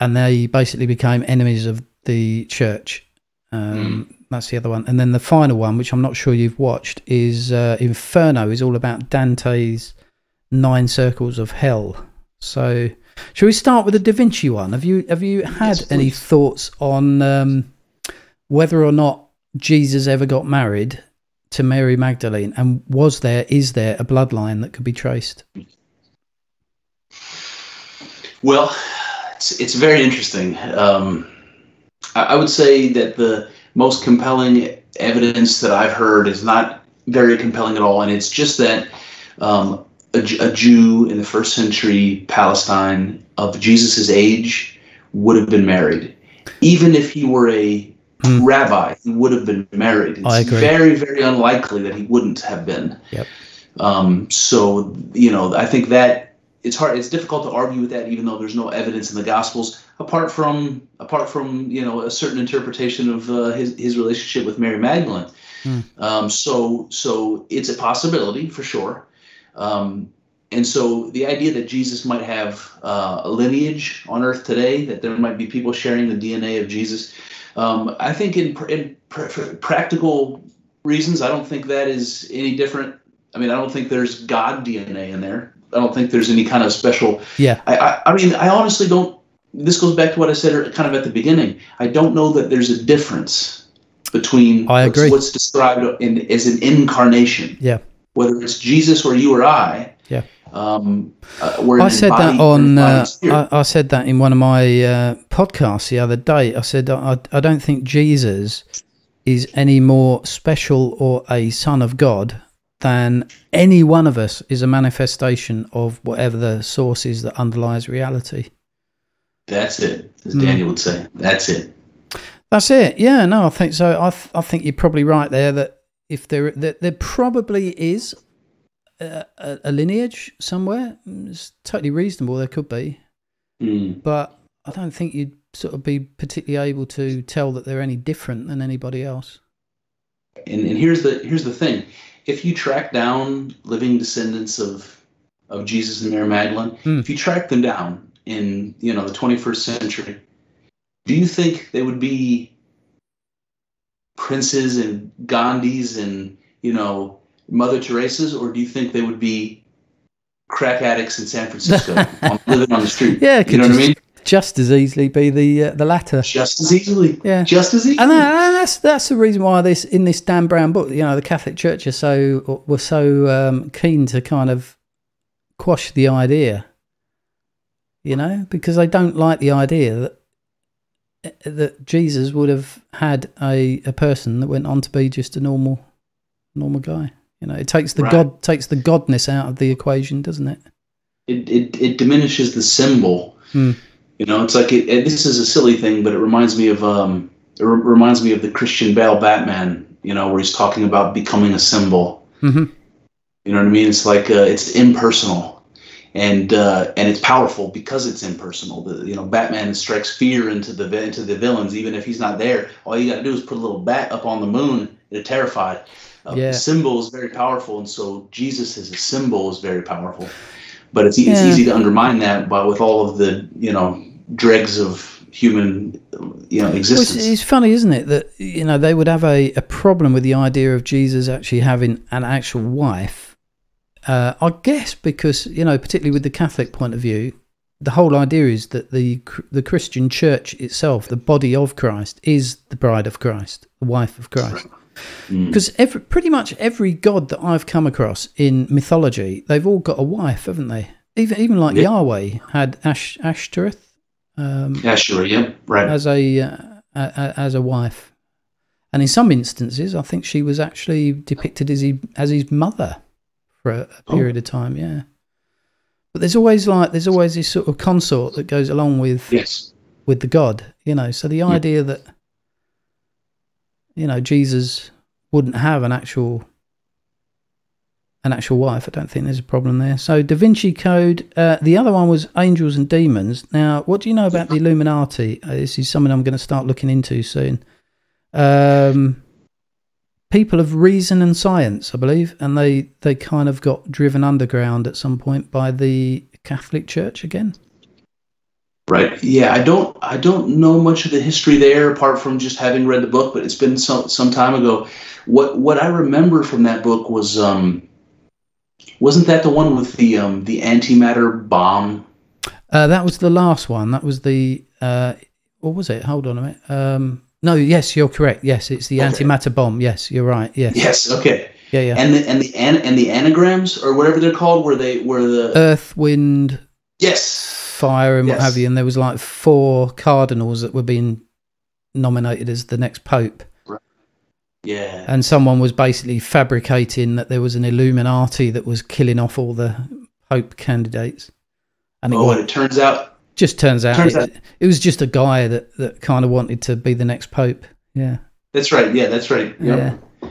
Speaker 1: and they basically became enemies of the church. Um, That's the other one. And then the final one, which I'm not sure you've watched, is uh, Inferno. is all about Dante's nine circles of hell. So, shall we start with the Da Vinci one? Have you have you had
Speaker 2: Yes,
Speaker 1: any thoughts on um, whether or not Jesus ever got married to Mary Magdalene, and was there is there a bloodline that could be traced?
Speaker 2: Well, it's it's very interesting. Um, I, would say that the most compelling evidence that I've heard is not very compelling at all, and it's just that um, a, a Jew in the first century Palestine of Jesus's age would have been married, even if he were a
Speaker 1: Hmm.
Speaker 2: rabbi, he would have been married. It's
Speaker 1: I agree.
Speaker 2: very, very unlikely that he wouldn't have been.
Speaker 1: Yep.
Speaker 2: Um, so you know, I think that it's hard. It's difficult to argue with that, even though there's no evidence in the Gospels apart from apart from you know a certain interpretation of uh, his his relationship with Mary Magdalene.
Speaker 1: Hmm.
Speaker 2: Um, so so it's a possibility for sure. Um, and so the idea that Jesus might have uh, a lineage on Earth today, that there might be people sharing the DNA of Jesus, um, I think in, pr- in pr- practical reasons, I don't think that is any different. I mean, I don't think there's God DNA in there. I don't think there's any kind of special.
Speaker 1: Yeah.
Speaker 2: I, I, I mean, I honestly don't. This goes back to what I said er- kind of at the beginning. I don't know that there's a difference between what's, what's described in, as an incarnation,
Speaker 1: Yeah.
Speaker 2: whether it's Jesus or you or I.
Speaker 1: Yeah.
Speaker 2: Um, uh,
Speaker 1: I said that on. Uh. I, I said that in one of my uh, podcasts the other day. I said I, I don't think Jesus is any more special or a son of God than any one of us is a manifestation of whatever the source is that underlies reality.
Speaker 2: That's it, as
Speaker 1: Hmm.
Speaker 2: Daniel would say. That's it.
Speaker 1: That's it. Yeah, no, I think so. I th- I think you're probably right there that if there that there probably is a, a, lineage somewhere, it's totally reasonable. There could be.
Speaker 2: Mm.
Speaker 1: but I don't think you'd sort of be particularly able to tell that they're any different than anybody else.
Speaker 2: And, and here's the here's the thing: if you track down living descendants of of Jesus and Mary Magdalene,
Speaker 1: Hmm.
Speaker 2: if you track them down in you know the 21st century, do you think they would be princes and Gandhis and you know Mother Teresa's, or do you think they would be crack addicts in San Francisco living on the street?
Speaker 1: Yeah,
Speaker 2: you know what I mean.
Speaker 1: Just as easily be the uh, the latter.
Speaker 2: Just as easily.
Speaker 1: Yeah.
Speaker 2: Just as easily.
Speaker 1: And, that, and that's that's the reason why this in this Dan Brown book, you know, the Catholic Church are so were so um, keen to kind of quash the idea, you know, because they don't like the idea that that Jesus would have had a, a person that went on to be just a normal normal guy. You know, it takes the
Speaker 2: Right.
Speaker 1: god takes the godness out of the equation, doesn't it?
Speaker 2: it, it, it diminishes the symbol.
Speaker 1: Hmm.
Speaker 2: You know, it's like it, it- this is a silly thing, but it reminds me of um, it re- reminds me of the Christian Bale Batman. You know, where he's talking about becoming a symbol.
Speaker 1: hmm
Speaker 2: You know what I mean? It's like uh, it's impersonal, and uh, and it's powerful because it's impersonal. The, you know, Batman strikes fear into the into the villains, even if he's not there. All you got to do is put a little bat up on the moon, they're terrified. Uh,
Speaker 1: Yeah.
Speaker 2: The symbol is very powerful, and so Jesus as a symbol is very powerful. But it's, e- it's easy to undermine that by with all of the you know dregs of human you know
Speaker 1: Well, it's,
Speaker 2: existence.
Speaker 1: it's funny, isn't it, that you know they would have a, a problem with the idea of Jesus actually having an actual wife. Uh, I guess because you know, particularly with the Catholic point of view, the whole idea is that the the Christian Church itself, the body of Christ, is the bride of Christ, the wife of Christ.
Speaker 2: Mm.
Speaker 1: Because every pretty much every god that I've come across in mythology, they've all got a wife, haven't they? Even even like
Speaker 2: Yeah.
Speaker 1: Yahweh had Ash, Ashtoreth. Um,
Speaker 2: yeah, sure. Yep. Right.
Speaker 1: as a, uh, a, a as a wife, and in some instances, I think she was actually depicted as he, as his mother for a, a
Speaker 2: Oh.
Speaker 1: period of time. Yeah, but there's always like there's always this sort of consort that goes along with
Speaker 2: yes.
Speaker 1: with the god, you know. So the idea that you know Jesus wouldn't have an actual an actual wife, I don't think there's a problem there. So Da Vinci Code. Uh, the other one was Angels and Demons. Now, what do you know about the Illuminati? Uh, this is something I'm going to start looking into soon. Um, people of reason and science, I believe, and they they kind of got driven underground at some point by the Catholic Church again.
Speaker 2: Right. Yeah, I don't I don't know much of the history there apart from just having read the book, but it's been some some time ago. What what I remember from that book was um wasn't that the one with the um the antimatter bomb?
Speaker 1: Uh, that was the last one. That was the uh, what was it? Hold on a minute. Um, no, yes, you're correct. Yes, it's the
Speaker 2: Okay.
Speaker 1: antimatter bomb. Yes, you're right. Yes,
Speaker 2: Yes, okay.
Speaker 1: yeah, yeah.
Speaker 2: And the and the an, and the anagrams or whatever they're called where they where the
Speaker 1: Earth, wind,
Speaker 2: Yes.
Speaker 1: fire, and what have you. And there was like four cardinals that were being nominated as the next pope.
Speaker 2: Yeah.
Speaker 1: And someone was basically fabricating that there was an Illuminati that was killing off all the pope candidates. And
Speaker 2: oh,
Speaker 1: wa-
Speaker 2: and it turns out
Speaker 1: just turns out,
Speaker 2: turns
Speaker 1: it,
Speaker 2: out-
Speaker 1: it was just a guy that, that kind of wanted to be the next pope. Yeah.
Speaker 2: that's right. Yeah, that's right. Yep.
Speaker 1: Yeah.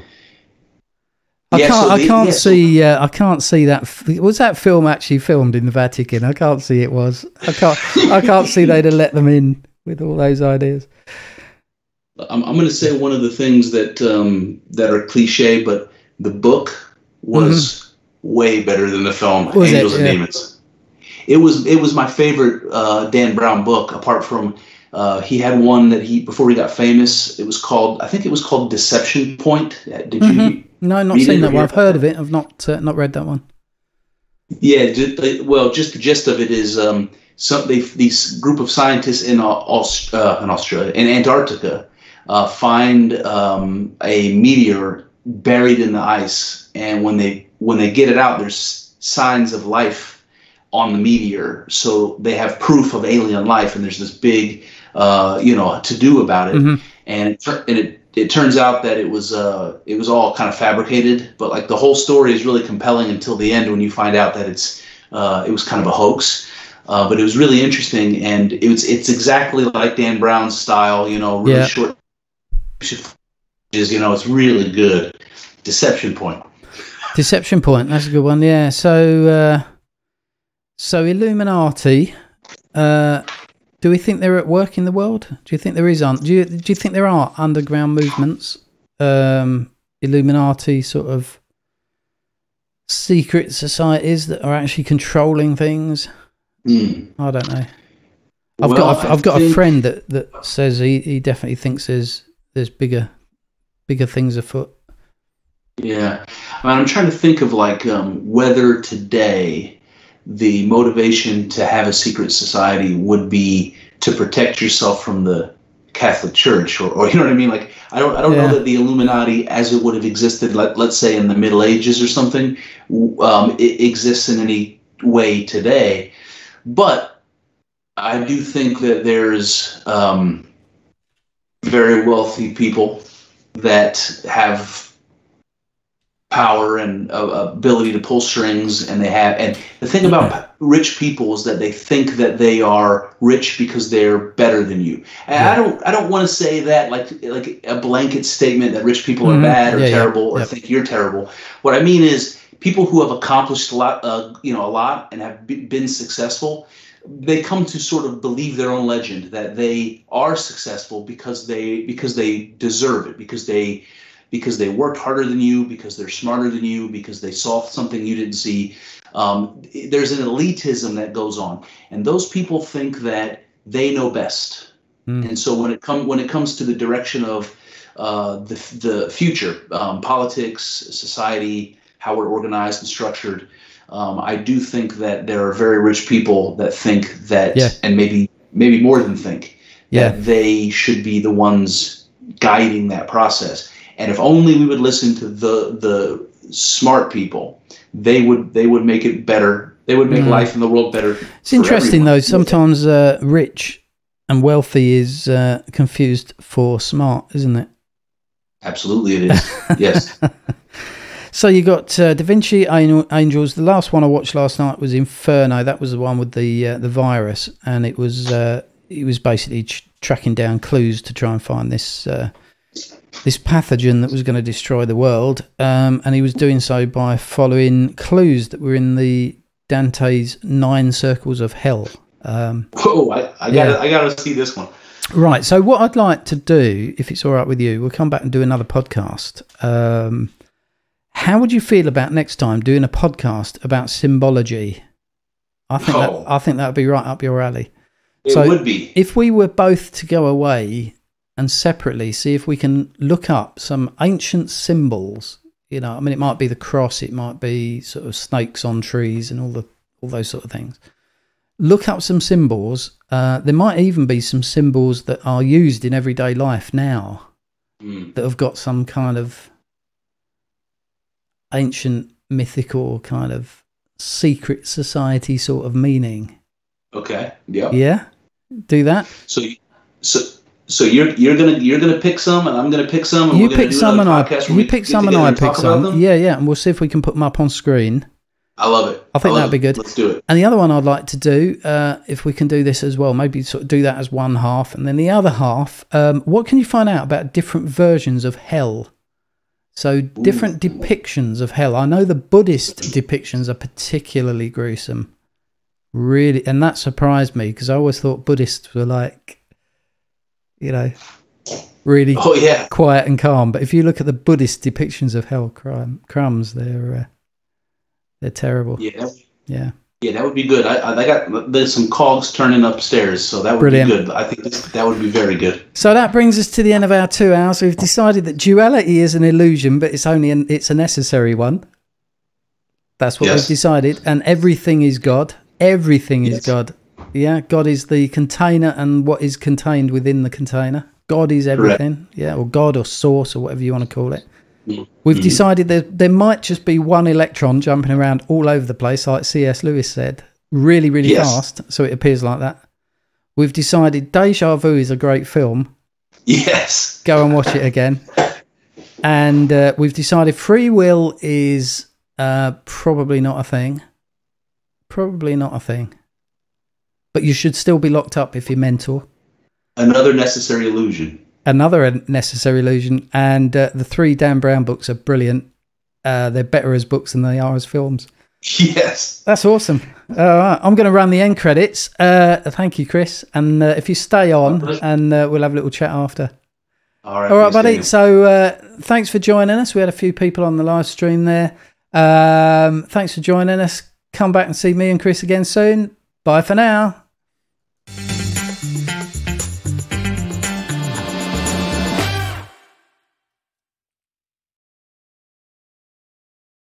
Speaker 1: I
Speaker 2: Yeah,
Speaker 1: can't.
Speaker 2: so
Speaker 1: I can't
Speaker 2: yeah, so-
Speaker 1: see. Uh, I can't see that. f- Was that film actually filmed in the Vatican? I can't see it was. I can't. I can't see they'd have let them in with all those ideas.
Speaker 2: I'm, I'm going to say one of the things that um, that are cliche, but the book was way better than the film
Speaker 1: Mm-hmm. Was it?
Speaker 2: Angels and
Speaker 1: Yeah.
Speaker 2: Demons. It was it was my favorite uh, Dan Brown book. Apart from uh, he had one that he before he got famous. It was called I think it was called Deception Point. Uh, Did you?
Speaker 1: Mhm. No, not
Speaker 2: Read
Speaker 1: seen that one. I've heard of it. I've not uh, not read that one.
Speaker 2: Yeah, well, just the gist of it is um, some they, these group of scientists in Au- Aus- uh, in Australia in Antarctica uh, find um, a meteor buried in the ice, and when they when they get it out, there's signs of life on the meteor, so they have proof of alien life, and there's this big uh, you know to do about it,
Speaker 1: Mhm.
Speaker 2: and it, and it it turns out that it was uh it was all kind of fabricated but like the whole story is really compelling until the end when you find out that it's uh it was kind of a hoax uh, but it was really interesting and it was it's exactly like Dan Brown's style you know really
Speaker 1: Yeah.
Speaker 2: short is you know it's really good deception point
Speaker 1: Deception Point. That's a good one. Yeah. So, uh, so Illuminati. Uh, do we think they're at work in the world? Do you think there is? Un- do you do you think there are underground movements, um, Illuminati sort of secret societies that are actually controlling things?
Speaker 2: Hmm.
Speaker 1: I don't know. I've
Speaker 2: Well,
Speaker 1: got a, I've got a friend that, that says he, he definitely thinks there's there's bigger bigger things afoot.
Speaker 2: Yeah, I mean, I'm trying to think of like um, whether today the motivation to have a secret society would be to protect yourself from the Catholic Church, or, or you know what I mean. Like, I don't, I don't
Speaker 1: Yeah.
Speaker 2: know that the Illuminati, as it would have existed, let, let's say in the Middle Ages or something, um, it exists in any way today. But I do think that there's um, very wealthy people that have power and uh, ability to pull strings and they have and the thing about rich people is that they think that they are rich because they're better than you and i don't i don't want to say that like like a blanket statement that rich people are
Speaker 1: Mhm.
Speaker 2: bad or
Speaker 1: Yeah, yeah.
Speaker 2: terrible or
Speaker 1: Yep.
Speaker 2: think you're terrible what i mean is people who have accomplished a lot uh, you know a lot and have be- been successful they come to sort of believe their own legend that they are successful because they because they deserve it because they because they worked harder than you because they're smarter than you because they saw something you didn't see um, there's an elitism that goes on and those people think that they know best
Speaker 1: Mm.
Speaker 2: and so when it come when it comes to the direction of uh, the, the future um, politics society how we're organized and structured um, I do think that there are very rich people that think that,
Speaker 1: Yeah.
Speaker 2: and maybe maybe more than think
Speaker 1: Yeah.
Speaker 2: that they should be the ones guiding that process. And if only we would listen to the the smart people, they would they would make it better. They would make
Speaker 1: Mm.
Speaker 2: life in the world better.
Speaker 1: It's interesting
Speaker 2: everyone.
Speaker 1: though. Sometimes uh, rich and wealthy is uh, confused for smart, isn't it?
Speaker 2: Absolutely, it is. yes.
Speaker 1: So you got uh, Da Vinci An- Angels. The last one I watched last night was Inferno. That was the one with the uh, the virus, and it was uh, it was basically ch- tracking down clues to try and find this uh, this pathogen that was going to destroy the world. Um, and he was doing so by following clues that were in the Dante's Nine Circles of Hell. Um,
Speaker 2: Whoa! I, I gotta I gotta see this one.
Speaker 1: Right. So what I'd like to do, if it's all right with you, we'll come back and do another podcast. Um, how would you feel about next time doing a podcast about symbology? I think
Speaker 2: Oh.
Speaker 1: that I think that would be right up your alley.
Speaker 2: It
Speaker 1: So-
Speaker 2: would be.
Speaker 1: If we were both to go away and separately see if we can look up some ancient symbols, you know, I mean, it might be the cross, it might be sort of snakes on trees and all the all those sort of things. Look up some symbols. Uh, there might even be some symbols that are used in everyday life now
Speaker 2: Mm.
Speaker 1: that have got some kind of ancient, mythical kind of secret society sort of meaning.
Speaker 2: Okay. Yeah.
Speaker 1: Yeah, do that.
Speaker 2: So, so, so you're you're gonna you're gonna pick some, and I'm gonna pick some. And
Speaker 1: You
Speaker 2: we're gonna
Speaker 1: pick
Speaker 2: do
Speaker 1: some and I
Speaker 2: podcast
Speaker 1: you pick some and I pick some. Yeah, yeah, and we'll see if we can put them up on screen.
Speaker 2: I love it.
Speaker 1: I think
Speaker 2: love
Speaker 1: that'd be good.
Speaker 2: Let's do it.
Speaker 1: And the other one I'd like to do, uh, if we can do this as well, maybe sort of do that as one half, and then the other half. Um, what can you find out about different versions of hell? So different depictions of hell. I know the Buddhist depictions are particularly gruesome, really, and that surprised me because I always thought Buddhists were like, you know, really
Speaker 2: Oh yeah.
Speaker 1: quiet and calm. But if you look at the Buddhist depictions of hell, crumb, crumbs, they're uh, they're terrible.
Speaker 2: Yeah.
Speaker 1: Yeah.
Speaker 2: Yeah, that would be good. I, I got there's some cogs turning upstairs, so that would
Speaker 1: Brilliant.
Speaker 2: be good. I think this, that would be very good.
Speaker 1: So that brings us to the end of our two hours. We've decided that duality is an illusion, but it's only an, it's a necessary one. That's what
Speaker 2: Yes.
Speaker 1: we've decided, and everything is God. Everything is God. Yeah, God is the container and what is contained within the container. God is everything. Yeah, or God or source or whatever you want to call it.
Speaker 2: Mhm.
Speaker 1: We've decided that there might just be one electron jumping around all over the place, like C.S. Lewis said, really, really
Speaker 2: Yes.
Speaker 1: fast. So it appears like that. We've decided Deja Vu is a great film
Speaker 2: Yes.
Speaker 1: go and watch it again. And uh, we've decided free will is uh, probably not a thing. Probably not a thing. But you should still be locked up if you're mental.
Speaker 2: Another necessary illusion.
Speaker 1: Another necessary illusion. And uh, the three Dan Brown books are brilliant. Uh, they're better as books than they are as films.
Speaker 2: Yes.
Speaker 1: That's awesome. All right, I'm going to run the end credits. Uh, thank you, Chris. And uh, if you stay on, and uh, we'll have a little chat after.
Speaker 2: All right.
Speaker 1: All right, buddy. So uh, thanks for joining us. We had a few people on the live stream there. Um, thanks for joining us. Come back and see me and Chris again soon. Bye for now.